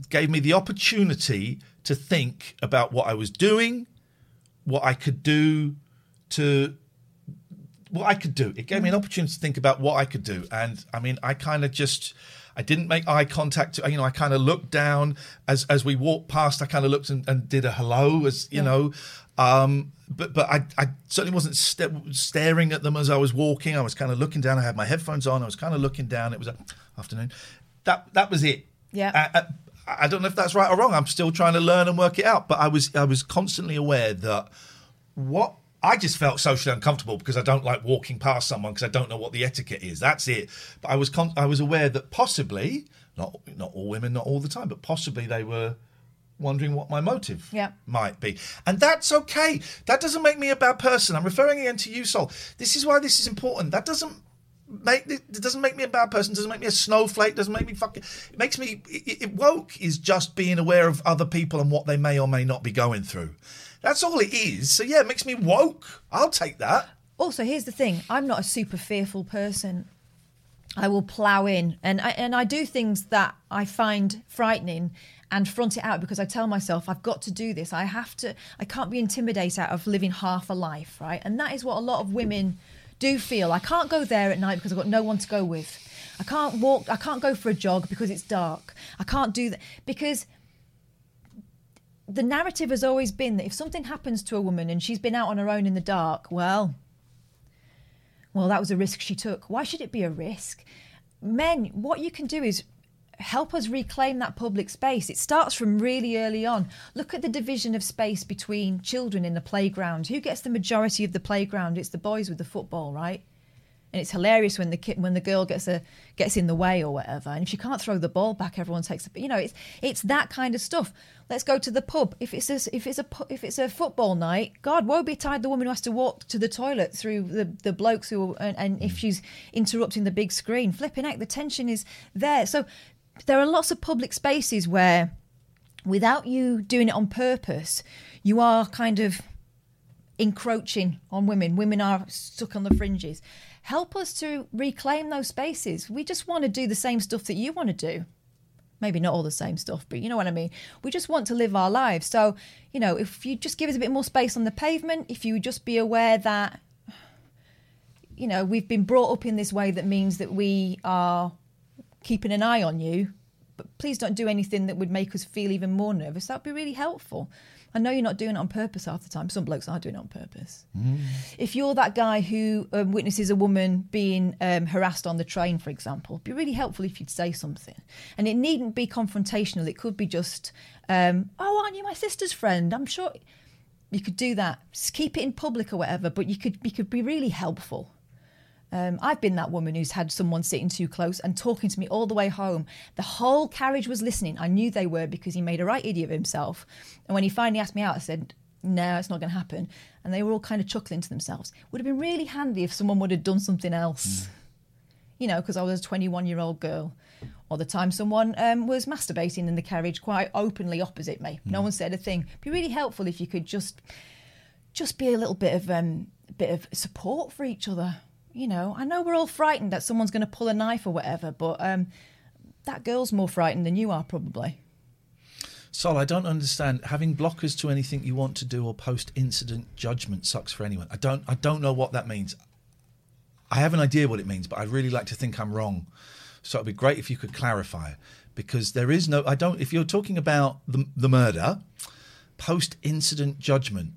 gave me the opportunity to think about what I was doing, what I could do to what I could do. It gave me an opportunity to think about what I could do. And I mean, I kind of just I didn't make eye contact. You know, I kind of looked down as as we walked past. I kind of looked and, and did a hello, as you Yeah. know. Um, but but I, I certainly wasn't st- staring at them as I was walking. I was kind of looking down. I had my headphones on. I was kind of looking down. It was a afternoon. That that was it. Yeah. I, I, I don't know if that's right or wrong. I'm still trying to learn and work it out. But I was I was constantly aware that what I just felt socially uncomfortable because I don't like walking past someone because I don't know what the etiquette is. That's it. But I was con- I was aware that possibly not not all women, not all the time, but possibly they were wondering what my motive Yeah. might be. And that's okay. That doesn't make me a bad person. I'm referring again to you, Sol. This is why this is important. That doesn't make it doesn't make me a bad person. Doesn't make me a snowflake. Doesn't make me fucking. It makes me. It, it woke is just being aware of other people and what they may or may not be going through. That's all it is. So yeah, it makes me woke. I'll take that. Also, here's the thing: I'm not a super fearful person. I will plow in, and I, and I do things that I find frightening and front it out because I tell myself I've got to do this. I have to. I can't be intimidated out of living half a life, right? And that is what a lot of women do feel. I can't go there at night because I've got no one to go with. I can't walk. I can't go for a jog because it's dark. I can't do that because the narrative has always been that if something happens to a woman and she's been out on her own in the dark, well, well, that was a risk she took. Why should it be a risk? Men, what you can do is help us reclaim that public space. It starts from really early on. Look at the division of space between children in the playground. Who gets the majority of the playground? It's the boys with the football, right? And it's hilarious when the kid, when the girl gets a gets in the way or whatever. And if she can't throw the ball back, everyone takes it. You know, it's it's that kind of stuff. Let's go to the pub. If it's a, if it's a if it's a football night, God, woe betide the woman who has to walk to the toilet through the the blokes who, and, and if she's interrupting the big screen, flipping out, the tension is there. So there are lots of public spaces where, without you doing it on purpose, you are kind of encroaching on women. Women are stuck on the fringes. Help us to reclaim those spaces. We just want to do the same stuff that you want to do. Maybe not all the same stuff, but you know what I mean. We just want to live our lives. So, you know, if you just give us a bit more space on the pavement, if you just be aware that, you know, we've been brought up in this way that means that we are keeping an eye on you, but please don't do anything that would make us feel even more nervous. That would be really helpful. I know you're not doing it on purpose half the time. Some blokes are doing it on purpose. If you're that guy who um, witnesses a woman being um, harassed on the train, for example, it'd be really helpful if you'd say something. And it needn't be confrontational. It could be just, um, "Oh, aren't you my sister's friend?" I'm sure you could do that. Just keep it in public or whatever. But you could you could be really helpful. Um, I've been that woman who's had someone sitting too close and talking to me all the way home. The whole carriage was listening. I knew they were because he made a right idiot of himself. And when he finally asked me out, I said, No, it's not going to happen. And they were all kind of chuckling to themselves. Would have been really handy if someone would have done something else. You know, because I was a 21 year old girl. Or the time someone um, was masturbating in the carriage quite openly opposite me. No one said a thing. Be really helpful if you could just just be a little bit of um, bit of support for each other. You know, I know we're all frightened that someone's going to pull a knife or whatever, but um, that girl's more frightened than you are probably. Sol, I don't understand having blockers to anything you want to do or post incident judgment sucks for anyone. I don't I don't know what that means. I have an idea what it means, but I'd really like to think I'm wrong. So it'd be great if you could clarify because there is no I don't if you're talking about the the murder, post incident judgment.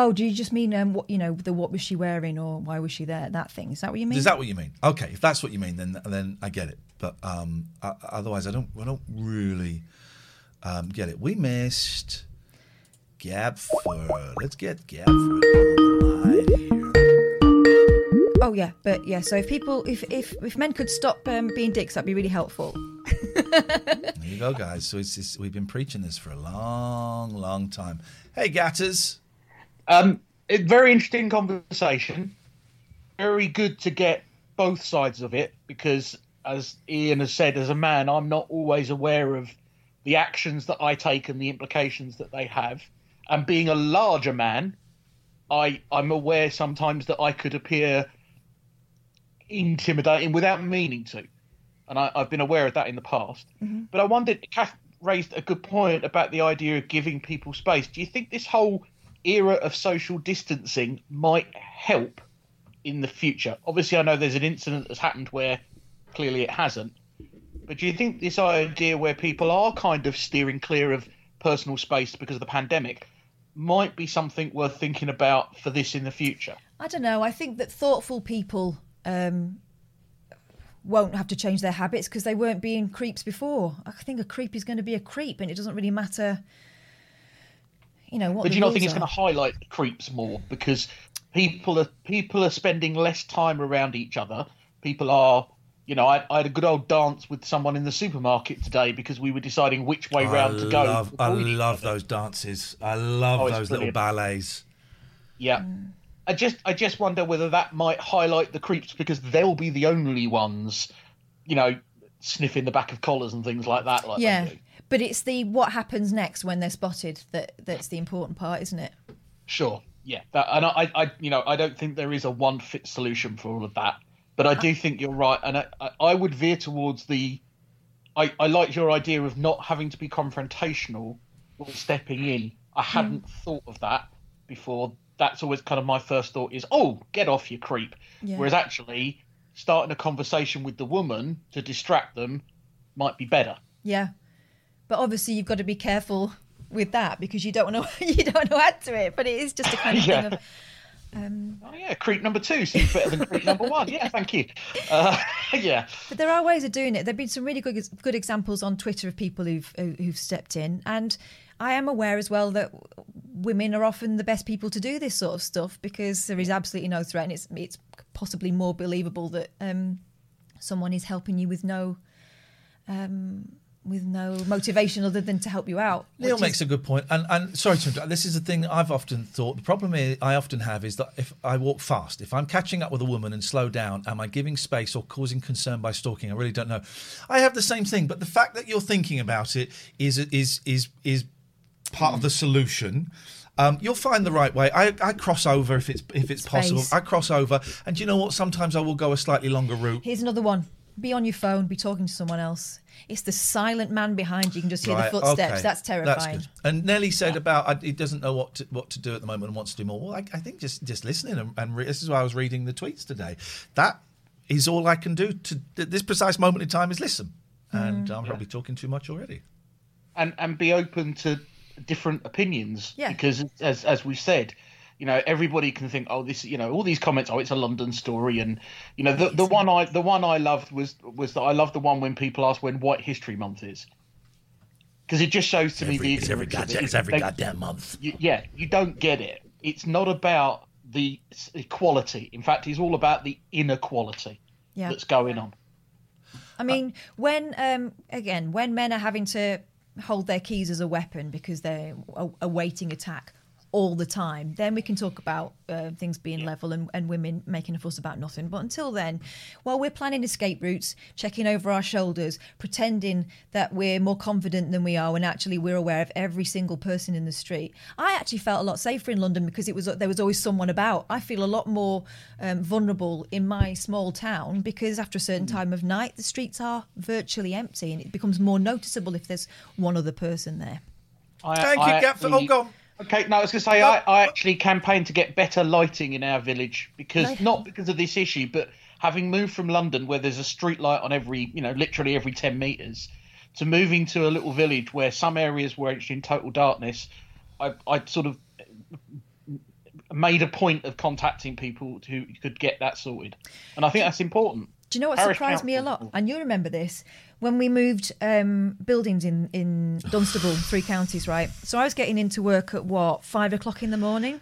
Oh, do you just mean um, what you know the what was she wearing or why was she there? That thing is that what you mean? Is that what you mean? Okay, if that's what you mean, then then I get it. But um, o- otherwise, I don't. I don't really um, get it. We missed Gatford. Let's get Gatford on the line here. Oh yeah, but yeah. So if people, if if if men could stop um, being dicks, that'd be really helpful. There you go, guys. So it's, it's, we've been preaching this for a long, long time. Hey, Gatters. Um, it, very interesting conversation. Very good to get both sides of it because, as Iain has said, as a man, I'm not always aware of the actions that I take and the implications that they have. And being a larger man, I I'm aware sometimes that I could appear intimidating without meaning to, and I, I've been aware of that in the past. But I wondered, Kath raised a good point about the idea of giving people space. Do you think this whole era of social distancing might help in the future? Obviously, I know there's an incident that's happened where clearly it hasn't. But do you think this idea where people are kind of steering clear of personal space because of the pandemic might be something worth thinking about for this in the future? I don't know. I think that thoughtful people um, won't have to change their habits because they weren't being creeps before. I think a creep is going to be a creep, and it doesn't really matter. You know what? but do you not rules think it's going to highlight creeps more because people are people are spending less time around each other. People are, you know, I, I had a good old dance with someone in the supermarket today because we were deciding which way round to go. love, I love those dances. I love Oh, those little ballets. Yeah. I just I just wonder whether that might highlight the creeps because they'll be the only ones, you know, sniffing the back of collars and things like that. Like yeah, do. But it's the what happens next when they're spotted that that's the important part, isn't it? Sure. Yeah. That, and I, I, you know, I don't think there is a one fit solution for all of that. But I do think you're right, and I, I, would veer towards the. I, I like your idea of not having to be confrontational or stepping in. I hmm. hadn't thought of that before. That's always kind of my first thought is, oh, get off, you creep. Yeah. Whereas actually, starting a conversation with the woman to distract them might be better. Yeah, but obviously you've got to be careful with that because you don't know you don't know add to it. But it is just a kind of Yeah. thing of Um, Oh yeah, creep number two seems better than creep number one. Yeah, thank you. Uh, yeah, But there are ways of doing it. There've been some really good good examples on Twitter of people who've who- who've stepped in, and I am aware as well that women are often the best people to do this sort of stuff because there is absolutely no threat, and it's it's possibly more believable that um, someone is helping you with no um, with no motivation other than to help you out. Neil makes is- a good point, and and sorry to interrupt. This is the thing I've often thought. The problem I often have is that if I walk fast, if I'm catching up with a woman and slow down, am I giving space or causing concern by stalking? I really don't know. I have the same thing, but the fact that you're thinking about it is is is is part of the solution. Um, you'll find the right way. I, I cross over if it's if it's possible. I cross over, and do you know what? Sometimes I will go a slightly longer route. Here's another one. Be on your phone. Be talking to someone else. It's the silent man behind you. You can just hear Right, the footsteps. okay. That's terrifying. good. And Nelly said about he doesn't know what to, what to do at the moment and wants to do more. Well, I, I think just just listening and, and re- this is why I was reading the tweets today. That is all I can do to at this precise moment in time is listen. And Mm. I'm probably talking too much already. and and be open to different opinions. Yeah. Because as as we said, you know, everybody can think, oh, this, you know, all these comments, oh, it's a London story, and you know, the the one I the one I loved was was that I loved the one when people ask when White History Month is. Because it just shows to me the it's every goddamn- it. it's every They- goddamn month. you- yeah, you don't get it. It's not about the equality. In fact, it's all about the inequality Yeah. that's going on. I mean, when um, again, when men are having to hold their keys as a weapon because they're awaiting attack all the time, then we can talk about uh, things being level and, and women making a fuss about nothing. But until then, while we're planning escape routes, checking over our shoulders, pretending that we're more confident than we are, when actually we're aware of every single person in the street, I actually felt a lot safer in London because it was there was always someone about. I feel a lot more um, vulnerable in my small town because after a certain time of night, the streets are virtually empty, and it becomes more noticeable if there's one other person there. I, Thank you, I Gatford. Oh, actually- go on. Okay, no, I was going to say I, I actually campaigned to get better lighting in our village because not because of this issue, but having moved from London where there's a street light on every, you know, literally every ten meters, to moving to a little village where some areas were actually in total darkness, I, I sort of made a point of contacting people who could get that sorted, and I think that's important. Do you know what Parish surprised me a lot? And you remember this when we moved um, buildings in in Dunstable, three counties, right? So I was getting into work at what five o'clock in the morning,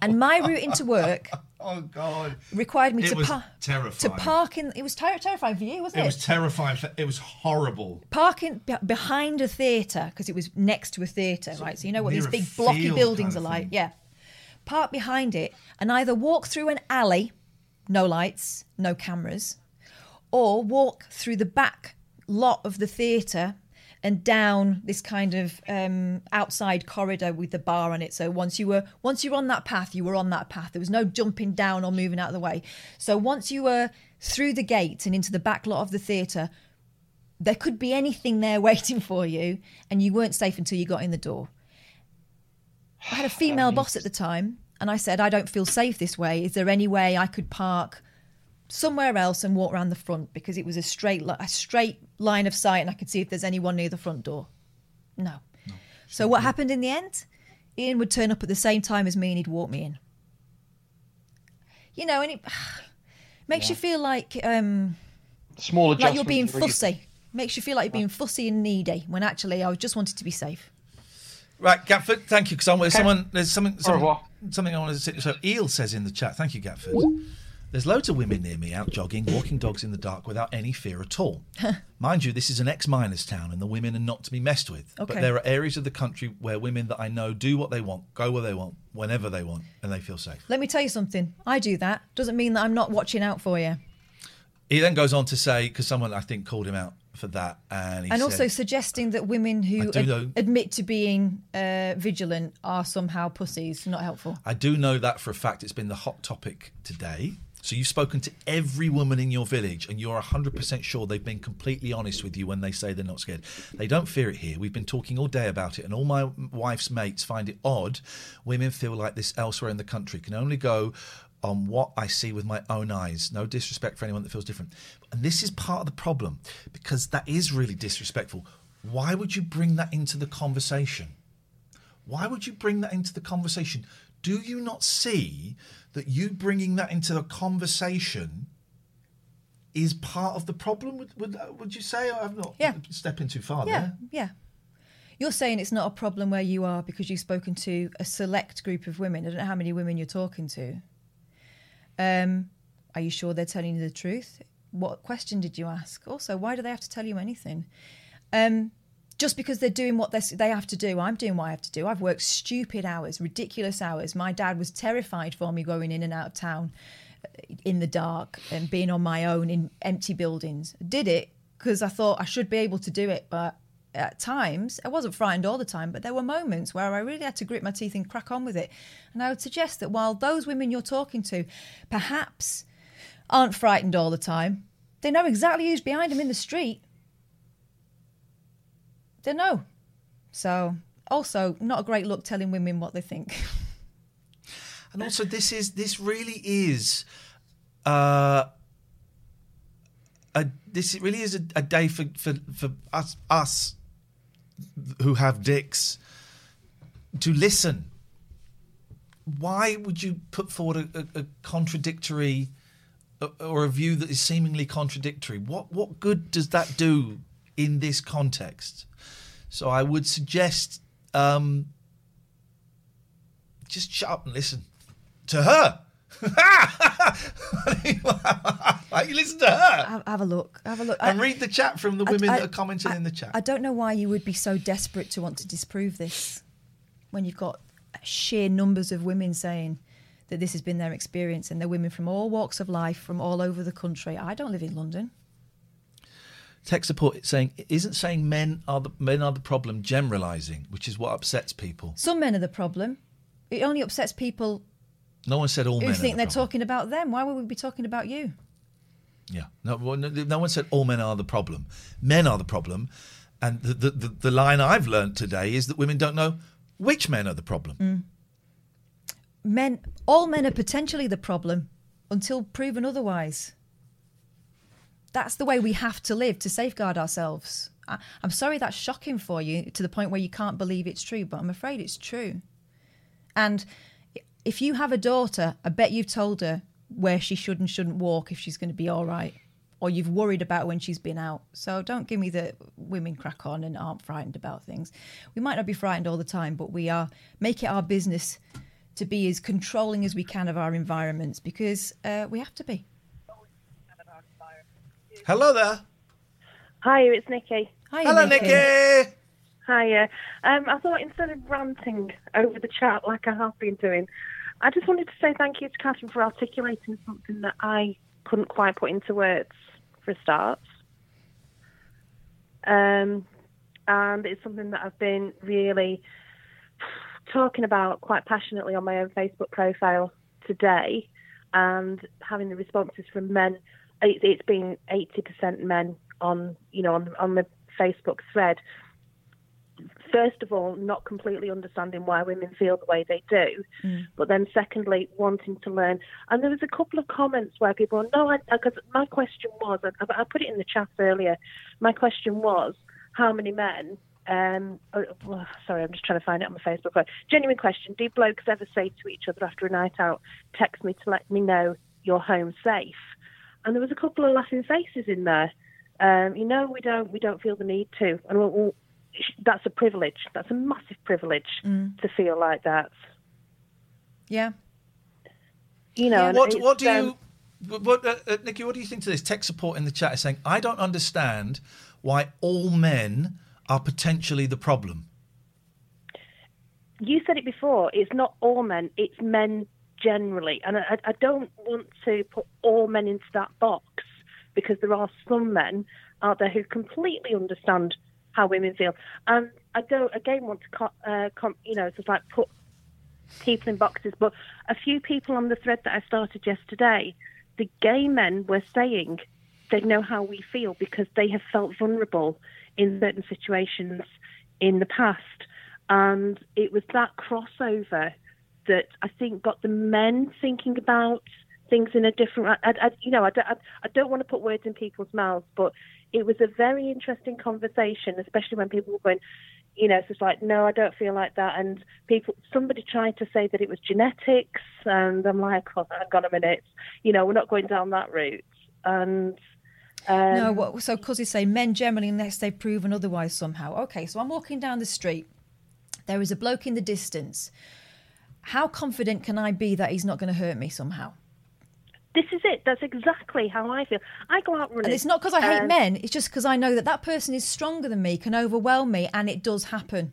and my route into work Oh God! required me It to park to park in. It was ter- terrifying for you, wasn't It it? was terrifying. For, It was horrible. Parking be- behind a theatre because it was next to a theatre, right? So you know what these big blocky buildings kind are like. thing. Yeah. Park behind it and either walk through an alley, no lights, no cameras, or walk through the back lot of the theatre and down this kind of um, outside corridor with the bar on it. So once you were once you were on that path, you were on that path. There was no jumping down or moving out of the way. So once you were through the gate and into the back lot of the theatre, there could be anything there waiting for you, and you weren't safe until you got in the door. I had a female boss at the time, and I said, I don't feel safe this way. Is there any way I could park somewhere else and walk around the front because it was a straight a straight line of sight, and I could see if there's anyone near the front door. No. So what happened in the end? Iain would turn up at the same time as me, and he'd walk me in. You know, and it makes you feel like um, Small like you're being fussy. Makes you feel like you're being fussy and needy when actually I just wanted to be safe. Right, Gatford, thank you. Because Okay. someone, there's something, something, something I wanted to say. So Eel says in the chat, thank you, Gatford. There's loads of women near me out jogging, walking dogs in the dark without any fear at all. Mind you, this is an ex-miners town, and the women are not to be messed with. Okay. But there are areas of the country where women that I know do what they want, go where they want, whenever they want, and they feel safe. Let me tell you something. I do that. Doesn't mean that I'm not watching out for you. He then goes on to say, because someone I think called him out for that, and he and said, also suggesting that women who ad- know- admit to being uh, vigilant are somehow pussies. Not helpful. I do know that for a fact. It's been the hot topic today. So you've spoken to every woman in your village, and you're 100% sure they've been completely honest with you when they say they're not scared. They don't fear it here. We've been talking all day about it, and all my wife's mates find it odd. Women feel like this elsewhere in the country. Can only go on what I see with my own eyes. No disrespect for anyone that feels different. And this is part of the problem because that is really disrespectful. Why would you bring that into the conversation? Why would you bring that into the conversation? do you not see that you bringing that into the conversation is part of the problem? Would, would, would you say? I'm not Yeah. stepping too far Yeah, there. yeah. You're saying it's not a problem where you are because you've spoken to a select group of women. I don't know how many women you're talking to. Um, are you sure they're telling you the truth? What question did you ask? Also, why do they have to tell you anything? Um, just because they're doing what they have to do, I'm doing what I have to do. I've worked stupid hours, ridiculous hours. My dad was terrified for me going in and out of town uh, in the dark and being on my own in empty buildings. Did it because I thought I should be able to do it, but at times I wasn't frightened all the time, but there were moments where I really had to grit my teeth and crack on with it. And I would suggest that while those women you're talking to perhaps aren't frightened all the time, they know exactly who's behind them in the street. They know. So, also, not a great look telling women what they think. And also, this is this really is, uh, a this really is a, a day for, for for us us who have dicks to listen. Why would you put forward a, a, a contradictory or a view that is seemingly contradictory? What what good does that do in this context? So I would suggest um, just shut up and listen to her. like you listen to her have, have a look. Have a look. and I- read the chat from the I- women I- that are commenting in the chat. I don't know why you would be so desperate to want to disprove this when you've got sheer numbers of women saying that this has been their experience and they're women from all walks of life from all over the country. I don't live in London. Tech support saying isn't saying men are the men are the problem. Generalizing, which is what upsets people. Some men are the problem. It only upsets people No one said all men. who think are they're the problem. talking about them. Why would we be talking about you? Yeah, no, no, no one said all men are the problem. Men are the problem, and the the, the, the line I've learnt today is that women don't know which men are the problem. Mm. Men, all men are potentially the problem until proven otherwise. That's the way we have to live to safeguard ourselves. I, I'm sorry that's shocking for you to the point where you can't believe it's true, but I'm afraid it's true. And if you have a daughter, I bet you've told her where she should and shouldn't walk if she's going to be all right, or you've worried about when she's been out. So don't give me the women crack on and aren't frightened about things. We might not be frightened all the time, but we are make it our business to be as controlling as we can of our environments because uh, we have to be. Hello there. Hi, it's Nikki. Hi, Hello, Nikki. Hiya. Um, I thought instead of ranting over the chat like I have been doing, I just wanted to say thank you to Catherine for articulating something that I couldn't quite put into words for a start. Um, and it's something that I've been really talking about quite passionately on my own Facebook profile today, and having the responses from men. It, it's been eighty percent men on you know on on the Facebook thread. First of all, not completely understanding why women feel the way they do, mm. but then secondly, wanting to learn. And there was a couple of comments where people, no, because my question was, I, I put it in the chat earlier. My question was, how many men? Um, oh, well, sorry, I'm just trying to find it on my Facebook. Right. Genuine question: Do blokes ever say to each other after a night out, "Text me to let me know you're home safe"? And there was a couple of laughing faces in there. Um, you know, we don't we don't feel the need to, and well, well, that's a privilege. That's a massive privilege Mm. to feel like that. Yeah. You know, and what what do um, you what, what uh, uh, Nikki? What do you think to this? Tech support in the chat is saying I don't understand why all men are potentially the problem. you said it before. It's not all men. It's men generally, and I, I don't want to put all men into that box because there are some men out there who completely understand how women feel, and I don't again want to, uh, com- you know, just like put people in boxes. But a few people on the thread that I started yesterday, the gay men were saying they know how we feel because they have felt vulnerable in certain situations in the past. And it was that crossover that I think got the men thinking about things in a different. I, I, you know, I, don't- I, I don't want to put words in people's mouths, but it was a very interesting conversation, especially when people were going, You know, it's like, no, I don't feel like that. And people, somebody tried to say that it was genetics, and I'm like, oh, hang on a minute, you know, we're not going down that route. And um, no, what, so because they say men generally, unless they've proven otherwise somehow. Okay, so I'm walking down the street. There is a bloke in the distance. How confident can I be that he's not going to hurt me somehow? this is it. That's exactly how I feel. I go out running. And it's not because I hate and- men. It's just because I know that that person is stronger than me, can overwhelm me, and it does happen.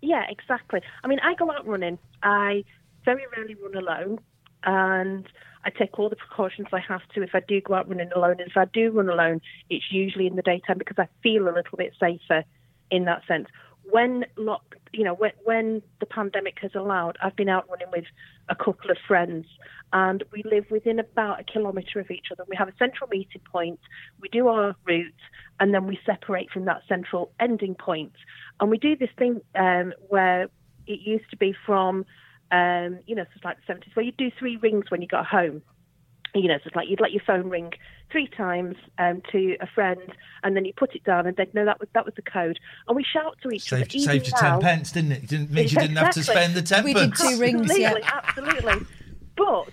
Yeah, exactly. I mean, I go out running. I very rarely run alone, and I take all the precautions I have to if I do go out running alone. And if I do run alone, it's usually in the daytime because I feel a little bit safer in that sense. When lock, you know, when, when the pandemic has allowed, I've been out running with a couple of friends, and we live within about a kilometre of each other. We have a central meeting point. We do our route, and then we separate from that central ending point. And we do this thing um, where it used to be from, um, you know, sort of like the 70s, where you do three rings when you got home. You know, so it's like you'd let your phone ring three times um, to a friend, and then you put it down, and they'd know that was that was the code. And we shout to each Saved, other. even saved you now- ten pence, didn't it? It didn't mean you didn't have to spend the ten pence. absolutely, rings, yeah, Absolutely. But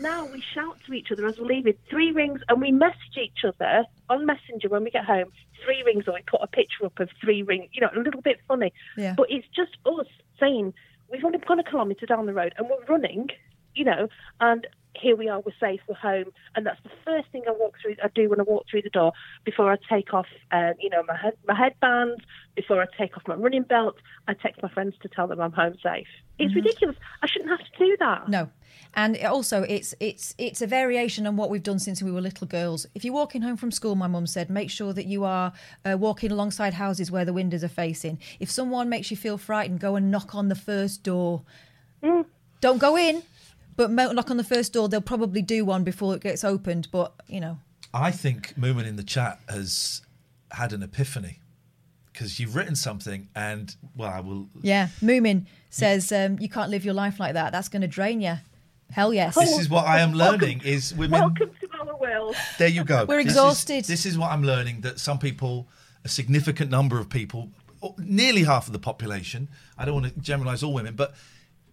now we shout to each other as we're leaving. Three rings, and we message each other on Messenger when we get home. Three rings, or we put a picture up of three rings. You know, a little bit funny. Yeah. But it's just us saying we've only gone a kilometre down the road and we're running. You know, and here we are. We're safe. We're home. And that's the first thing I walk through. I do when I walk through the door before I take off. Uh, you know, my head, my headband. Before I take off my running belt, I text my friends to tell them I'm home safe. It's ridiculous. I shouldn't have to do that. No. And also, it's it's it's a variation on what we've done since we were little girls. If you're walking home from school, my mum said, make sure that you are uh, walking alongside houses where the windows are facing. If someone makes you feel frightened, go and knock on the first door. Don't go in, but mo- knock on the first door. They'll probably do one before it gets opened. But you know, I think Moomin in the chat has had an epiphany because you've written something, and well, I will. yeah. Moomin says um, you can't live your life like that. That's going to drain you. Hell yes. This is what I am learning: is women. Welcome to our world. There you go. We're This is- exhausted. This is what I'm learning that some people, a significant number of people, nearly half of the population, I don't want to generalize all women, but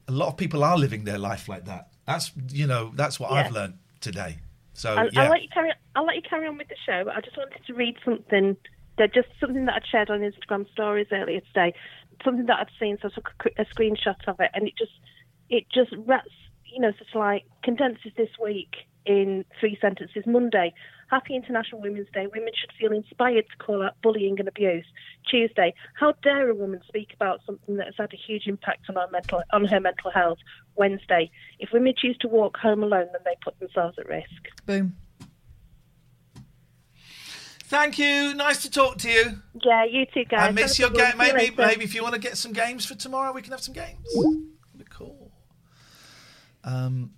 a lot of people are living their life like that. That's you know that's what I've learned today. So I'll, yeah, I'll let you carry. I'll let you carry on with the show. But I just wanted to read something. That just something that I'd shared on Instagram stories earlier today. Something that I've seen, so I took a, a screenshot of it, and it just, it just wraps, you know, sort of like condenses this week in three sentences. Monday, Happy International Women's Day. Women should feel inspired to call out bullying and abuse. Tuesday, how dare a woman speak about something that has had a huge impact on our mental on her mental health. Wednesday, if women choose to walk home alone, then they put themselves at risk. Boom. Thank you. Nice to talk to you. Yeah, you too, guys. I miss Have your game. one. See you Maybe, maybe if you want to get some games for tomorrow, we can have some games. Be cool. Um,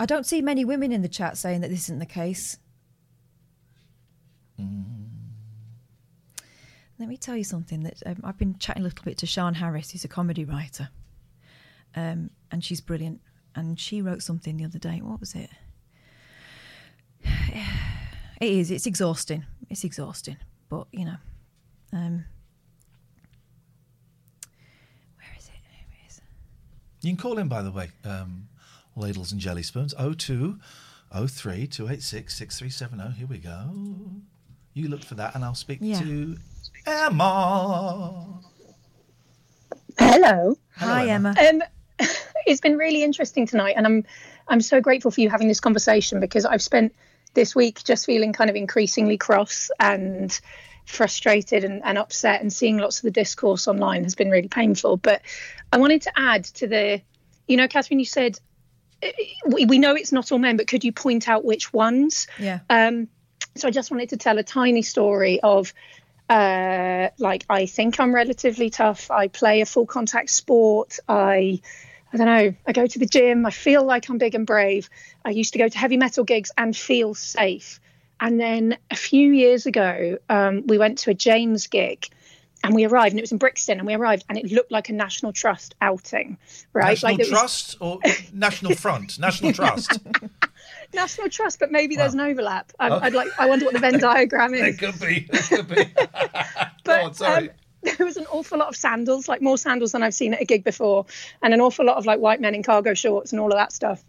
I don't see many women in the chat saying that this isn't the case. Let me tell you something that um, I've been chatting a little bit to Sian Harries, who's a comedy writer, um, and she's brilliant. And she wrote something the other day. What was it? It is. It's exhausting. It's exhausting. But you know, um, where is it? you can call in, by the way, um, ladles and jelly spoons. 02 03 286 6370. Here we go. You look for that, and I'll speak Yeah. to Emma. Hello. Hi, Emma. Um, it's been really interesting tonight, and I'm I'm so grateful for you having this conversation because I've spent this week just feeling kind of increasingly cross and frustrated and, and upset, and seeing lots of the discourse online has been really painful. But I wanted to add to the, you know, Catherine, you said uh, we, we know it's not all men, but could you point out which ones? Yeah. Um, so I just wanted to tell a tiny story of uh, like I think I'm relatively tough. I play a full contact sport. I I don't know. I go to the gym. I feel like I'm big and brave. I used to go to heavy metal gigs and feel safe. And then a few years ago, um, we went to a James gig. And we arrived, and it was in Brixton, and we arrived, and it looked like a National Trust outing, right? National like it was- Trust or National Front? National Trust. National Trust, but maybe there's an overlap. I, Oh. I'd like. I wonder what the Venn diagram It is. could be. It could be. Go on, sorry. Um, there was an awful lot of sandals, like more sandals than I've seen at a gig before, and an awful lot of like white men in cargo shorts and all of that stuff.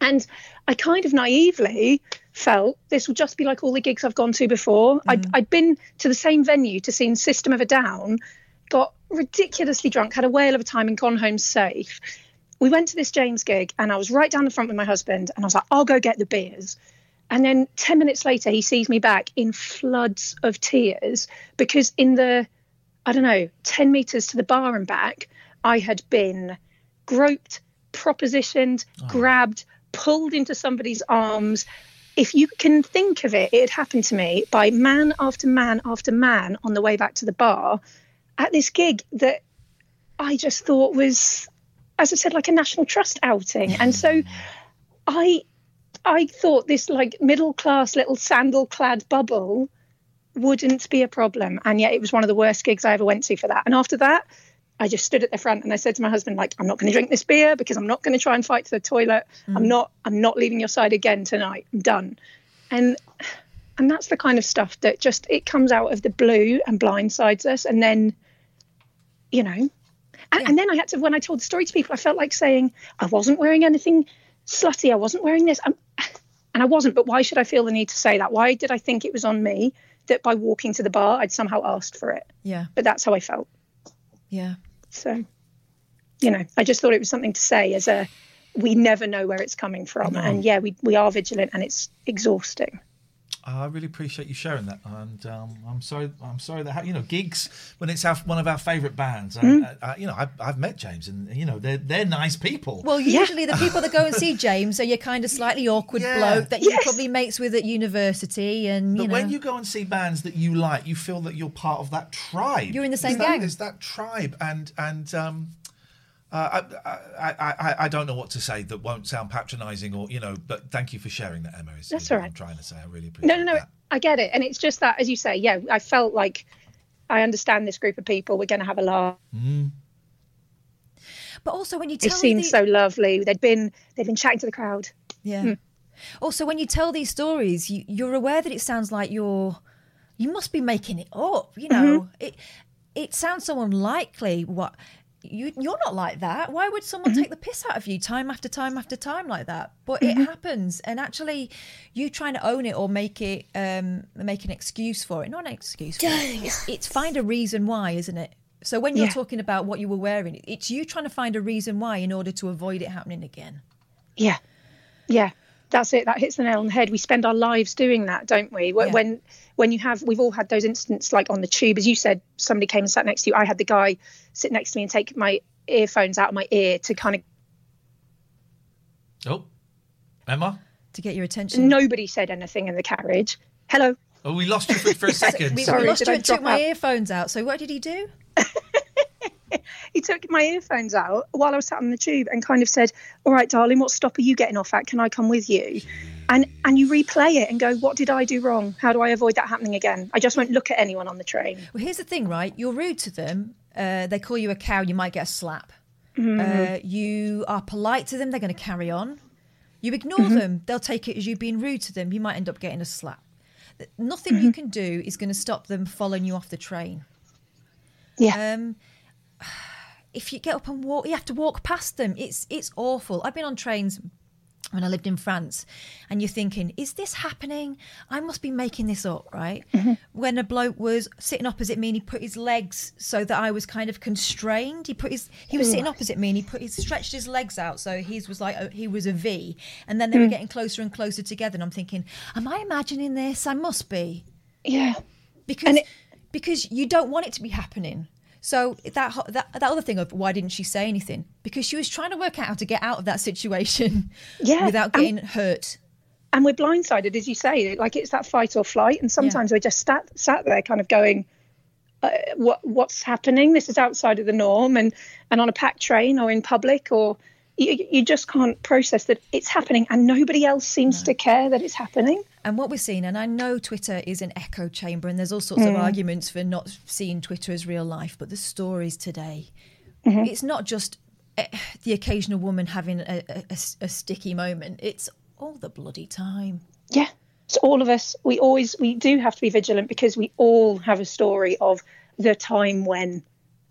And I kind of naively felt this would just be like all the gigs I've gone to before. I'd, I'd been to the same venue to see System of a Down, got ridiculously drunk, had a whale of a time, and gone home safe. We went to this James gig, and I was right down the front with my husband, and I was like, I'll go get the beers. And then 10 minutes later, he sees me back in floods of tears because in the, I don't know, 10 meters to the bar and back, I had been groped, propositioned, oh. grabbed, pulled into somebody's arms. If you can think of it, it had happened to me by man after man after man on the way back to the bar at this gig that I just thought was, as I said, like a National Trust outing. And so I I thought this like middle class little sandal clad bubble wouldn't be a problem. And yet it was one of the worst gigs I ever went to for that. And after that, I just stood at the front and I said to my husband, like, I'm not going to drink this beer because I'm not going to try and fight to the toilet. Mm. I'm not, I'm not leaving your side again tonight. I'm done. And and that's the kind of stuff that just it comes out of the blue and blindsides us. And then, you know, and, and then I had to when I told the story to people, I felt like saying I wasn't wearing anything slutty. I wasn't wearing this. I'm, um, and I wasn't. But why should I feel the need to say that? Why did I think it was on me that by walking to the bar I'd somehow asked for it? Yeah. But that's how I felt. Yeah. So, you know, I just thought it was something to say as a we never know where it's coming from. And yeah, we, we are vigilant and it's exhausting. I really appreciate you sharing that, and um, I'm sorry. I'm sorry that you know gigs when it's our, one of our favourite bands. And, Mm. uh, uh, you know, I've, I've met James, and you know they're they're nice people. Well, usually the people that go and see James are your kind of slightly awkward Yeah. bloke that you probably mates with at university, and you But know. when you go and see bands that you like, you feel that you're part of that tribe. You're in the same that- gang. It's that tribe, and and um, uh, I, I, I I I don't know what to say that won't sound patronising or you know. But thank you for sharing that, Emma. Is That's what all right. I'm trying to say. I really appreciate. No, no, no. I get it. And it's just that, as you say, yeah, I felt like I understand this group of people. We're going to have a laugh. Mm. but also when you They tell seemed the- so lovely. They'd been they'd been chatting to the crowd. Yeah. Hmm. Also, when you tell these stories, you, you're aware that it sounds like you're, you must be making it up. You know, Mm-hmm. it it sounds so unlikely. What you you're not like that. Why would someone Mm-hmm. take the piss out of you time after time after time like that? But it happens, and actually, you trying to own it or make it um make an excuse for it. Not an excuse. It. It's, it's find a reason why, isn't it? So when you're Yeah. talking about what you were wearing, it's you trying to find a reason why in order to avoid it happening again. Yeah, yeah, that's it. That hits the nail on the head. We spend our lives doing that, don't we? When Yeah. when, when you have, we've all had those incidents, like on the tube, as you said, somebody came and sat next to you. I had the guy sit next to me and take my earphones out of my ear to kind of. Oh, Emma. To get your attention. Nobody said anything in the carriage. Hello. Oh, we lost you for, for a second. We, Sorry, we lost you and took my out? earphones out. So what did he do? he took my earphones out while I was sat on the tube and kind of said, "All right, darling, what stop are you getting off at? Can I come with you?" And and you replay it and go, "What did I do wrong? How do I avoid that happening again?" I just won't look at anyone on the train. Well, here's the thing, right? You're rude to them. Uh, they call you a cow. You might get a slap. Mhm. Uh, you are polite to them. They're going to carry on. You ignore Mhm. them. They'll take it as you being rude to them. You might end up getting a slap. Nothing Mm-hmm. you can do is going to stop them following you off the train. Yeah. Um, if you get up and walk, you have to walk past them. It's it's awful. I've been on trains when I lived in France, and you're thinking, is this happening? I must be making this up, right? When a bloke was sitting opposite me and he put his legs so that I was kind of constrained. He put his he was Ooh. sitting opposite me and he put his stretched his legs out so his was like a, he was a V, and then they were Mm. getting closer and closer together. And I'm thinking, am I imagining this? I must be Yeah. because because you don't want it to be happening. So that that that other thing of why didn't she say anything? Because she was trying to work out how to get out of that situation Yeah, without and- getting hurt. and we're blindsided, as you say, like it's that fight or flight. And sometimes we're just sat sat there, kind of going, uh, "What what's happening? This is outside of the norm." And and on a packed train or in public, or you, you just can't process that it's happening, and nobody else seems to care that it's happening. And what we're seeing, and I know Twitter is an echo chamber, and there's all sorts of Mm. arguments for not seeing Twitter as real life, but the stories today, Mhm. it's not just eh, the occasional woman having a sticky moment. It's all the bloody time. Yeah. So all of us, we always we do have to be vigilant because we all have a story of the time when.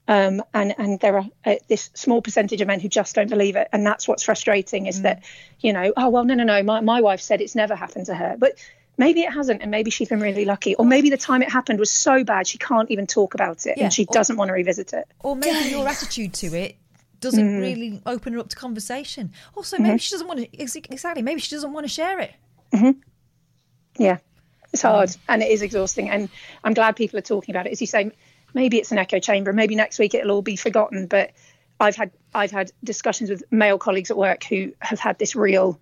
Um, and and there are uh, this small percentage of men who just don't believe it, and that's what's frustrating is that, you know, oh well, no, no, no, my my wife said it's never happened to her, but maybe it hasn't, and maybe she's been really lucky, or maybe the time it happened was so bad she can't even talk about it, Yeah, and she or- doesn't want to revisit it. Or maybe your attitude to it doesn't Mm. really open her up to conversation. Also, Mm-hmm. maybe she doesn't want to. Exactly. Maybe she doesn't want to share it. Yeah, it's hard and it is exhausting. And I'm glad people are talking about it. As you say, maybe it's an echo chamber. Maybe next week it'll all be forgotten. But I've had I've had discussions with male colleagues at work who have had this real.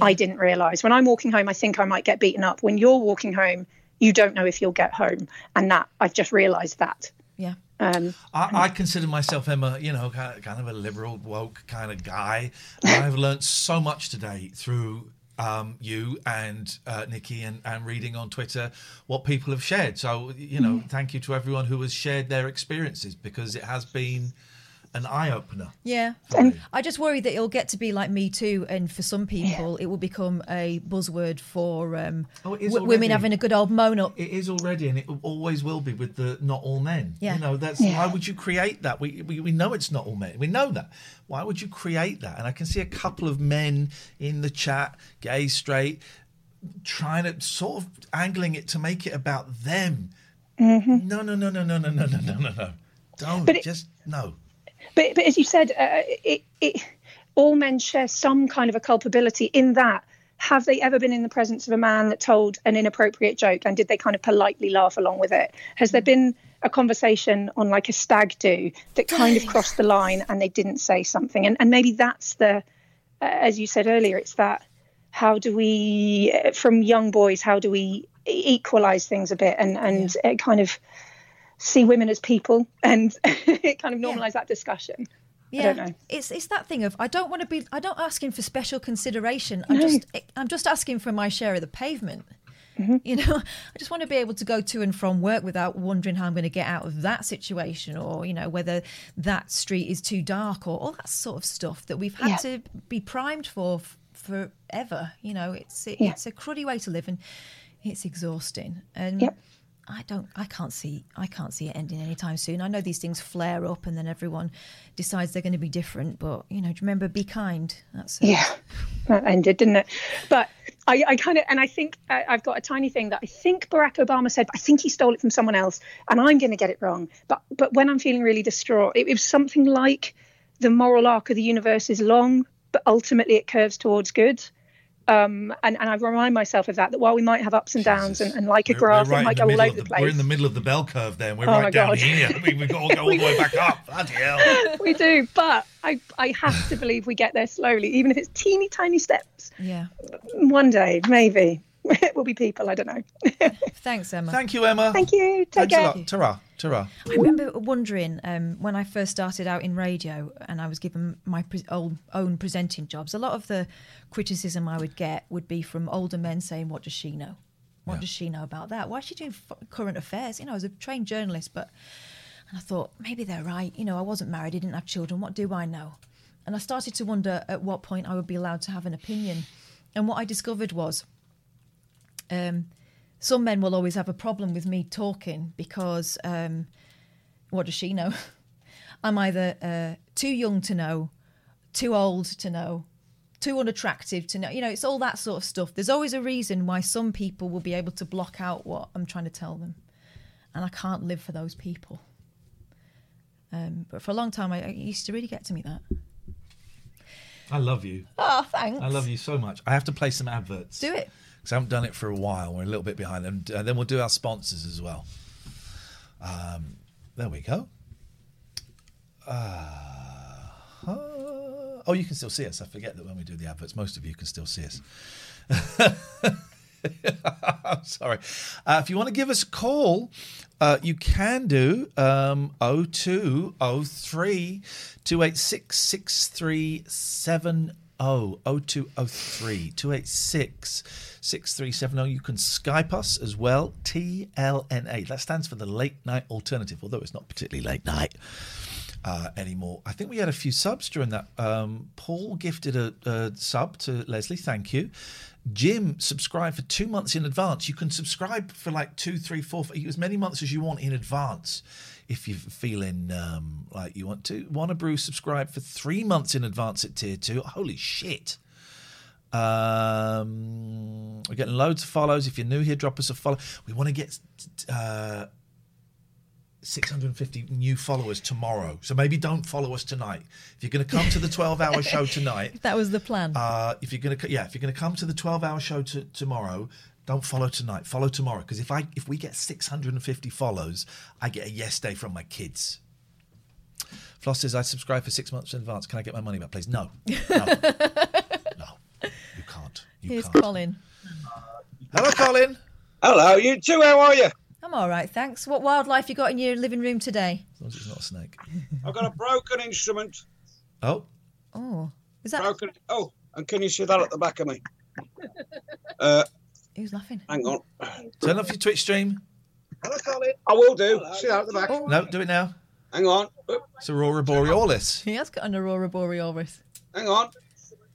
I didn't realise when I'm walking home. I think I might get beaten up. When you're walking home, you don't know if you'll get home, and that I've just realised that. Yeah. Um, I, I consider myself, Emma, you know, kind of, a liberal, woke kind of guy. And I've learnt so much today through um, you and uh, Nikki and, and reading on Twitter what people have shared. So, you know, thank you to everyone who has shared their experiences because it has been an eye opener. Yeah. I just worry that it'll get to be like Me Too, and for some people, it will become a buzzword for um, Oh, it is w- women having a good old moan up. It is already, and it always will be with the not all men. Yeah. You know, that's Yeah. why would you create that? We, we we know it's not all men. We know that. Why would you create that? And I can see a couple of men in the chat, gay, straight, trying to sort of angling it to make it about them. Mhm. No, no, no, no, no, no, no, no, no, no, no. Don't But it- just no. But, but as you said, uh, it, it, all men share some kind of a culpability in that. Have they ever been in the presence of a man that told an inappropriate joke and did they kind of politely laugh along with it? Has there been a conversation on like a stag do that kind of crossed the line and they didn't say something? And, and maybe that's the, uh, as you said earlier, it's that how do we, uh, from young boys, how do we equalize things a bit and, and uh, kind of see women as people and it kind of normalize that discussion. Yeah, I don't know. it's it's that thing of I don't want to be. I don't asking for special consideration. I'm just I'm just asking for my share of the pavement. Mm-hmm. You know, I just want to be able to go to and from work without wondering how I'm going to get out of that situation, or you know whether that street is too dark, or all that sort of stuff that we've had Yeah. to be primed for forever. You know, it's it, Yeah. it's a cruddy way to live, and it's exhausting. And Yep. I don't. I can't see. I can't see it ending anytime soon. I know these things flare up, and then everyone decides they're going to be different. But you know, remember, be kind. That's it. Yeah, that ended, didn't it? But I, I kind of, and I think uh, I've got a tiny thing that I think Barack Obama said, I think he stole it from someone else, and I'm going to get it wrong. But but when I'm feeling really distraught, it, it was something like the moral arc of the universe is long, but ultimately it curves towards good. Um, and, and I remind myself of that, that while we might have ups and downs, and, and like a We're- graph, we're right it might in go the all middle over of the the, place. We're in the middle of the bell curve. Then we're Oh right down God. here. We, we've got to go all the way back up. Bloody hell! we do, but I, I have to believe we get there slowly, even if it's teeny tiny steps. Yeah. One day, maybe. we'll be people, I don't know. Thanks, Emma. Thank you, Emma. Thank you. Take Thanks care. a lot. Ta-ra. Ta-ra. I remember wondering um, when I first started out in radio and I was given my pre- old, own presenting jobs, a lot of the criticism I would get would be from older men saying, What does she know? What does she know about that? Why is she doing f- current affairs? You know, I was a trained journalist, but. And I thought, maybe they're right. You know, I wasn't married, I didn't have children. What do I know? And I started to wonder at what point I would be allowed to have an opinion. And what I discovered was um, some men will always have a problem with me talking because um, what does she know? I'm either uh, too young to know, too old to know, too unattractive to know. You know, it's all that sort of stuff. There's always a reason why some people will be able to block out what I'm trying to tell them. And I can't live for those people. Um, but for a long time, I, it used to really get to me that. I love you. Oh, thanks. I love you so much. I have to play some adverts. Do it. Because I haven't done it for a while. We're a little bit behind. And uh, then we'll do our sponsors as well. Um, there we go. Uh, oh, you can still see us. I forget that when we do the adverts, most of you can still see us. I'm sorry. Uh, if you want to give us a call, uh, you can do um, 0203 286 6370. 0203 286 6370. You can Skype us as well. TLNA. That stands for the Late Night Alternative, although it's not particularly late night. uh, anymore. I think we had a few subs during that. Um, Paul gifted a, a sub to Leslie. Thank you. Jim subscribed for two months in advance. You can subscribe for like two, three, four, as many months as you want in advance. If you're feeling um, like you want to, Wanna Brew subscribe for three months in advance at tier two. Holy shit! Um, we're getting loads of follows. If you're new here, drop us a follow. We want to get uh, 650 new followers tomorrow. So maybe don't follow us tonight. If you're going to come to the 12 hour show tonight, That was the plan. uh, if you're going to, yeah, if you're going to come to the 12 hour show to, tomorrow, don't follow tonight. Follow tomorrow because if I if we get 650 follows, I get a yes day from my kids. Floss says I subscribe for six months in advance. Can I get my money back, please? No, no, no. You can't. You Here's can't. Colin. Hello, Colin. Hello, you too. How are you? I'm all right, thanks. What wildlife you got in your living room today? As long as it's not a snake. I've got a broken instrument. Oh, Oh, is that Broken. Oh, and can you see that at the back of me? Uh, who's laughing? hang on. turn off your Twitch stream. Hello, Colin. I will do. See that at the back. Oh. No, do it now. Hang on. It's Aurora Borealis. He has got an aurora borealis. Hang on.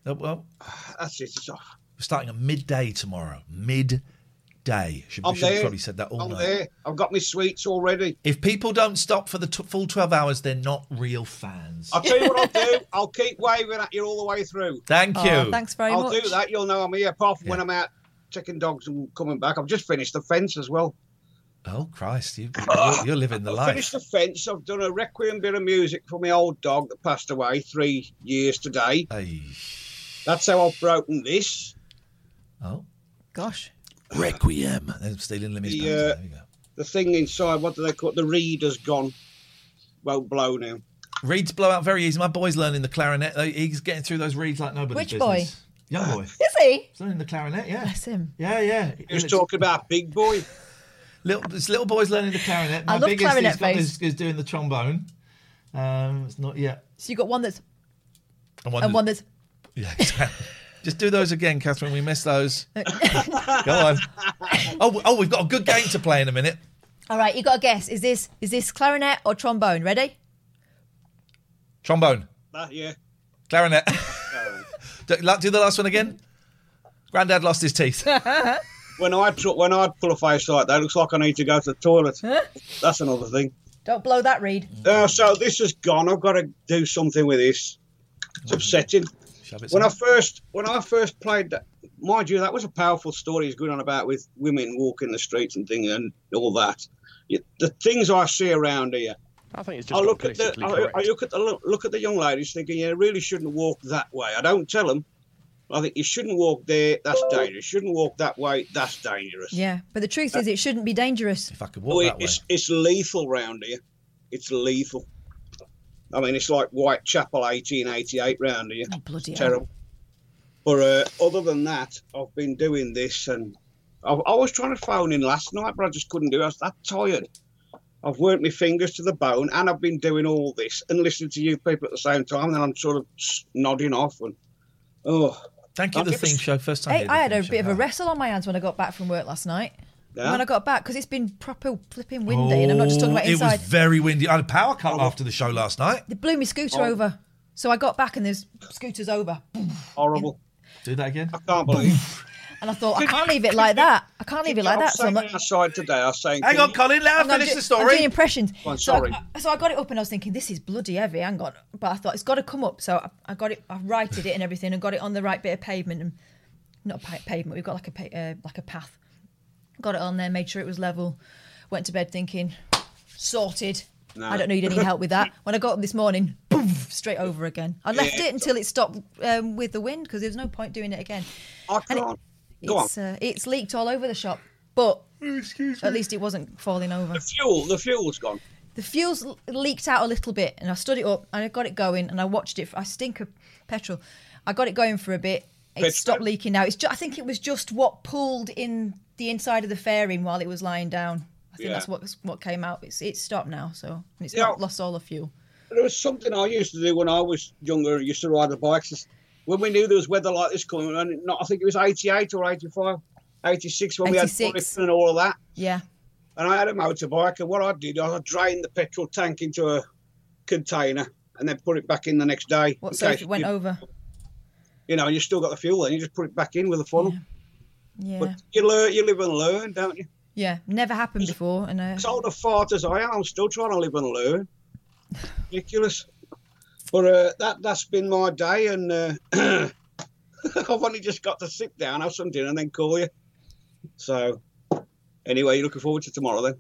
Oh, well, ah, That's it. It's off. we're starting at midday tomorrow. Midday. Should, I'm should have there. probably said that all I'm night. there. I've got my sweets already. If people don't stop for the t- full 12 hours, they're not real fans. I'll tell you what I'll do. I'll keep waving at you all the way through. Thank oh, you. Oh, thanks very much. I'll do that. You'll know I'm here. Apart from when I'm out checking dogs and coming back. I've just finished the fence as well. Oh, Christ. You, you're, you're living the I've life. finished the fence. I've done a requiem bit of music for my old dog that passed away three years today. Hey. That's how I've broken this. Oh. Gosh. Requiem. They're stealing Limmy's The, bands. uh, There we go. the thing inside, what do they call it? The reed has gone. Won't blow now. Reeds blow out very easy. My boy's learning the clarinet. He's getting through those reeds like nobody's Which boy? Business. Young boy. Is he? He's learning the clarinet, yeah. Bless him. Yeah, yeah. He was talking about big boy. Little, this little boy's learning the clarinet. I love biggest clarinet is, got- face. is, is doing the trombone. Um, it's not yet. So you got one that's And one and one that's Yeah, exactly. Just do those again, Catherine. We missed those. Go on. Oh, oh, we've got a good game to play in a minute. all right. You got to guess. Is this is this clarinet or trombone? Ready? Trombone, That, yeah. clarinet. Do, do the last one again. Granddad lost his teeth. When I tr- when I pull a face like that, it looks like I need to go to the toilet. That's another thing. Don't blow that reed. Uh, so this has gone. I've got to do something with this. It's upsetting. It When I first when I first played that, mind you, that was a powerful story. He's going on about with women walking the streets and things and all that. The things I see around here. I think it's I just look at the I. I look at the look, look at the young ladies thinking, yeah, really shouldn't walk that way. I don't tell them. I think you shouldn't walk there. That's dangerous. You shouldn't walk that way. That's dangerous. Yeah, but the truth is, it shouldn't be dangerous. If I could Oh, it- it's, it's lethal round here. It's lethal. I mean, it's like Whitechapel 1888 round here. Oh, bloody It's hell. terrible. But uh, other than that, I've been doing this, and I, I was trying to phone in last night, but I just couldn't do it. I was that tired. I've worked my fingers to the bone, and I've been doing all this and listening to you people at the same time. And then I'm sort of nodding off, and oh, Thank you, I the think theme show. First time. Hey, I had theme a show. bit of a wrestle on my hands when I got back from work last night. Yeah? When I got back, because it's been proper flipping windy, and I'm not just talking about Oh, It inside. was very windy. I had a power cut after the show last night. They blew my scooter Oh. over. So I got back and there's scooters over. horrible! Do that again. I can't believe. And I thought, I can't leave it like that. I can't leave it like I that. So I'm saying like, outside today. I was saying, Hang on, Colin. Let her finish do- the I'm doing impressions. Go on, so, I, sorry. so I got it up and I was thinking, this is bloody heavy. Hang on. But I thought, it's got to come up. So I, I got it, I righted it and everything and got it on the right bit of pavement. and Not pa- pavement, we've got like a, pa- uh, like a path. Got it on there, made sure it was level. Went to bed thinking, sorted. No. I don't need any help with that. When I got up this morning, boom, straight over again. I left Yeah. it until it stopped um, with the wind because there was no point doing it again. I can't. Go on. it's, uh, it's leaked all over the shop, but at least it wasn't falling over. The fuel, the fuel's gone. The fuel's leaked out a little bit, and I stood it up and I got it going, and I watched it. I stink of petrol. I got it going for a bit. It Petrol? stopped leaking now. It's I think it was just what pulled in the inside of the fairing while it was lying down. I think Yeah. that's what what came out. It's it's stopped now, so it's not lost all the fuel. There was something I used to do when I was younger. I used to ride the bikes. When we knew there was weather like this coming, and not, I think it was 88 or 85, 86 when we had 86. And all of that. Yeah, And I had a motorbike, and what I did, I drained the petrol tank into a container and then put it back in the next day. What so if it went you, over? You know, and you still got the fuel, then you just put it back in with a funnel. Yeah. But you learn, you live and learn, don't you? Yeah, never happened before, and uh, As old a fart as I am, I'm still trying to live and learn. Ridiculous. But uh, that that's been my day, and uh, I've only just got to sit down, have some dinner, and then call you. So, anyway, you're looking forward to tomorrow then.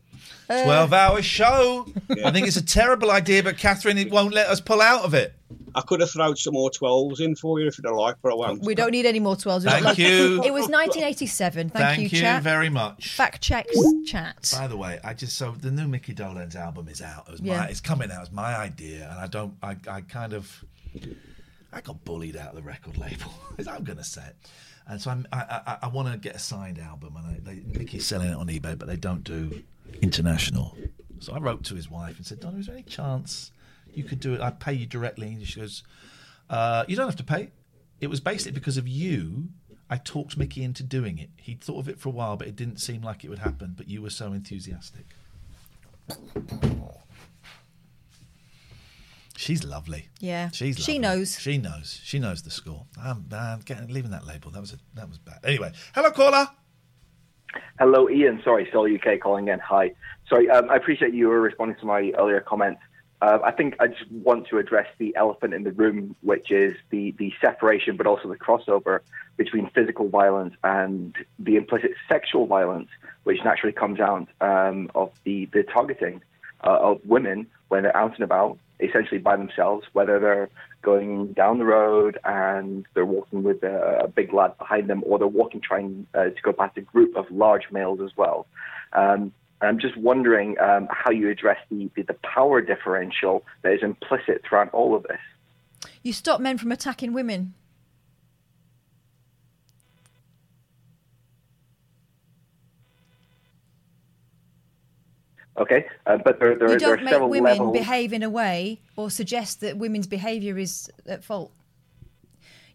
12 uh, hour show. I think it's a terrible idea, but Catherine it won't let us pull out of it. I could have thrown some more 12s in for you if you'd like, but I won't. we don't need any more twelves. Thank you. It was 1987. Thank, Thank you, you chat. very much. Fact checks, chat. By the way, I just so the new Mickey Dolenz album is out. It was Yeah. my, it's coming out. It's my idea, and I don't. I, I kind of. I got bullied out of the record label. As I'm going to say it. And so I'm, I, I, I want to get a signed album, and I, they, Mickey's selling it on eBay, but they don't do international. So I wrote to his wife and said, Donna, is there any chance you could do it? I'd pay you directly. And she goes, uh, You don't have to pay. It was basically because of you. I talked Mickey into doing it. He'd thought of it for a while, but it didn't seem like it would happen. But you were so enthusiastic. She's lovely. Yeah. she's lovely. She knows. She knows. She knows the score. I'm, I'm getting, leaving that label. That was a, that was bad. Anyway, hello caller. Hello, Ian. Sorry, Still UK calling in. Hi. Sorry, um, I appreciate you were responding to my earlier comments. Uh, I think I just want to address the elephant in the room, which is the, the separation, but also the crossover between physical violence and the implicit sexual violence, which naturally comes out um, of the, the targeting uh, of women when they're out and about, essentially by themselves, whether they're going down the road and they're walking with a, big lad behind them, or they're walking trying uh, to go past a group of large males as well. Um, I'm just wondering um, how you address the, the, the power differential that is implicit throughout all of this. You stop men from attacking women. Okay, uh, but there, there, you there are don't make women levels. behave in a way or suggest that women's behaviour is at fault.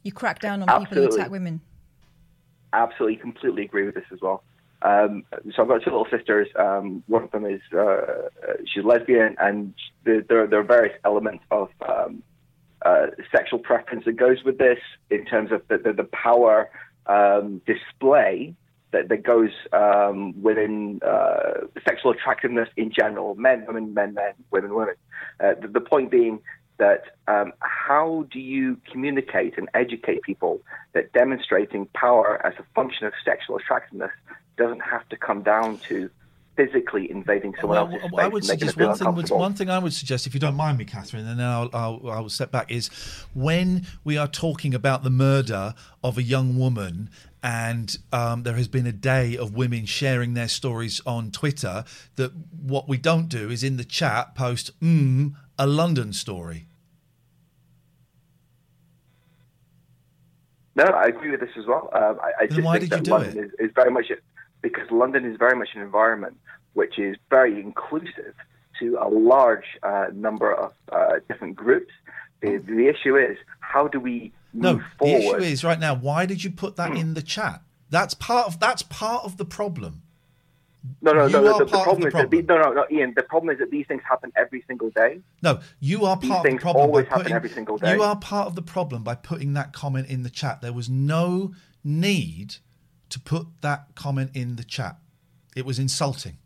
You crack down on people who attack women. absolutely completely agree with this as well. Um, so I've got two little sisters. Um, one of them is uh, she's lesbian, and there, there, there are various elements of um, uh, sexual preference that goes with this in terms of the, the, the power um, display that, that goes um, within uh, sexual attractiveness in general men, women, men, men, women, women. Uh, the, the point being that um, how do you communicate and educate people that demonstrating power as a function of sexual attractiveness doesn't have to come down to physically invading someone Well, else's space I would suggest one thing. Would, one thing I would suggest, if you don't mind me, Catherine, and then I'll, I'll, I'll step back, is when we are talking about the murder of a young woman, and um, there has been a day of women sharing their stories on Twitter. That what we don't do is in the chat post mm, a London story. No, I agree with this as well. Um, I, I Then just why think did you do London it? Is, is very much because London is very much an environment which is very inclusive to a large uh, number of uh, different groups. The, the issue is how do we No, the issue is right now. Why did you put that hmm. in the chat? That's part of that's part of the problem. no, no, you no. The, the problem the is that no, no, no, Iain. The problem is that these things happen every single day. No, you are These part of the problem. always by happen putting, every single day. You are part of the problem by putting that comment in the chat. There was no need to put that comment in the chat. It was insulting.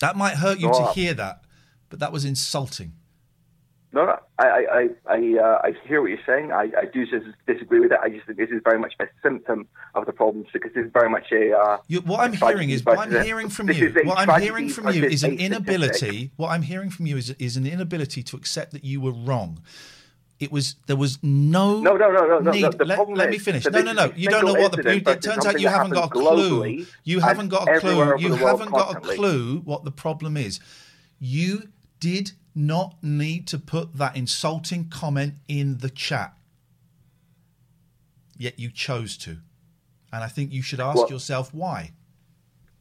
That might hurt you No, to hear that, but that was insulting. No, no, I, I, I, uh, I hear what you're saying. I, I do dis- disagree with it. I just think this is very much a symptom of the problems because this is very much a. Uh, You, what I'm hearing is what I'm hearing from you. What I'm hearing from you is an inability. What I'm hearing from you is is an inability to accept that you were wrong. It was there was no No, no, no, no, no, need. no. The let, problem let is me finish. No, no, no. You don't know what the. incident It turns out you haven't got a clue. You haven't got a clue. You haven't got a clue what the problem is. You did not need to put that insulting comment in the chat. Yet you chose to. And I think you should ask Well- yourself why.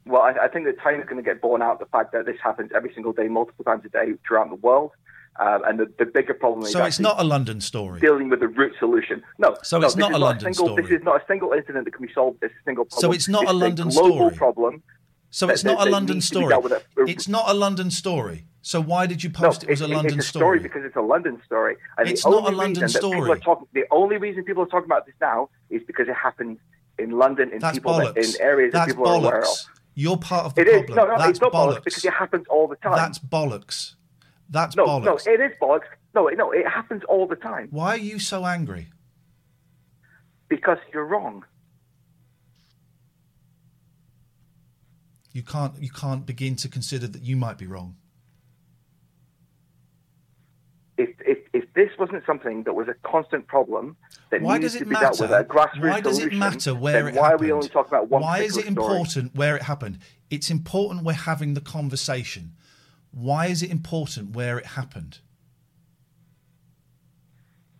Well, I, I think that time is going to get borne out the fact that this happens every single day, multiple times a day throughout the world. Um, and the, the bigger problem is So it's not a London story. dealing with the root solution. No, So no, it's not a London single, story. This is not a single incident that can be solved. It's a single problem. So it's not a London global story. problem. So that- it's not that- a London needs to be story. It's not a London story. So why did you No, post it was a London it's a story? story because it's a London story. And It's not a London that story. talking, the only reason people are talking about this now is because it happened in London in That's people that, in bollocks. areas that That's people are aware of. bollocks. You're part of the It is problem. no, no, That's it's not bollocks. bollocks. because it happens all the time. That's bollocks. That's no, bollocks. no, it is bollocks. No, it- no, it happens all the time Why are you so angry? because you're wrong. You can't. You can't begin to consider that you might be wrong. If, if if this wasn't something that was a constant problem that Why needed does to it be dealt matter? with a grassroots Why does it solution, matter where then it why happened? are we only talking about one Why is it particular story? important where it happened? It's important we're having the conversation. Why is it important where it happened?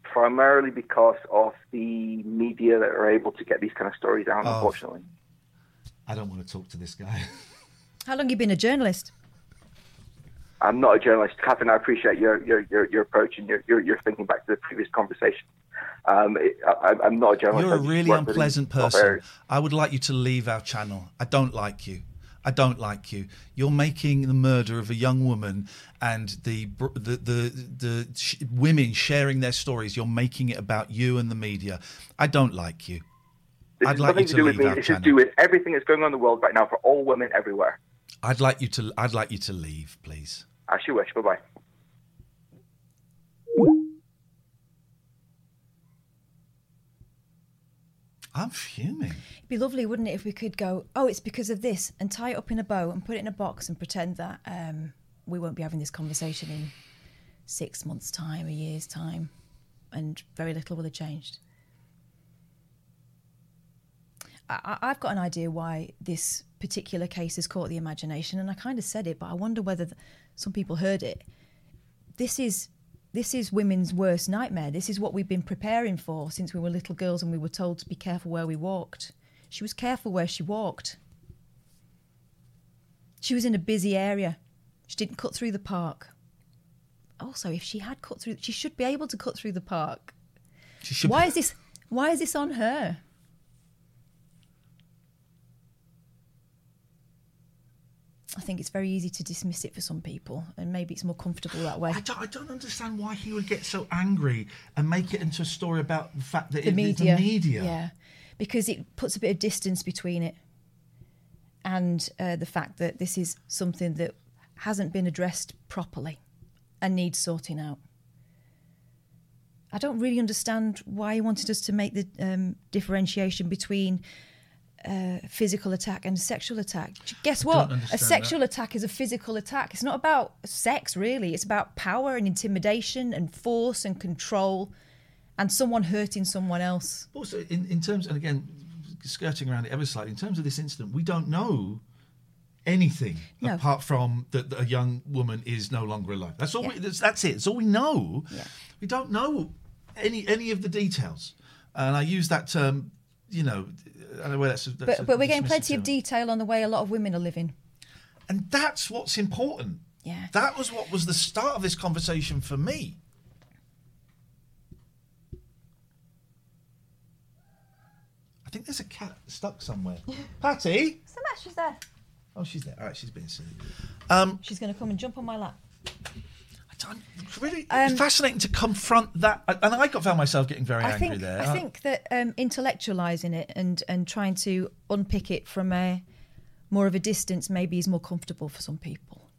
Primarily because of the media that are able to get these kind of stories out. Oh. Unfortunately, I don't want to talk to this guy. How long you been a journalist? I'm not a journalist, Catherine. I appreciate your your your, your approach and your, your your thinking back to the previous conversation. Um, I, I'm not a journalist. You're a really unpleasant person. I would like you to leave our channel. I don't like you. I don't like you. You're making the murder of a young woman and the the the, the sh- women sharing their stories. You're making it about you and the media. I don't like you. This I'd like you to to do with leave me. our This has channel. to do with everything that's going on in the world right now for all women everywhere. I'd like you to. I'd like you to leave, please. As you wish. Bye bye. I'm fuming. It'd be lovely, wouldn't it, if we could go, oh, it's because of this, and tie it up in a bow and put it in a box and pretend that um, we won't be having this conversation in six months' time, a year's time, and very little will have changed. I, I- I've got an idea why this particular case has caught the imagination, and I kind of said it, but I wonder whether th- some people heard it. This is this is women's worst nightmare. This is what we've been preparing for since we were little girls and we were told to be careful where we walked. She was careful where she walked. She was in a busy area. She didn't cut through the park. Also, if she had cut through, she should be able to cut through the park. She should. Why is this? Why is this on her? I think it's very easy to dismiss it for some people, and maybe it's more comfortable that way. I don't, I don't understand why he would get so angry and make it into a story about the fact that the it- media. the media. Yeah, because it puts a bit of distance between it and uh, the fact that this is something that hasn't been addressed properly and needs sorting out. I don't really understand why he wanted us to make the um, differentiation between uh, physical attack and sexual attack. Guess what? A sexual that. attack is a physical attack. It's not about sex, really. It's about power and intimidation and force and control and someone hurting someone else. Also, in, in terms, and again, skirting around it ever slightly, in terms of this incident, we don't know anything No. apart from that, a young woman is no longer alive. That's all. We, that's, that's it. That's all we know. We don't know any any of the details. And I use that term, you know, I don't know where that's. that's But, a but we're getting dismissive plenty of detail on the way a lot of women are living. And that's what's important. Yeah. That was what was the start of this conversation for me. I think there's a cat stuck somewhere. Patty? So much, she's there. Oh, she's there. All right, she's being silly. Um, She's going to come and jump on my lap. It's really Um, fascinating to confront that. And I got found myself getting very I angry think there. I think that um, intellectualizing it and and trying to unpick it from a more of a distance maybe is more comfortable for some people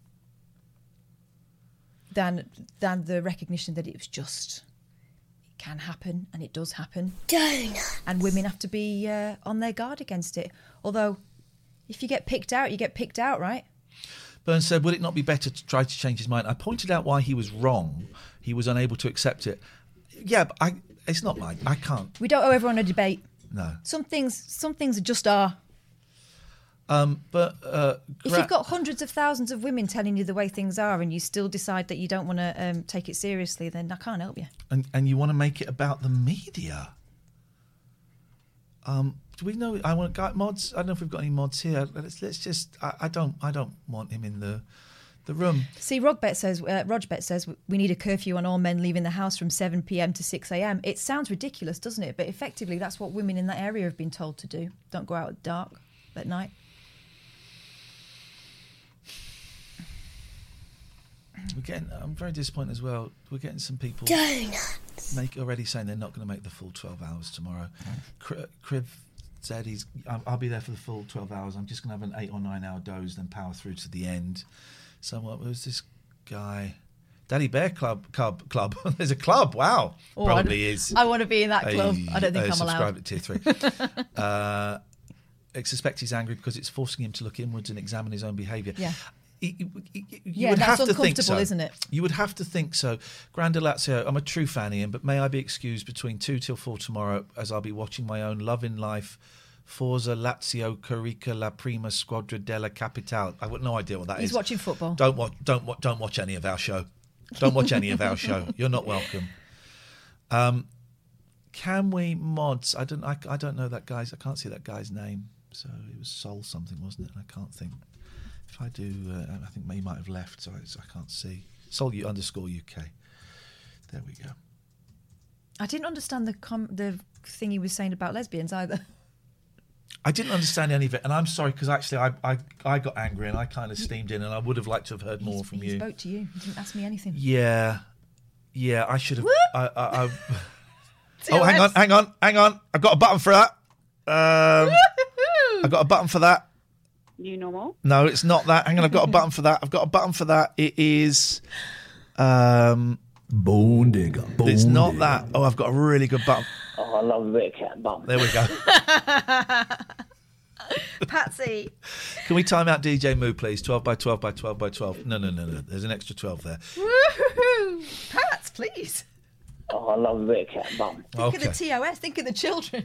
than than the recognition that it was just it can happen and it does happen. And women have to be uh, on their guard against it. Although, if you get picked out, you get picked out, right? Burns said, Would it not be better to try to change his mind? I pointed out why he was wrong. He was unable to accept it. Yeah, but I, it's not mine. I can't. We don't owe everyone a debate. No. Some things, some things just are. Um, but uh, If you've got hundreds of thousands of women telling you the way things are, and you still decide that you don't want to um, take it seriously, then I can't help you. and, and you want to make it about the media. Um, do we know? I want got mods. I don't know if we've got any mods here. Let's let's just. I, I don't. I don't want him in the the room. See, Rogbet says, uh, Rogbet says, we need a curfew on all men leaving the house from 7 p.m. to 6 a.m. It sounds ridiculous, doesn't it? But effectively, that's what women in that area have been told to do. Don't go out at dark at night. We're getting. I'm very disappointed as well. We're getting some people donuts. Make already saying they're not going to make the full 12 hours tomorrow. Criv said he's. I'll, I'll be there for the full 12 hours. I'm just going to have an eight or nine hour doze, then power through to the end. So what was this guy? Daddy Bear Club. Club. Club. There's a club. Wow. Oh, Probably I, is. I want to be in that club. I don't think uh, I'm subscribe allowed. at tier three. uh, I suspect he's angry because it's forcing him to look inwards and examine his own behaviour. Yeah. You, you- you- you Yeah, would that's have to think so, uncomfortable, isn't it? You would have to think so. Grande Lazio, I'm a true fan, Iain, but may I be excused between two till four tomorrow as I'll be watching my own Love in Life, Forza Lazio Carica La Prima Squadra della Capitale. I've got no idea what that is. He's watching football. Don't watch. Don't wa- don't watch any of our show. Don't watch any of our show. You're not welcome. Um, can we mods? I don't. I, I don't know that guy's. I can't see that guy's name. So it was Sol something, wasn't it? I can't think. If I do, uh, I think he might have left, so I, so I can't see. Sol underscore UK. There we go. I didn't understand the com- the thing he was saying about lesbians either. I didn't understand any of it, and I'm sorry because actually I, I I got angry and I kind of steamed in, and I would have liked to have heard more from you. He you. spoke to you. He didn't ask me anything. Yeah, yeah. I should have. I, I, I, oh, hang on, hang on, hang on. I've got a button for that. Um, I've got a button for that. New normal. No, it's not that. Hang on, I've got a button for that. I've got a button for that. It is. Um, Bone digger. Bone it's not digger. that. Oh, I've got a really good button. Oh, I love a bit of cat bum. There we go. Patsy. Can we time out DJ Moo, please? 12 by 12 by 12 by 12. No, no, no, no. There's an extra 12 there. Woohoo! Pats, please. Oh, I love a bit of cat bum. Think Okay. of the TOS. Think of the children.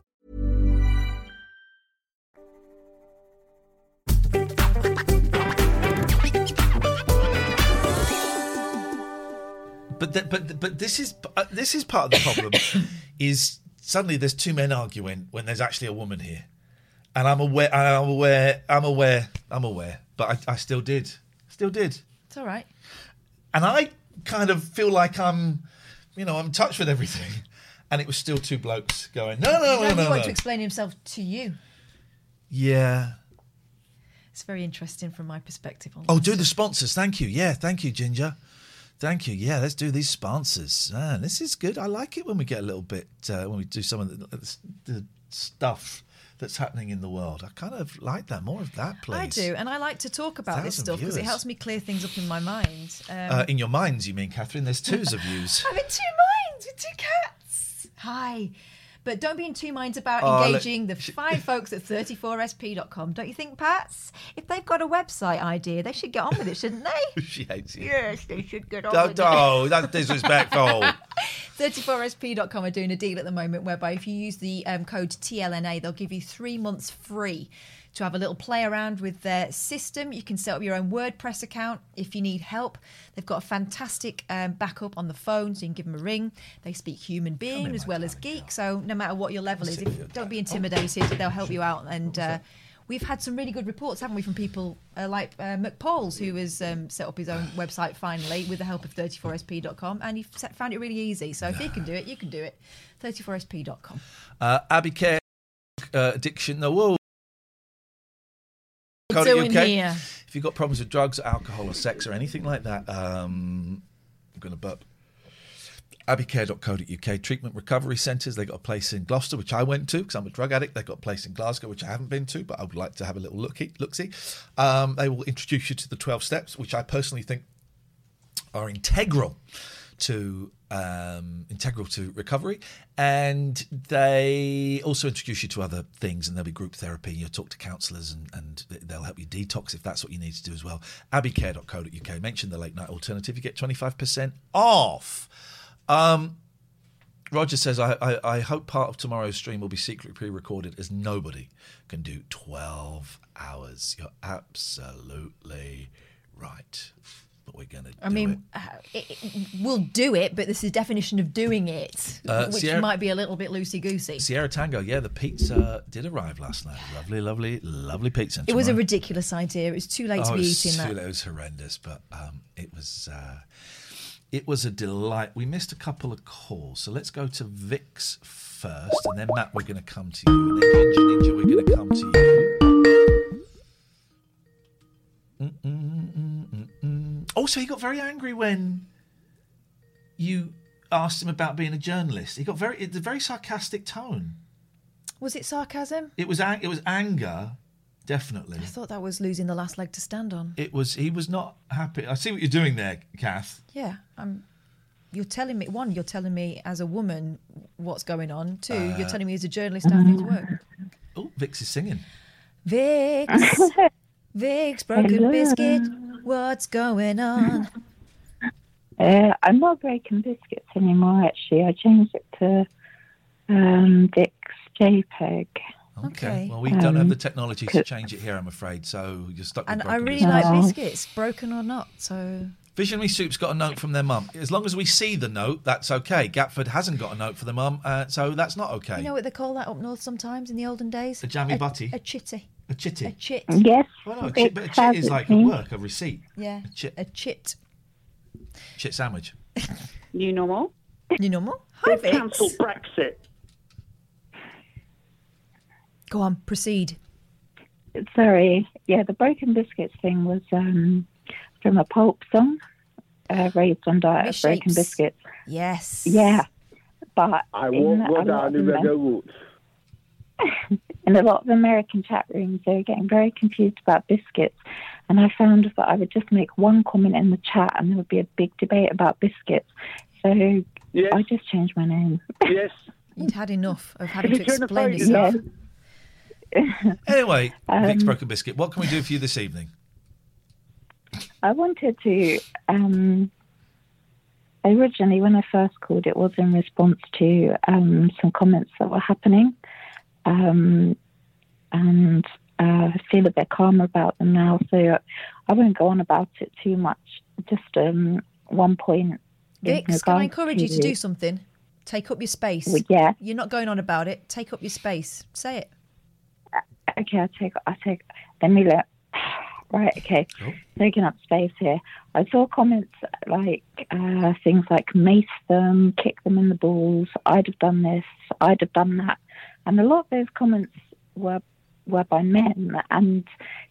But th- but but this is uh, this is part of the problem. is suddenly there's two men arguing when there's actually a woman here, and I'm aware. I'm aware. I'm aware. I'm aware. But I, I still did. Still did. It's all right. And I kind of feel like I'm, you know, I'm in touch with everything. And it was still two blokes going, no, no, no, no, he wanted no. to explain himself to you. Yeah. It's very interesting from my perspective. On Oh, this. do the sponsors. Thank you. Yeah, thank you, Ginger. Thank you. Yeah, let's do these sponsors. Ah, this is good. I like it when we get a little bit, uh, when we do some of the, the stuff that's happening in the world. I kind of like that. More of that, please. I do, and I like to talk about this stuff because it helps me clear things up in my mind. Um, Uh, in your minds, you mean, Catherine? There's twos of yous. I'm in two minds with two cats. Hi. But don't be in two minds about Oh, look- engaging the fine folks at 34sp.com. Don't you think, Pats? If they've got a website idea, they should get on with it, shouldn't they? she hates you. yes, they should get on Don't, with oh, that's disrespectful. it. 34sp.com are doing a deal at the moment whereby if you use the um, code TLNA, they'll give you three months free to have a little play around with their system. You can set up your own WordPress account if you need help. They've got a fantastic um, backup on the phone, so you can give them a ring. They speak human being as well as geek, so no matter what your level is, if, don't be intimidated. They'll help you out and. Uh, We've had some really good reports, haven't we, from people uh, like uh, McPauls, who has um, set up his own website finally with the help of 34sp.com, and he set, found it really easy. So if he can do it, you can do it. 34sp.com. Uh, Abbey Care uh, addiction. No, whoa. What's doing UK. here? If you've got problems with drugs, alcohol, or sex, or anything like that, um, I'm going to burp. Abbeycare.co.uk treatment recovery centres. They got a place in Gloucester, which I went to because I'm a drug addict. They got a place in Glasgow, which I haven't been to, but I would like to have a little looky, look see. Um, they will introduce you to the 12 steps, which I personally think are integral to um, integral to recovery, and they also introduce you to other things. And there'll be group therapy. You'll talk to counsellors, and, and they'll help you detox if that's what you need to do as well. Abbeycare.co.uk. Mention the late night alternative. You get twenty five percent off. Um, Roger says, I, I, I hope part of tomorrow's stream will be secretly pre recorded as nobody can do 12 hours. You're absolutely right. But we're going to I mean, uh, it, it, we'll do it, but this is definition of doing it, Uh, which Sierra- might be a little bit loosey goosey. Sierra Tango, yeah, the pizza did arrive last night. Lovely, lovely, lovely pizza. It was a ridiculous idea. It was too late to Oh, be it was eating too that. late. It was horrendous, but um, it was uh, it was a delight. We missed a couple of calls, so let's go to Vix first, and then Matt, we're going to come to you, and then Ninja Ninja, we're going to come to you. Mm-mm-mm-mm-mm. Also, he got very angry when you asked him about being a journalist. He got very it's a very sarcastic tone. Was it sarcasm? It was it was anger, definitely. I thought that was losing the last leg to stand on. It was he was not happy. I see what you're doing there, Kath. Yeah, I'm. You're telling me one. You're telling me as a woman what's going on. Two, Uh, you're telling me as a journalist how things work. Oh, Vix is singing. Vix, Vix, broken Hello. biscuit. What's going on? Uh, I'm not breaking biscuits anymore. Actually, I changed it to um, Dick's JPEG. Okay. Well, we don't have Um, the technology to change it here, I'm afraid. So you're stuck with And I really biscuits. like biscuits, broken or not. So Visionary Soup's got a note from their mum. As long as we see the note, that's okay. Gatford hasn't got a note for the mum, uh, so that's not okay. you know what they call that up north sometimes in the olden days? A jammy butty? A chitty. a chitty. A chit. Yes. Well, no, a chit, but a chit is like a work, a receipt. Yeah. A chit, A chit. chit sandwich. New normal. New normal. Hi, They've cancelled Brexit. Go on, proceed. Sorry. Yeah, the broken biscuits thing was um, from a pulp song, uh, raised on diet of broken Misshapes. biscuits. Yes. Yeah, but I in won't go a lot down of the Amer- route. in a lot of American chat rooms, they were getting very confused about biscuits. And I found that I would just make one comment in the chat and there would be a big debate about biscuits. So I just changed my name. Yes. You'd had enough of having to you're trying to explain find yourself. Anyway, Vix Um, broken biscuit. What can we do for you this evening? I wanted to. Um, originally, when I first called, it was in response to um, some comments that were happening, um, and uh, I feel a bit calmer about them now. So I won't go on about it too much. Just um, one point. in Vix, can I regards encourage you to do something? Take up your space. Well, yeah. You're not going on about it. Take up your space. Say it. Okay, I take. I take. Let me look. Right. Okay. Taking up space here. I saw comments like uh, things like mace them, kick them in the balls. I'd have done this. I'd have done that, and a lot of those comments were were by men. And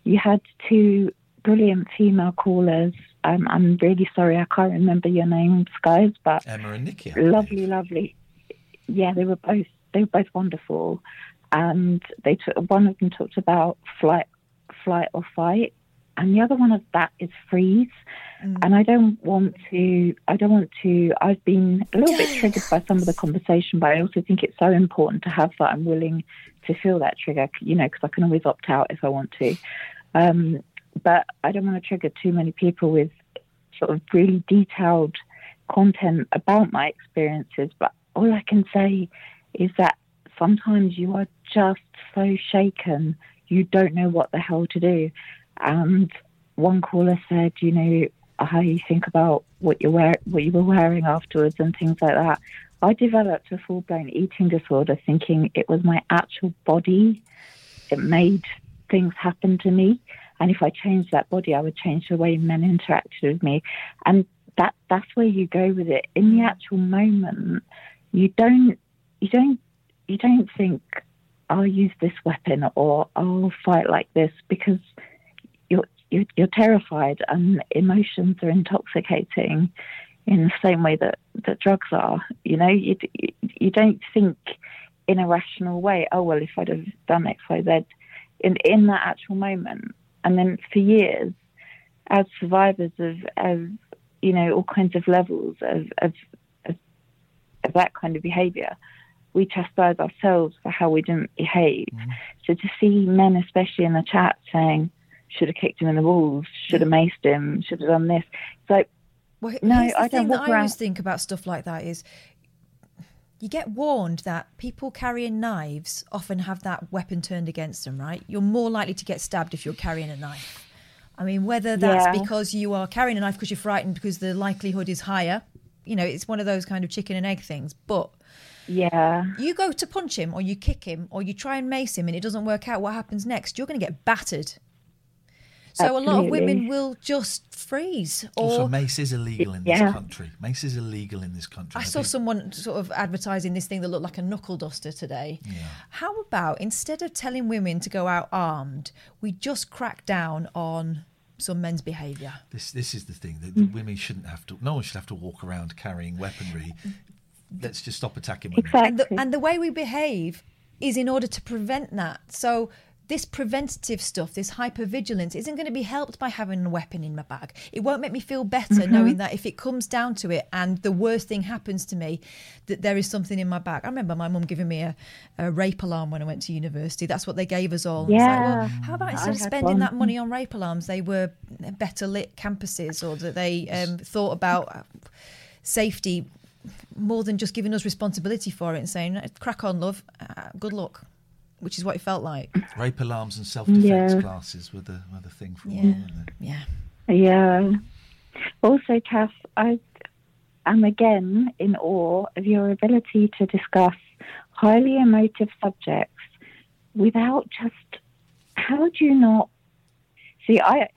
you had two brilliant female callers. Um, I'm really sorry, I can't remember your names, guys, but Emma and Nikki. lovely, lovely. Yeah, they were both they were both wonderful, and they took one of them talked about flight, flight or fight, and the other one of that is freeze. And I don't want to. I don't want to. I've been a little bit triggered by some of the conversation, but I also think it's so important to have that. I'm willing to feel that trigger, you know, because I can always opt out if I want to. Um, but I don't want to trigger too many people with sort of really detailed content about my experiences, but all I can say is that sometimes you are just so shaken, you don't know what the hell to do. And one caller said, you know, how you think about what you wear, what you were wearing afterwards, and things like that. I developed a full blown eating disorder, thinking it was my actual body. It made things happen to me, and if I changed that body, I would change the way men interacted with me. And that that's where you go with it. In the actual moment, you don't you don't you don't think I'll use this weapon or I'll fight like this because you're you're, you're terrified and emotions are intoxicating in the same way that, that drugs are. You know, you, you don't think in a rational way, oh, well, if I'd have done X, Y, Z in, in that actual moment. And then for years, as survivors of, of you know, all kinds of levels of, of, of, of that kind of behavior, we chastise ourselves for how we didn't behave. Mm-hmm. So to see men, especially in the chat, saying, should have kicked him in the balls, should have maced him, should have done this. It's like, Well, no, the I thing don't that walk I always think about stuff like that is you get warned that people carrying knives often have that weapon turned against them, right? You're more likely to get stabbed if you're carrying a knife. I mean, whether that's Yeah. because you are carrying a knife because you're frightened because the likelihood is higher, you know, it's one of those kind of chicken and egg things. But yeah, you go to punch him or you kick him or you try and mace him and it doesn't work out, what happens next? You're going to get battered. So a lot of women will just freeze. Or Also, mace is illegal in Yeah. this country. Mace is illegal in this country. I I saw think- someone sort of advertising this thing that looked like a knuckle duster today. Yeah. How about instead of telling women to go out armed, we just crack down on some men's behaviour? This this is the thing that Mm. women shouldn't have to. No one should have to walk around carrying weaponry. Let's just stop attacking women. And the, and the way we behave is in order to prevent that. So this preventative stuff, this hypervigilance, isn't going to be helped by having a weapon in my bag. It won't make me feel better Mhm. knowing that if it comes down to it and the worst thing happens to me, that there is something in my bag. I remember my mum giving me a, a rape alarm when I went to university. That's what they gave us all. And it's like, well, how about I instead of spending one. that money on rape alarms, they were better lit campuses or that they um, thought about safety more than just giving us responsibility for it and saying, crack on, love, uh, good luck, which is what it felt like. Rape alarms and self defense Yeah. classes were the were the thing for a Yeah. while. Yeah. Yeah. Also, Kath, I am again in awe of your ability to discuss highly emotive subjects without just. How do you not see? I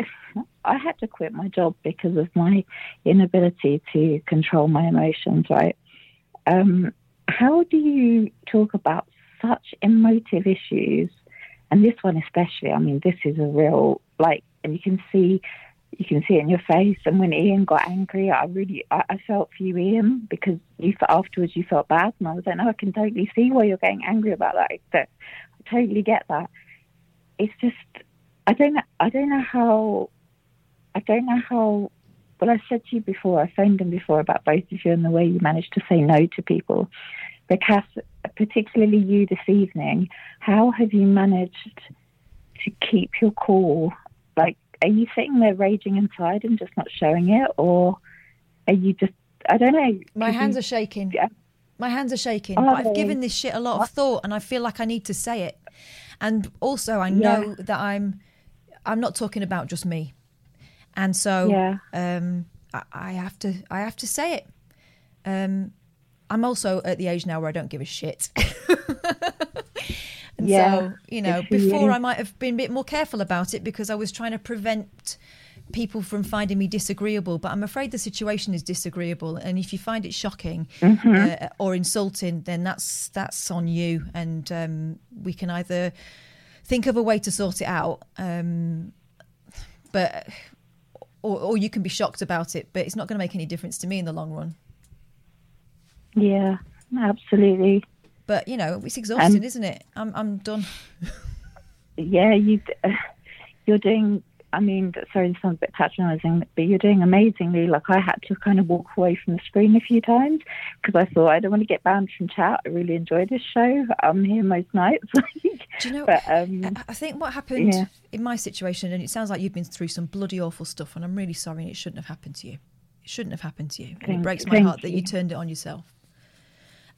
I had to quit my job because of my inability to control my emotions. Right? Um, how do you talk about such emotive issues, and this one especially? I mean, this is a real like, and you can see you can see it in your face. And when Iain got angry, I really I, I felt for you, Iain, because you afterwards you felt bad, and I was like, no, I can totally see why you're getting angry about that. That I totally get that. It's just I don't know I don't know how I don't know how. Well, I said to you before, I phoned them before about both of you and the way you managed to say no to people. But Cass, particularly you this evening, how have you managed to keep your cool? Like, are you sitting there raging inside and just not showing it, or are you just? I don't know. My hands you- are shaking. Yeah. My hands are shaking. But I've given this shit a lot of thought, and I feel like I need to say it. And also, I know that I'm, I'm not talking about just me, and so Yeah. um, I, I have to, I have to say it. Um, I'm also at the age now where I don't give a shit. and Yeah, so, you know, good for you. before I might have been a bit more careful about it because I was trying to prevent people from finding me disagreeable. But I'm afraid the situation is disagreeable, and if you find it shocking Mhm. uh, or insulting, then that's that's on you, and um, we can either think of a way to sort it out. Um, but or, or you can be shocked about it, but it's not going to make any difference to me in the long run. Yeah, absolutely. But you know, it's exhausting, Um, isn't it? I'm I'm done. yeah, you you're doing. I mean, sorry, this sounds a bit patronising, but you're doing amazingly. Like I had to kind of walk away from the screen a few times because I thought I don't want to get banned from chat. I really enjoy this show. I'm here most nights. Do you know? but, um, I- I think what happened yeah. in my situation, and it sounds like you've been through some bloody awful stuff, and I'm really sorry, it shouldn't have happened to you. It shouldn't have happened to you. And it breaks my thank heart that you you. turned it on yourself.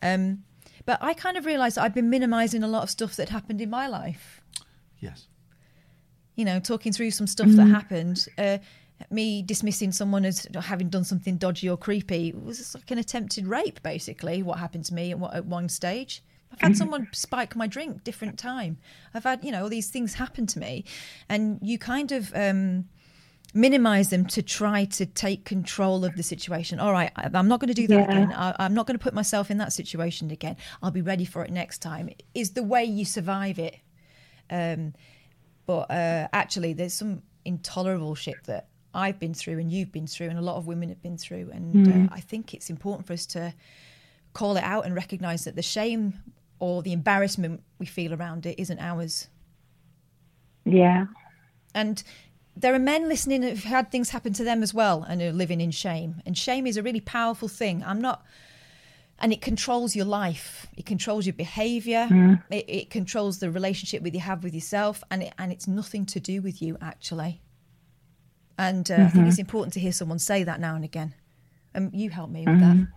Um, but I kind of realised I've been minimising a lot of stuff that happened in my life. Yes. You know, talking through some stuff that Mm. happened. Uh, me dismissing someone as having done something dodgy or creepy was like an attempted rape, basically. What happened to me at, one- at one stage. I've had someone spike my drink different time. I've had, you know, all these things happen to me, and you kind of um, minimize them to try to take control of the situation. All right, I'm not going to do that Yeah. again. I, I'm not going to put myself in that situation again. I'll be ready for it next time. Is the way you survive it. Um, but uh, actually, there's some intolerable shit that I've been through and you've been through, and a lot of women have been through. And Mm. uh, I think it's important for us to call it out and recognize that the shame or the embarrassment we feel around it isn't ours. Yeah. And there are men listening who've had things happen to them as well and are living in shame. And shame is a really powerful thing. I'm not, and it controls your life. It controls your behavior. Mm. It, it controls the relationship that you have with yourself, and it, and it's nothing to do with you actually. And uh, I think it's important to hear someone say that now and again. Um, you help me with that.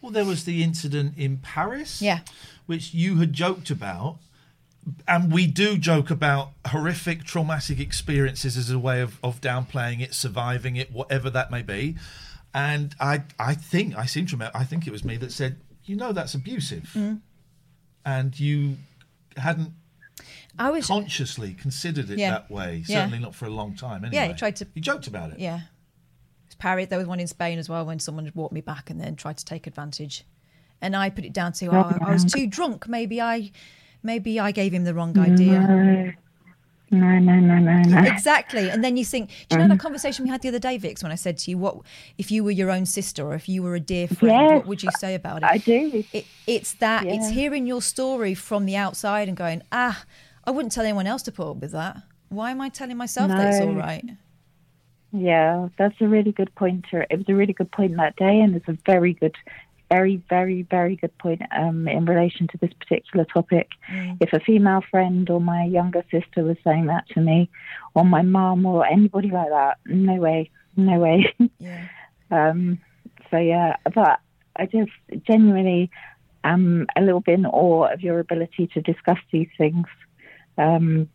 Well, there was the incident in Paris. Yeah. Which you had joked about. And we do joke about horrific traumatic experiences as a way of, of downplaying it, surviving it, whatever that may be. And I I think I seem to remember I think it was me that said, you know that's abusive. Mm. And you hadn't I was consciously considered it Yeah. that way. Yeah. Certainly not for a long time anyway. Yeah, he tried to. You joked about it. Yeah. It's Paris. There was one in Spain as well when someone had walked me back and then tried to take advantage. And I put it down to oh, I was too drunk. Maybe I, maybe I gave him the wrong idea. No, no, no, no, no. Exactly. And then you think, do you know that conversation we had the other day, Vix, when I said to you, what if you were your own sister or if you were a dear friend, Yes. what would you say about it? I do. It, it's that, it's hearing your story from the outside and going, ah, I wouldn't tell anyone else to put up with that. Why am I telling myself that it's all right? Yeah, that's a really good pointer. It was a really good point that day, and it's a very good, very, very, very good point um, in relation to this particular topic. Mm. If a female friend or my younger sister was saying that to me, or my mum or anybody like that, no way, no way. Yeah. um, so yeah, but I just genuinely am a little bit in awe of your ability to discuss these things. Um,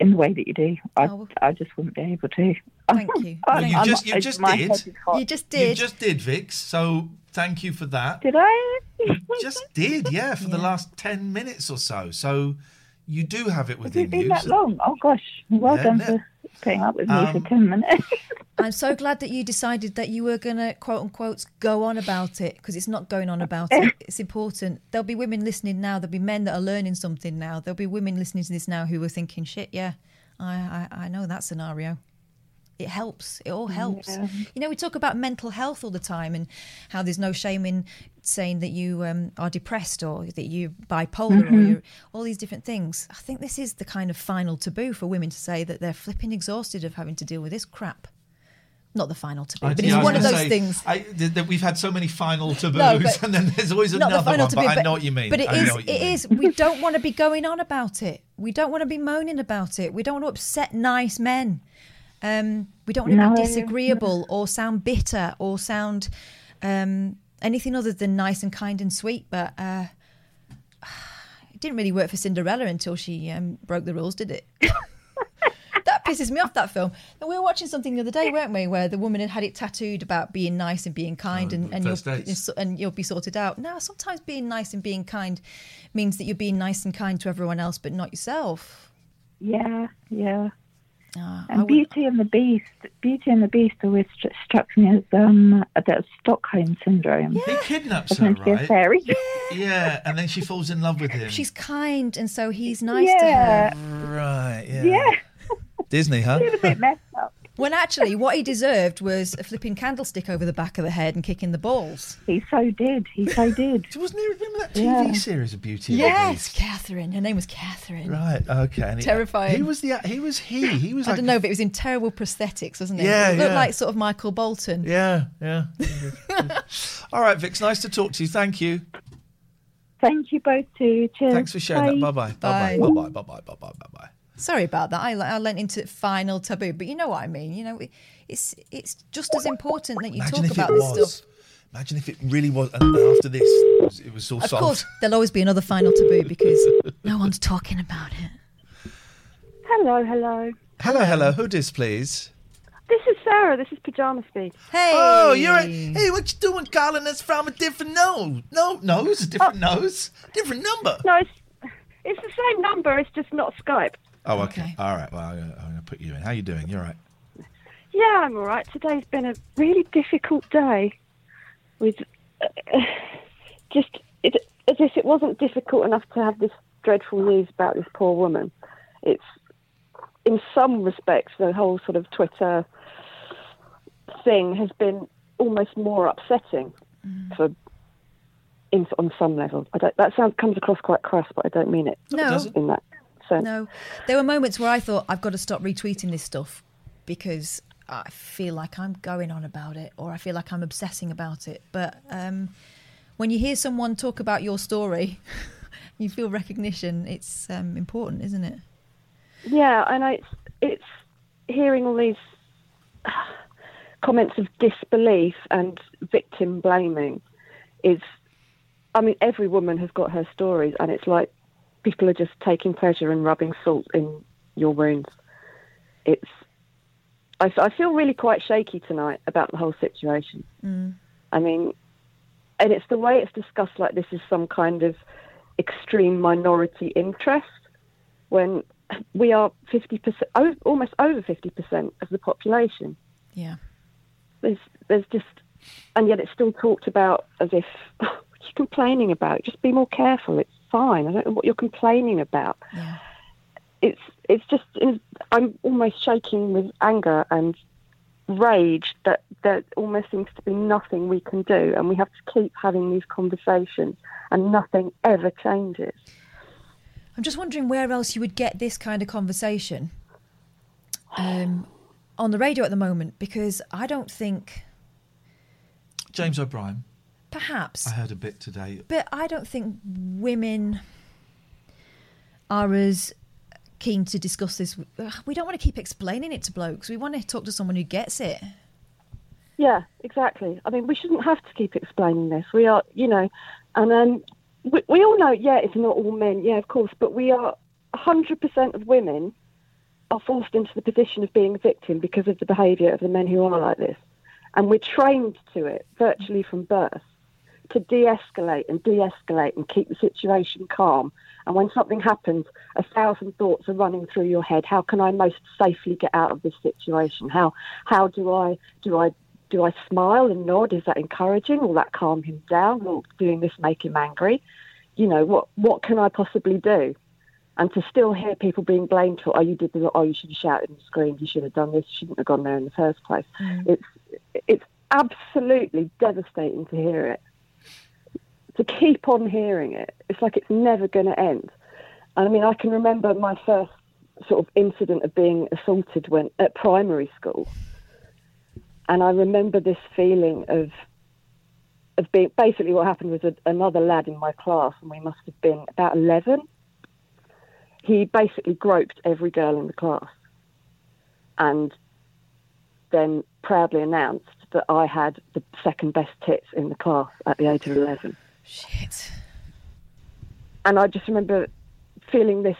in the way that you do, I, I just wouldn't be able to. Oh, Thank you. Well, you I'm- just you just did. head is hot. You just You did. just did, Vix. So thank you for that. Did I? just did, yeah, for the last ten minutes or so. So you do have it Has within it been you. that So- long? Oh gosh, well Yeah, done yeah. for putting up with me Um, for ten minutes. I'm so glad that you decided that you were going to quote unquote go on about it because it's not going on about it. It's important. There'll be women listening now. There'll be men that are learning something now. There'll be women listening to this now who are thinking, shit, yeah, I, I, I know that scenario. It helps. It all helps. Yeah. You know, we talk about mental health all the time and how there's no shame in saying that you um, are depressed or that you're bipolar or Mhm. you're all these different things. I think this is the kind of final taboo for women to say that they're flipping exhausted of having to deal with this crap. Not the final taboo, I- but it's was one of those say, things. I, th- th- we've had so many final taboos, No, but- and then there's always Not the another one. taboo, but I know what you mean. But it I is, know what you it mean. is. We don't want to be going on about it. We don't want to be moaning about it. We don't want to upset nice men. Um, we don't want to No. be disagreeable or sound bitter or sound um, anything other than nice and kind and sweet. But uh, it didn't really work for Cinderella until she um, broke the rules, did it? that pisses me off. That film. And we were watching something the other day, weren't we, where the woman had had it tattooed about being nice and being kind, and, and you'll and you'll be sorted out. Now, sometimes being nice and being kind means that you're being nice and kind to everyone else, but not yourself. yeah, yeah. I And would- Beauty and the Beast, Beauty and the Beast always stru- struck me as um, a bit of Stockholm syndrome. He kidnaps As her, meant to be a right? fairy. Yeah, and then she falls in love with him. She's kind, and so he's nice Yeah. to her. right. Yeah. Yeah, Disney, huh? a little bit messed up. When actually, what he deserved was a flipping candlestick over the back of the head and kicking the balls. He so did. He so did. Wasn't there remember that TV Yeah. series of Beauty? Yes, Catherine. Her name was Catherine. Right. Okay. And Terrifying. He was the. He was he. He was I like. don't know, but it was in terrible prosthetics, wasn't it? Yeah, it looked yeah. like sort of Michael Bolton. Yeah. Yeah. All right, Vix. Nice to talk to you. Thank you. Thank you both too. Cheers. Thanks for sharing that. Bye bye. Bye bye. Bye bye. Bye bye. Bye bye. Bye bye. Sorry about that. I, I lent into final taboo, but you know what I mean. You know, it, it's it's just as important that you Imagine talk if about it this was. stuff. Imagine if it really was. And after this, it was, it was all Of solved. course, there'll always be another final taboo because no one's talking about it. Hello, hello. Hello, hello. Who dis, please? This is Sarah. This is Pajama Speed. Hey. Oh, you're a, hey. What you doing, calling us from a different nose? No, no, nose, a different oh. nose, different number. No, it's it's the same number. It's just not Skype. Oh, okay. All right. Well, I'm gonna, put you in. How are you doing? You're right. Yeah, I'm all right. Today's been a really difficult day. With uh, just it, as if it wasn't difficult enough to have this dreadful news about this poor woman. It's in some respects the whole sort of Twitter thing has been almost more upsetting for in, on some level. I don't, that sounds comes across quite crass, but I don't mean it. No. in that sense. No, there were moments where I thought I've got to stop retweeting this stuff because I feel like I'm going on about it or I feel like I'm obsessing about it. But um, when you hear someone talk about your story, you feel recognition. It's um, important, isn't it? Yeah, and I, it's it's hearing all these comments of disbelief and victim blaming is I mean every woman has got her stories and it's like people are just taking pleasure in rubbing salt in your wounds. It's I, I feel really quite shaky tonight about the whole situation. Mm. I mean, and it's the way it's discussed like this is some kind of extreme minority interest when we are 50%, almost over 50% of the population. Yeah. There's, there's just, and yet it's still talked about as if, you complaining about? Just be more careful. It's fine. I don't know what you're complaining about. Yeah. It's, it's just, I'm almost shaking with anger and rage that there almost seems to be nothing we can do, and we have to keep having these conversations, and nothing ever changes. I'm just wondering where else you would get this kind of conversation um, on the radio at the moment because I don't think, James O'Brien. Perhaps, I heard a bit today. but I don't think women are as keen to discuss this. We don't want to keep explaining it to blokes. We want to talk to someone who gets it. Yeah, exactly. I mean, we shouldn't have to keep explaining this. We are, you know, and um, we, we all know, yeah, it's not all men, yeah, of course, but we are 100% of women are forced into the position of being a victim because of the behaviour of the men who are like this. And we're trained to it virtually from birth to de escalate and de escalate and keep the situation calm. And when something happens, a thousand thoughts are running through your head. How can I most safely get out of this situation? How how do I do I do I smile and nod? Is that encouraging? Will that calm him down? Will doing this make him angry? You know, what what can I possibly do? And to still hear people being blamed for, oh, you did the, oh, you should have shouted and screamed, you should have done this, you shouldn't have gone there in the first place. Mm. It's it's absolutely devastating to hear it. To keep on hearing it, it's like it's never going to end. And I mean, I can remember my first sort of incident of being assaulted when at primary school, and I remember this feeling of of being basically what happened was a, another lad in my class, and we must have been about eleven. He basically groped every girl in the class, and then proudly announced that I had the second best tits in the class at the age of eleven. Shit. And I just remember feeling this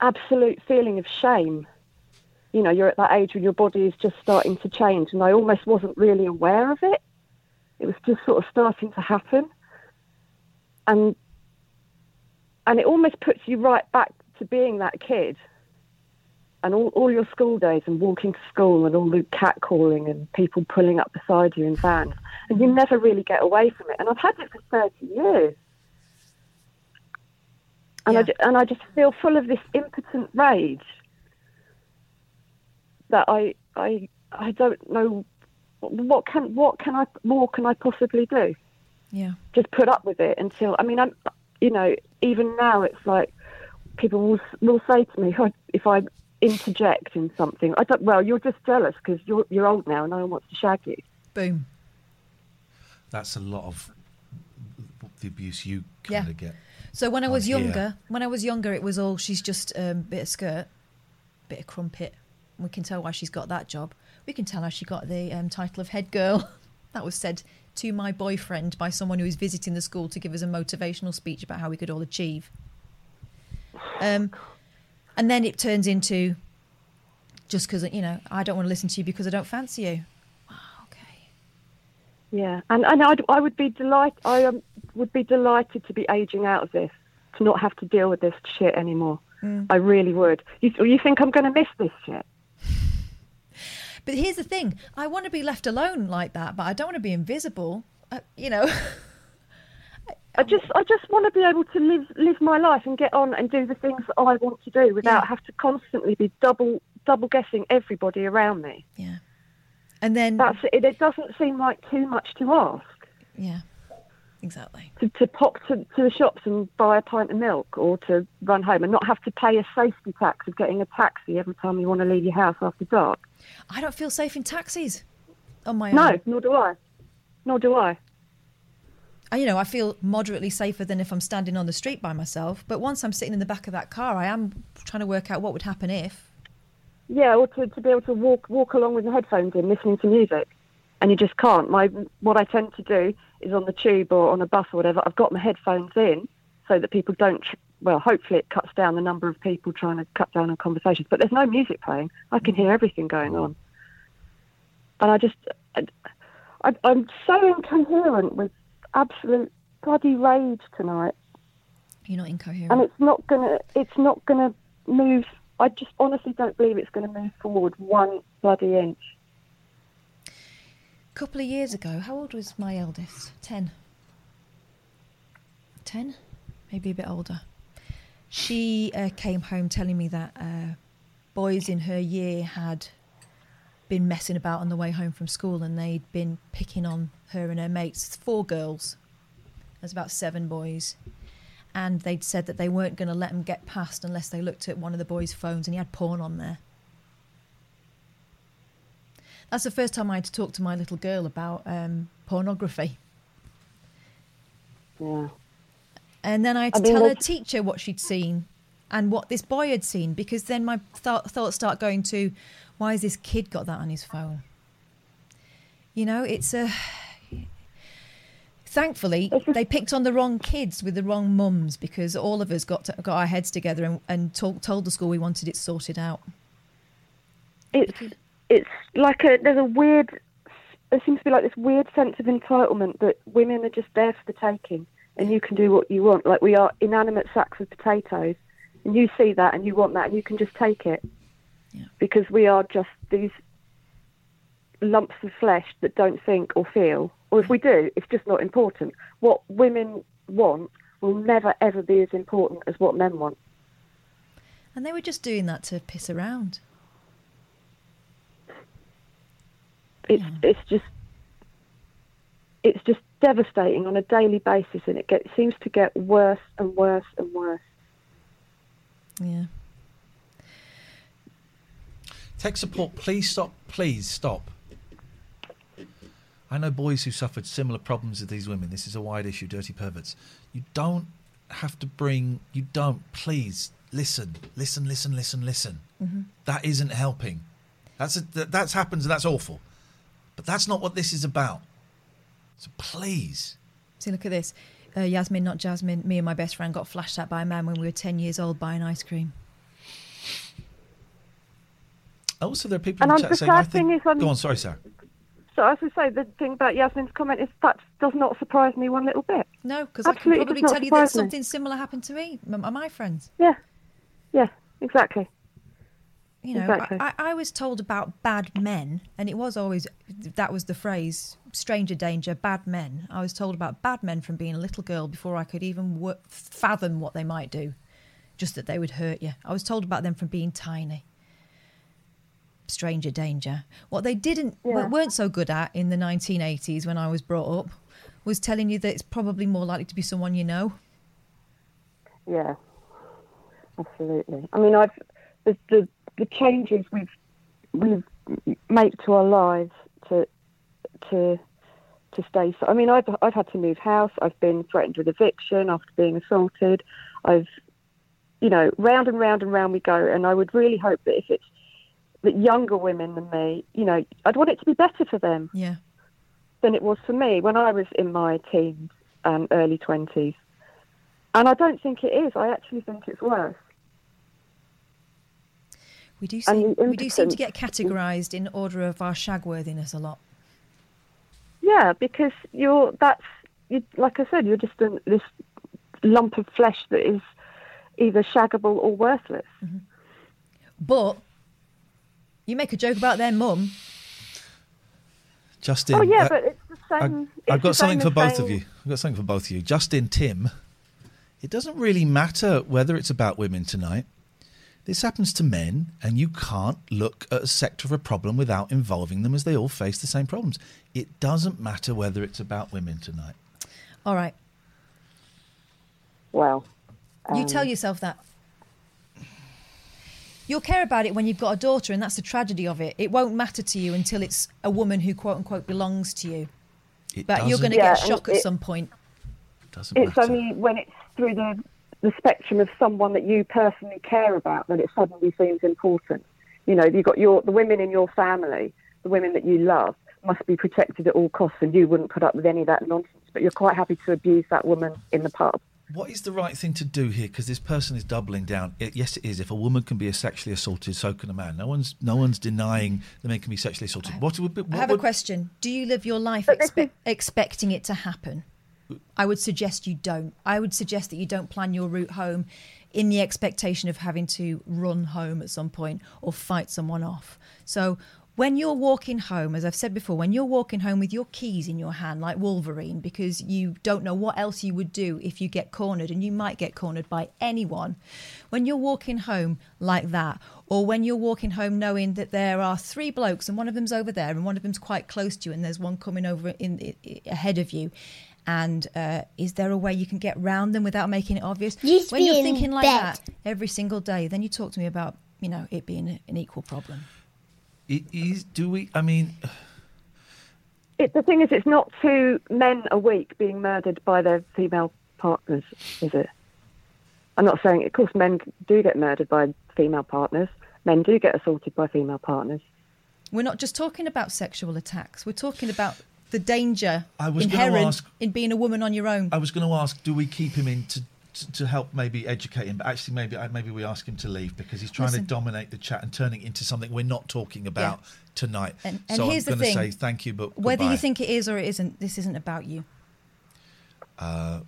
absolute feeling of shame. You know, you're at that age when your body is just starting to change, and I almost wasn't really aware of it. It was just sort of starting to happen, and and it almost puts you right back to being that kid. And all, all your school days and walking to school and all the catcalling and people pulling up beside you in vans. And you never really get away from it. And I've had it for 30 years. And, I, ju- and I just feel full of this impotent rage that I, I, I don't know what can, what can I, more can I possibly do? Yeah. just put up with it until I mean I'm you know even now it's like people will will say to me "Oh, if I interject in something I don't well you're just jealous because you're you're old now and no one wants to shag you Boom. That's a lot of the abuse you Yeah. kind of get. So when I was on here. younger, when I was younger, it was all she's just um, bit of skirt, bit of crumpet. We can tell why she's got that job. We can tell how she got the um, title of head girl. that was said to my boyfriend by someone who was visiting the school to give us a motivational speech about how we could all achieve. Um, and then it turns into just because you know I don't want to listen to you because I don't fancy you. Wow, okay. Yeah, and and I'd, I would be delight. I um, would be delighted to be aging out of this, to not have to deal with this shit anymore. Mm. I really would. You, you think I'm going to miss this shit? But here's the thing: I want to be left alone like that, but I don't want to be invisible. Uh, you know. I just I just want to be able to live live my life and get on and do the things that I want to do without have to constantly be double double guessing everybody around me. Yeah. And then that's it. It doesn't seem like too much to ask. Yeah. Exactly. To, to pop to, to the shops and buy a pint of milk or to run home and not have to pay a safety tax of getting a taxi every time you want to leave your house after dark. I don't feel safe in taxis on my own. No, nor do I. Nor do I. I- You know, I feel moderately safer than if I'm standing on the street by myself. But once I'm sitting in the back of that car, I am trying to work out what would happen if. Yeah, or to, to be able to walk walk along with the headphones in, listening to music, and you just can't. My what I tend to do is on the tube or on a bus or whatever. I've got my headphones in so that people don't. Well, hopefully it cuts down the number of people trying to cut down on conversations. But there's no music playing. I can hear everything going mm. on, and I just I, I, I'm so incoherent with absolute bloody rage tonight. You're not incoherent. and it's not gonna it's not gonna move i just honestly don't believe it's going to move forward one bloody inch A couple of years ago, how old was my eldest? Ten. Ten? Maybe a bit older. She uh, came home telling me that uh, boys in her year had been messing about on the way home from school and they'd been picking on her and her mates. Four girls. There's about seven boys. And they'd said that they weren't going to let them get past unless they looked at one of the boys' phones and he had porn on there. That's the first time I had to talk to my little girl about um, pornography. Yeah. And then I had I to mean, tell her teacher what she'd seen and what this boy had seen because then my th- thoughts start going to why has this kid got that on his phone? You know, it's a. Thankfully, they picked on the wrong kids with the wrong mums because all of us got to, got our heads together and, and told, told the school we wanted it sorted out. it's it's like a there's a weird there seems to be like this weird sense of entitlement that women are just there for the taking and you can do what you want. Like we are inanimate sacks of potatoes and you see that and you want that and you can just take it. Because we are just these lumps of flesh that don't think or feel or if we do it's just not important what women want will never ever be as important as what men want And they were just doing that to piss around. it's it's just it's just devastating on a daily basis, and it get, seems to get worse and worse and worse. Yeah. Tech support, please stop. Please stop. I know boys who suffered similar problems with these women. This is a wide issue, dirty perverts. You don't have to bring. You don't. Please listen, listen, listen, listen, listen. Mhm. That isn't helping. That's a, that, that's happens and that's awful. But that's not what this is about. So please. See, look at this. Uh, Yasmin, not Jasmine. Me and my best friend got flashed at by a man when we were 10 years old buying ice cream. Also, there are people And in I'm- chat the saying, I think. is, I'm- Go on, sorry, Sarah. So as I say, the thing about Yasmin's comment is that does not surprise me one little bit. No, because I can probably tell you that me. something similar happened to me, m- my friends. Yeah, yeah, exactly. You know, Exactly. I, I was told about bad men, and it was always that was the phrase stranger danger, bad men. I was told about bad men from being a little girl before I could even fathom what they might do, just that they would hurt you. I was told about them from being tiny. Stranger danger. What they didn't Yeah. weren't so good at in the 1980s when I was brought up was telling you that it's probably more likely to be someone you know. Yeah, absolutely. I mean, I've the the, the changes we've we've made to our lives to to to stay. So I mean, I've I've had to move house. I've been threatened with eviction after being assaulted. I've, you know, round and round and round we go. And I would really hope that if it's that younger women than me, you know, I'd want it to be better for them Yeah. than it was for me when I was in my teens and early twenties. And I don't think it is. I actually think it's worse. We do seem we do seem to get categorised in order of our shagworthiness a lot. Yeah, because you're that's you, like I said, you're just this lump of flesh that is either shaggable or worthless. Mm-hmm. But you make a joke about their mum. Justin. oh yeah, uh, but it's the I, same. I've got the something for as both of you. I've got something for both of you. Justin, Tim, it doesn't really matter whether it's about women tonight. This happens to men, and you can't look at a sector of a problem without involving them as they all face the same problems. It doesn't matter whether it's about women tonight. All right. Well, you um, tell yourself that. You'll care about it when you've got a daughter, and that's the tragedy of it. It won't matter to you until it's a woman who quote unquote belongs to you. It but you're going to Yeah, get a shock at it- some point. Doesn't It's only when it's through the the spectrum of someone that you personally care about that it suddenly seems important. You know, you've got your the women in your family, the women that you love, must be protected at all costs, and you wouldn't put up with any of that nonsense. But you're quite happy to abuse that woman in the pub. What is the right thing to do here? Because this person is doubling down. It, yes, it is. If a woman can be sexually assaulted, so can a man. No one's no one's denying the man can be sexually assaulted. What would be, what I have a question. Do you live your life expe- expecting it to happen? I would suggest you don't. I would suggest that you don't plan your route home in the expectation of having to run home at some point or fight someone off. So when you're walking home, as I've said before, when you're walking home with your keys in your hand, like Wolverine, because you don't know what else you would do if you get cornered, and you might get cornered by anyone. When you're walking home like that, or when you're walking home knowing that there are three blokes and one of them's over there and one of them's quite close to you, and there's one coming over in, i ahead of you. And uh, is there a way you can get round them without making it obvious? When you're thinking like bed. that every single day, then you talk to me about you know it being an equal problem. It is. Do we? I mean, It, the thing is, it's not two men a week being murdered by their female partners, is it? I'm not saying, of course, men do get murdered by female partners. Men do get assaulted by female partners. We're not just talking about sexual attacks. We're talking about the danger I was inherent ask- in being a woman on your own. I was going to ask, do we keep him in to, to, to help maybe educate him? But actually, maybe maybe we ask him to leave because he's trying Listen. to dominate the chat and turning it into something we're not talking about tonight. And- and so here's I'm going to say thank you, but Whether you think it is or it isn't, this isn't about you. Uh,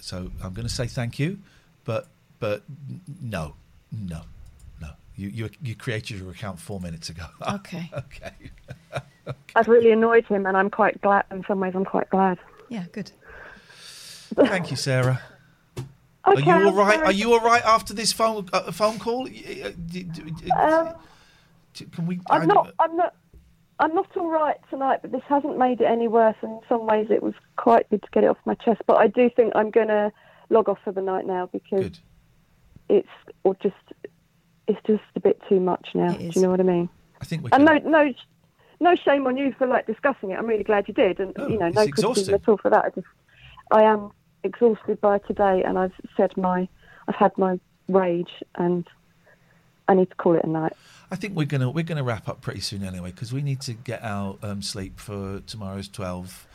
so I'm going to say thank you, but but no, no, no. You you you created your account four minutes ago. Okay. okay. I've really annoyed him, and I'm quite glad. In some ways, I'm quite glad. Yeah, good. Thank you, Sarah. Are you all right? Sorry. Are you all right after this phone uh, phone call? Y- uh, Um, Can we? I'm not. I'm not. I'm not all right tonight, but this hasn't made it any worse. And in some ways, it was quite good to get it off my chest. But I do think I'm going to log off for the night now because it's or just it's just a bit too much now. Do you know what I mean? I think we And can. no, no, no shame on you for like discussing it. I'm really glad you did, and you know, it's no criticism at all for that. I just, I am exhausted by today, and I've said my, I've had my rage, and I need to call it a night. I think we're gonna we're gonna wrap up pretty soon anyway because we need to get our um, sleep for tomorrow's twelve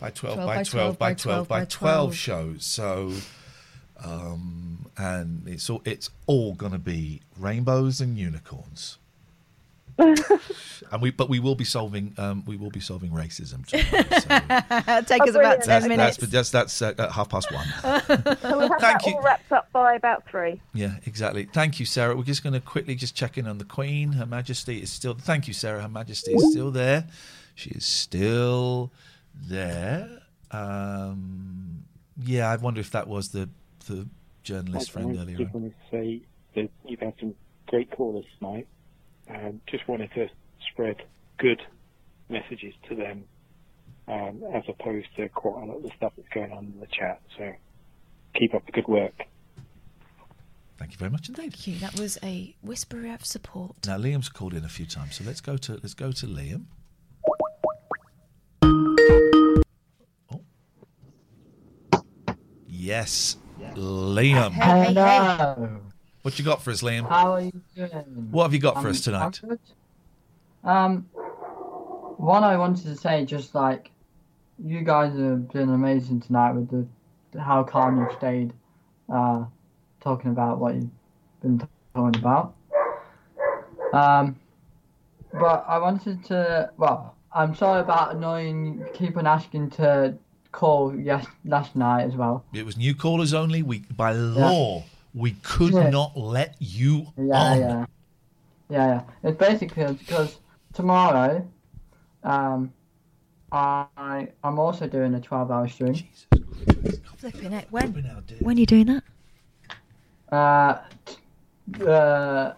by twelve, by 12, by 12 by 12 shows. So, um, and it's all it's all gonna be rainbows and unicorns. And we but we will be solving um, we will be solving racism tomorrow. Take us about ten that's, minutes. That's, that's, that's uh, at half past one. So we'll have Thank that you. all wrapped up by about three. Yeah, exactly. Thank you, Sarah. We're just going to quickly just check in on the Queen. Her Majesty is still. Thank you, Sarah. Her Majesty is still there. She is still there. Um, yeah, I wonder if that was the the journalist friend I earlier. just want to say that you've had some great callers tonight. Um, just wanted to spread good messages to them um, as opposed to quite a lot of the stuff that's going on in the chat. So keep up the good work. Thank you very much indeed. Thank you. That was a whisper of support. Now Liam's called in a few times, so let's go to let's go to Liam. Oh. Yes, Liam. Hello. What you got for us, Liam? How are you doing? What have you got for Um, us tonight? Um, one I wanted to say, just like you guys have been amazing tonight with the how calm you've stayed, uh, talking about what you've been talking about. Um, but I wanted to. Well, I'm sorry about annoying. Keep on asking to call yes last night as well. It was new callers only. We by law we could Yeah. not let you Yeah, on. yeah, yeah, yeah. It's basically because tomorrow, um, I I'm also doing a twelve hour stream. Flipping it. When? When are you doing that? Uh, t- uh,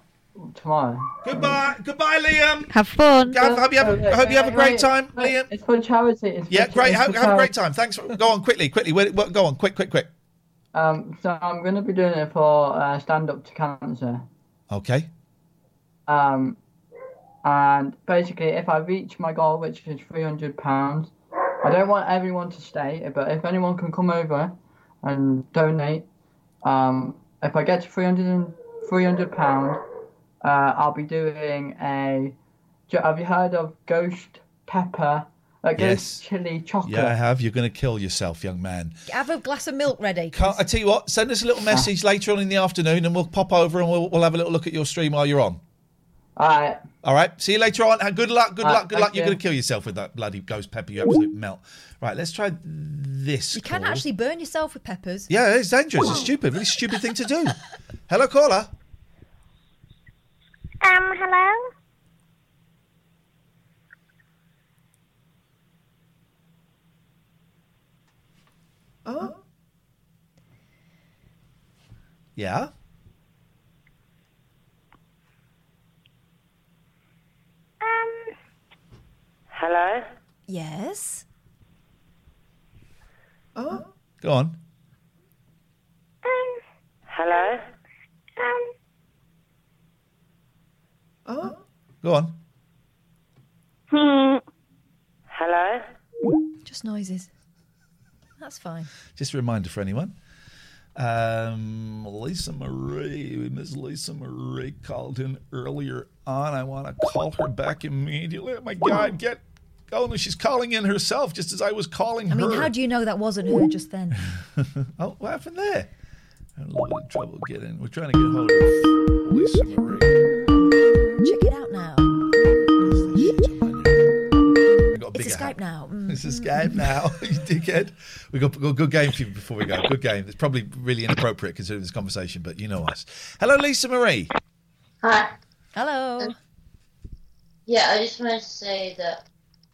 tomorrow. Goodbye, goodbye, Liam. Have fun. Gav, hope you have, a- I hope you have a great time, Liam. It's for charity. It's Yeah, for, great. Have, have a great time. Thanks. For, go on quickly, quickly. Go on, quick, quick, quick. Um, so I'm gonna be doing it for uh, stand up to cancer. Okay. Um, and basically, if I reach my goal, which is three hundred pounds, I don't want everyone to stay, but if anyone can come over and donate, um, if I get to 300 300 pound, uh, I'll be doing a. Have you heard of ghost pepper? Ghost Yes. chili chocolate. Yeah, I have. You're going to kill yourself, young man. Have a glass of milk ready. Can't, I tell you what. Send us a little message later on in the afternoon, and we'll pop over and we'll, we'll have a little look at your stream while you're on. All right. All right. See you later on. And good luck. Good All right, luck. Good luck. thank You're going to kill yourself with that bloody ghost pepper. You absolute melt. Right. Let's try this. You can call. actually burn yourself with peppers. Yeah, it's dangerous. It's stupid. Really stupid thing to do. Hello, caller. Um, hello? Oh. Yeah. Um, Hello? Yes. Oh. Go on. Um. Hello? um, Oh. Go on. hmm. Hello? Just noises. That's fine. Just a reminder for anyone. Um, Lisa Marie, Miss Lisa Marie called in earlier on. I want to call her back immediately. Oh my God, get. Oh no, she's calling in herself just as I was calling her. I mean, how do you know that wasn't her just then? oh, what happened there? I Had a little bit of trouble getting. We're trying to get hold of Lisa Marie. Skype now. Mm. It's a Skype now, you dickhead. We got, got a good game for you before we go. Good game. It's probably really inappropriate considering this conversation, but you know us. Hello, Lisa Marie. Hi. Hello. Yeah, I just wanted to say that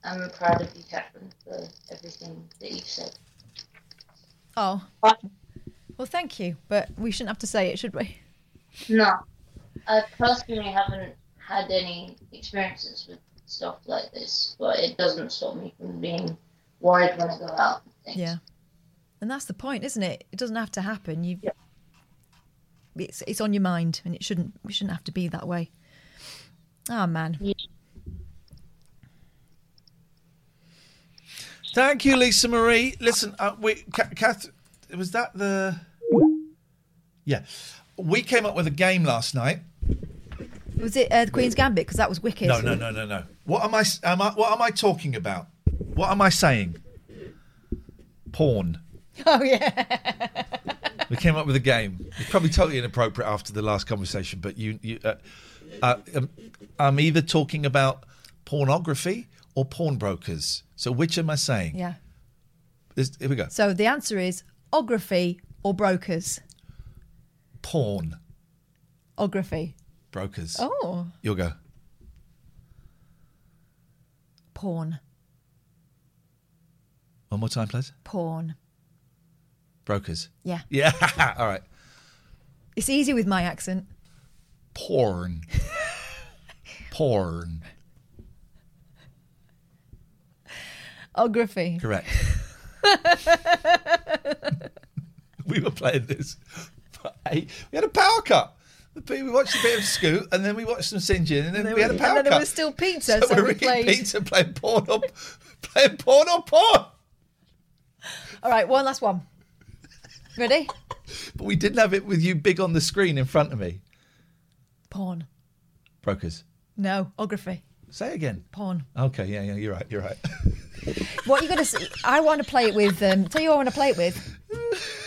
I'm proud of you, Catherine, for everything that you've said. Oh. Well, thank you, but we shouldn't have to say it, should we? No, I personally haven't had any experiences with stuff like this, but it doesn't stop me from being worried when I go out. Yeah. And that's the point, isn't it? It doesn't have to happen. You. It's it's on your mind, and it shouldn't. We shouldn't have to be that way. Oh man. Thank you, Lisa Marie. Listen, uh, we, Ca- Kath, was that the? Yeah, we came up with a game last night. Was it uh, the Queen's Gambit? Because that was wicked. No, no, no, no, no. What am I? Am I? What am I talking about? What am I saying? Porn. Oh yeah. We came up with a game. It's probably totally inappropriate after the last conversation, but you, you, uh, uh, um, I'm either talking about pornography or pawnbrokers. So which am I saying? Yeah. This- here we go. So the answer is ography or brokers. Porn Ography. Brokers. Oh. You'll go. Porn. One more time, please. Porn. Brokers. Yeah. Yeah. All right. It's easy with my accent. Porn. Porn. Oh, Ography. Correct. we were playing this. for eight- We had a power cut. We watched a bit of Scoot, and then we watched some Sinjin, and then we had a power and then there cut. was still pizza, so, so we're we played- pizza, playing porn or playing porn or porn. All right, one last one. Ready? But we didn't have it with you big on the screen in front of me. Porn. Brokers. No, ography. Say again. Porn. Okay, yeah, yeah, you're right, you're right. What you gonna? See? I want to play it with. Um, tell you, who I want to play it with.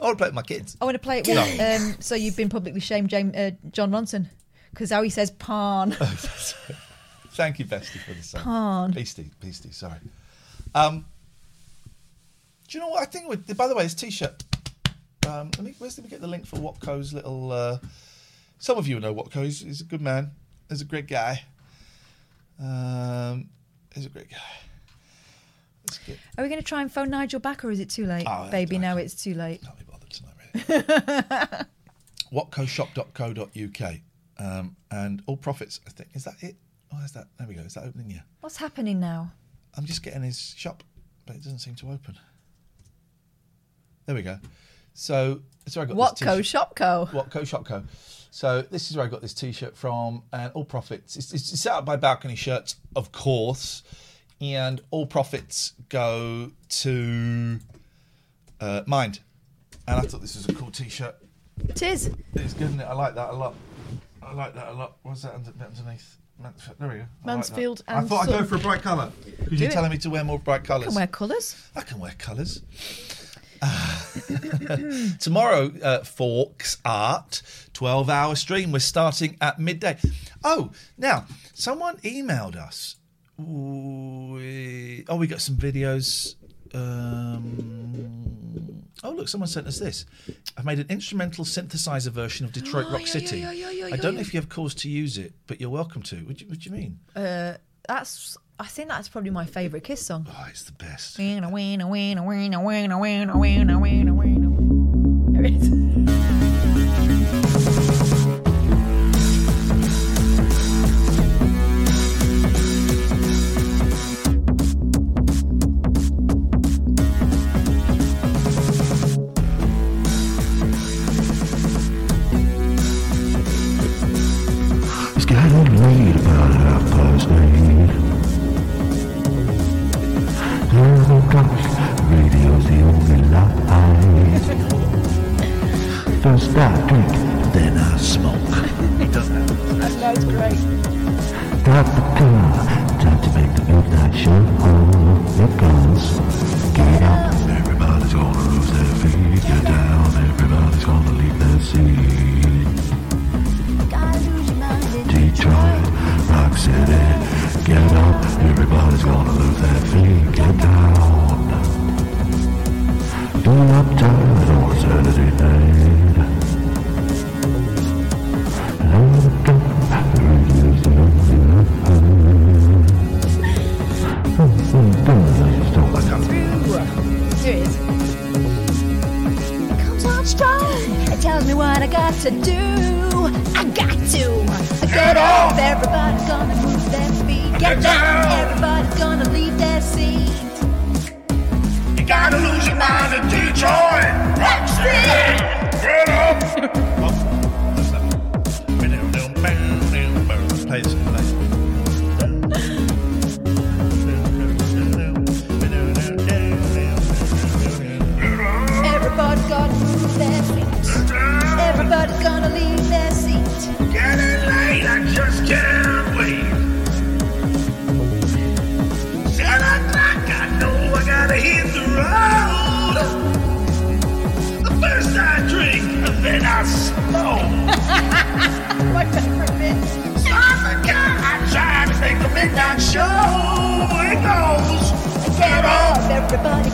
I want to play with my kids. I want to play it with. No. Um, so you've been publicly shamed, James, uh, Jon Ronson, because how he says "porn." Thank you, Bestie, for the song. Pawn. Beastie, Beastie, sorry. Um, do you know what I think? With, by the way, this T-shirt. Um, let me. Where's let me get the link for Watco's little. Uh, some of you know Watco. He's, he's a good man. He's a great guy. Um, he's a great guy. Are we going to try and phone Nigel back, or is it too late, Oh, baby? Now it's too late. Watcoshop.co.uk. Um, and all profits. I think is that it. Oh, is that? There we go. Is that opening? Yeah. What's happening now? I'm just getting his shop, but it doesn't seem to open. There we go. So that's where I got Watco this Shopco. Watco Shopco. So this is where I got this T-shirt from, and all profits. It's, it's set up by Balcony Shirts, of course, and all profits go to uh, Mind. And I thought this was a cool T-shirt. It is. It's good, isn't it? I like that a lot. I like that a lot. What's that under, underneath? Mansfield. There we go. I like that. Mansfield I thought I'd go for a bright colour. Because you're it. telling me to wear more bright colours. Can wear colours. I can wear colours. Tomorrow, uh, Forks Art, 12 hour stream. We're starting at midday. Oh, now, someone emailed us. We, oh, we got some videos. Um, Oh, look, someone sent us this. I've made an instrumental synthesizer version of Detroit oh, Rock yeah, City. Yeah, yeah, I don't know if you have cause to use it, but you're welcome to. What do you, what do you mean? Uh, that's. I think that's probably my favourite Kiss song. Oh, it's the best. There it is.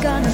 gonna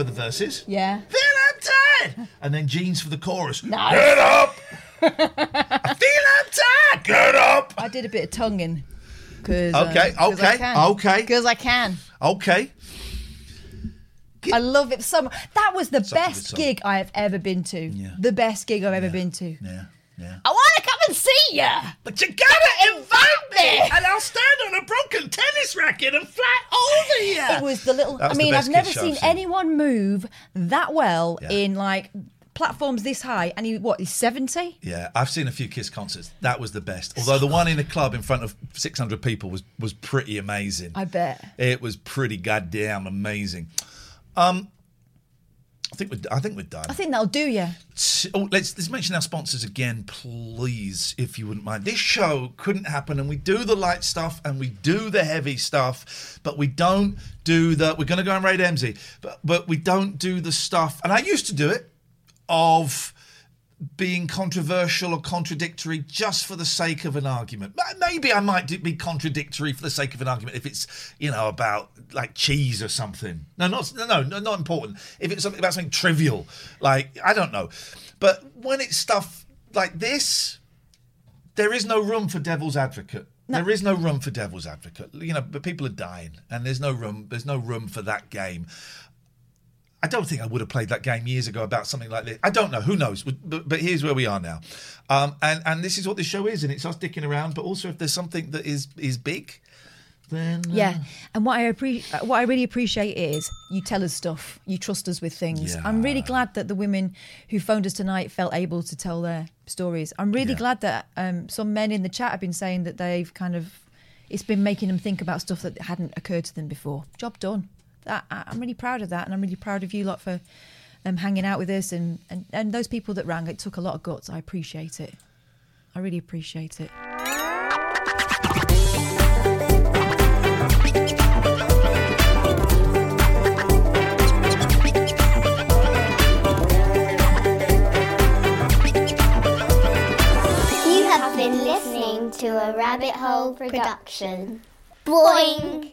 for the verses. Yeah. Feel I'm tired! And then Gene's for the chorus. Nice. Get up! I feel I'm tired! Get up! I did a bit of tonguing. Cause, uh, Okay, 'cause okay, okay. Because I can. Okay. I love it so. That was the Such best gig I have ever been to. The best gig I've ever been to. Yeah, yeah. I want to come and see you. But you gotta invite me! And I'll stand on a broken tennis racket and fly over you! It was the little. That I mean, I've never seen anyone move that well in like platforms this high. And he, what, he's 70? Yeah, I've seen a few Kiss concerts. That was the best. Although the one in a club in front of 600 people was was pretty amazing. I bet. It was pretty goddamn amazing. Um, think we're, I think we're done. I think that'll do you. Oh, let's let's mention our sponsors again, please, if you wouldn't mind. This show couldn't happen, and we do the light stuff and we do the heavy stuff, but we don't do the. We're going to go and raid MZ, but but we don't do the stuff. And I used to do it of being controversial or contradictory just for the sake of an argument. Maybe I might be contradictory for the sake of an argument if it's you know about like cheese or something. No, not no, no, not important. If it's something about something trivial, like I don't know. But when it's stuff like this, there is no room for devil's advocate. There is no room for devil's advocate. You know, but people are dying, and there's no room. There's no room for that game. I don't think I would have played that game years ago about something like this. I don't know. Who knows? But, but here's where we are now, um, and and this is what this show is, and it's us dicking around. But also, if there's something that is is big, then uh, Yeah, and what I appre- what I really appreciate is you tell us stuff, you trust us with things. Yeah. I'm really glad that the women who phoned us tonight felt able to tell their stories. I'm really glad that um, some men in the chat have been saying that they've kind of it's been making them think about stuff that hadn't occurred to them before. Job done. That I- I'm really proud of that, and I'm really proud of you lot for um, hanging out with us and, and and those people that rang. It took a lot of guts. I appreciate it. I really appreciate it. You have been listening to a Rabbit Hole production. Boing!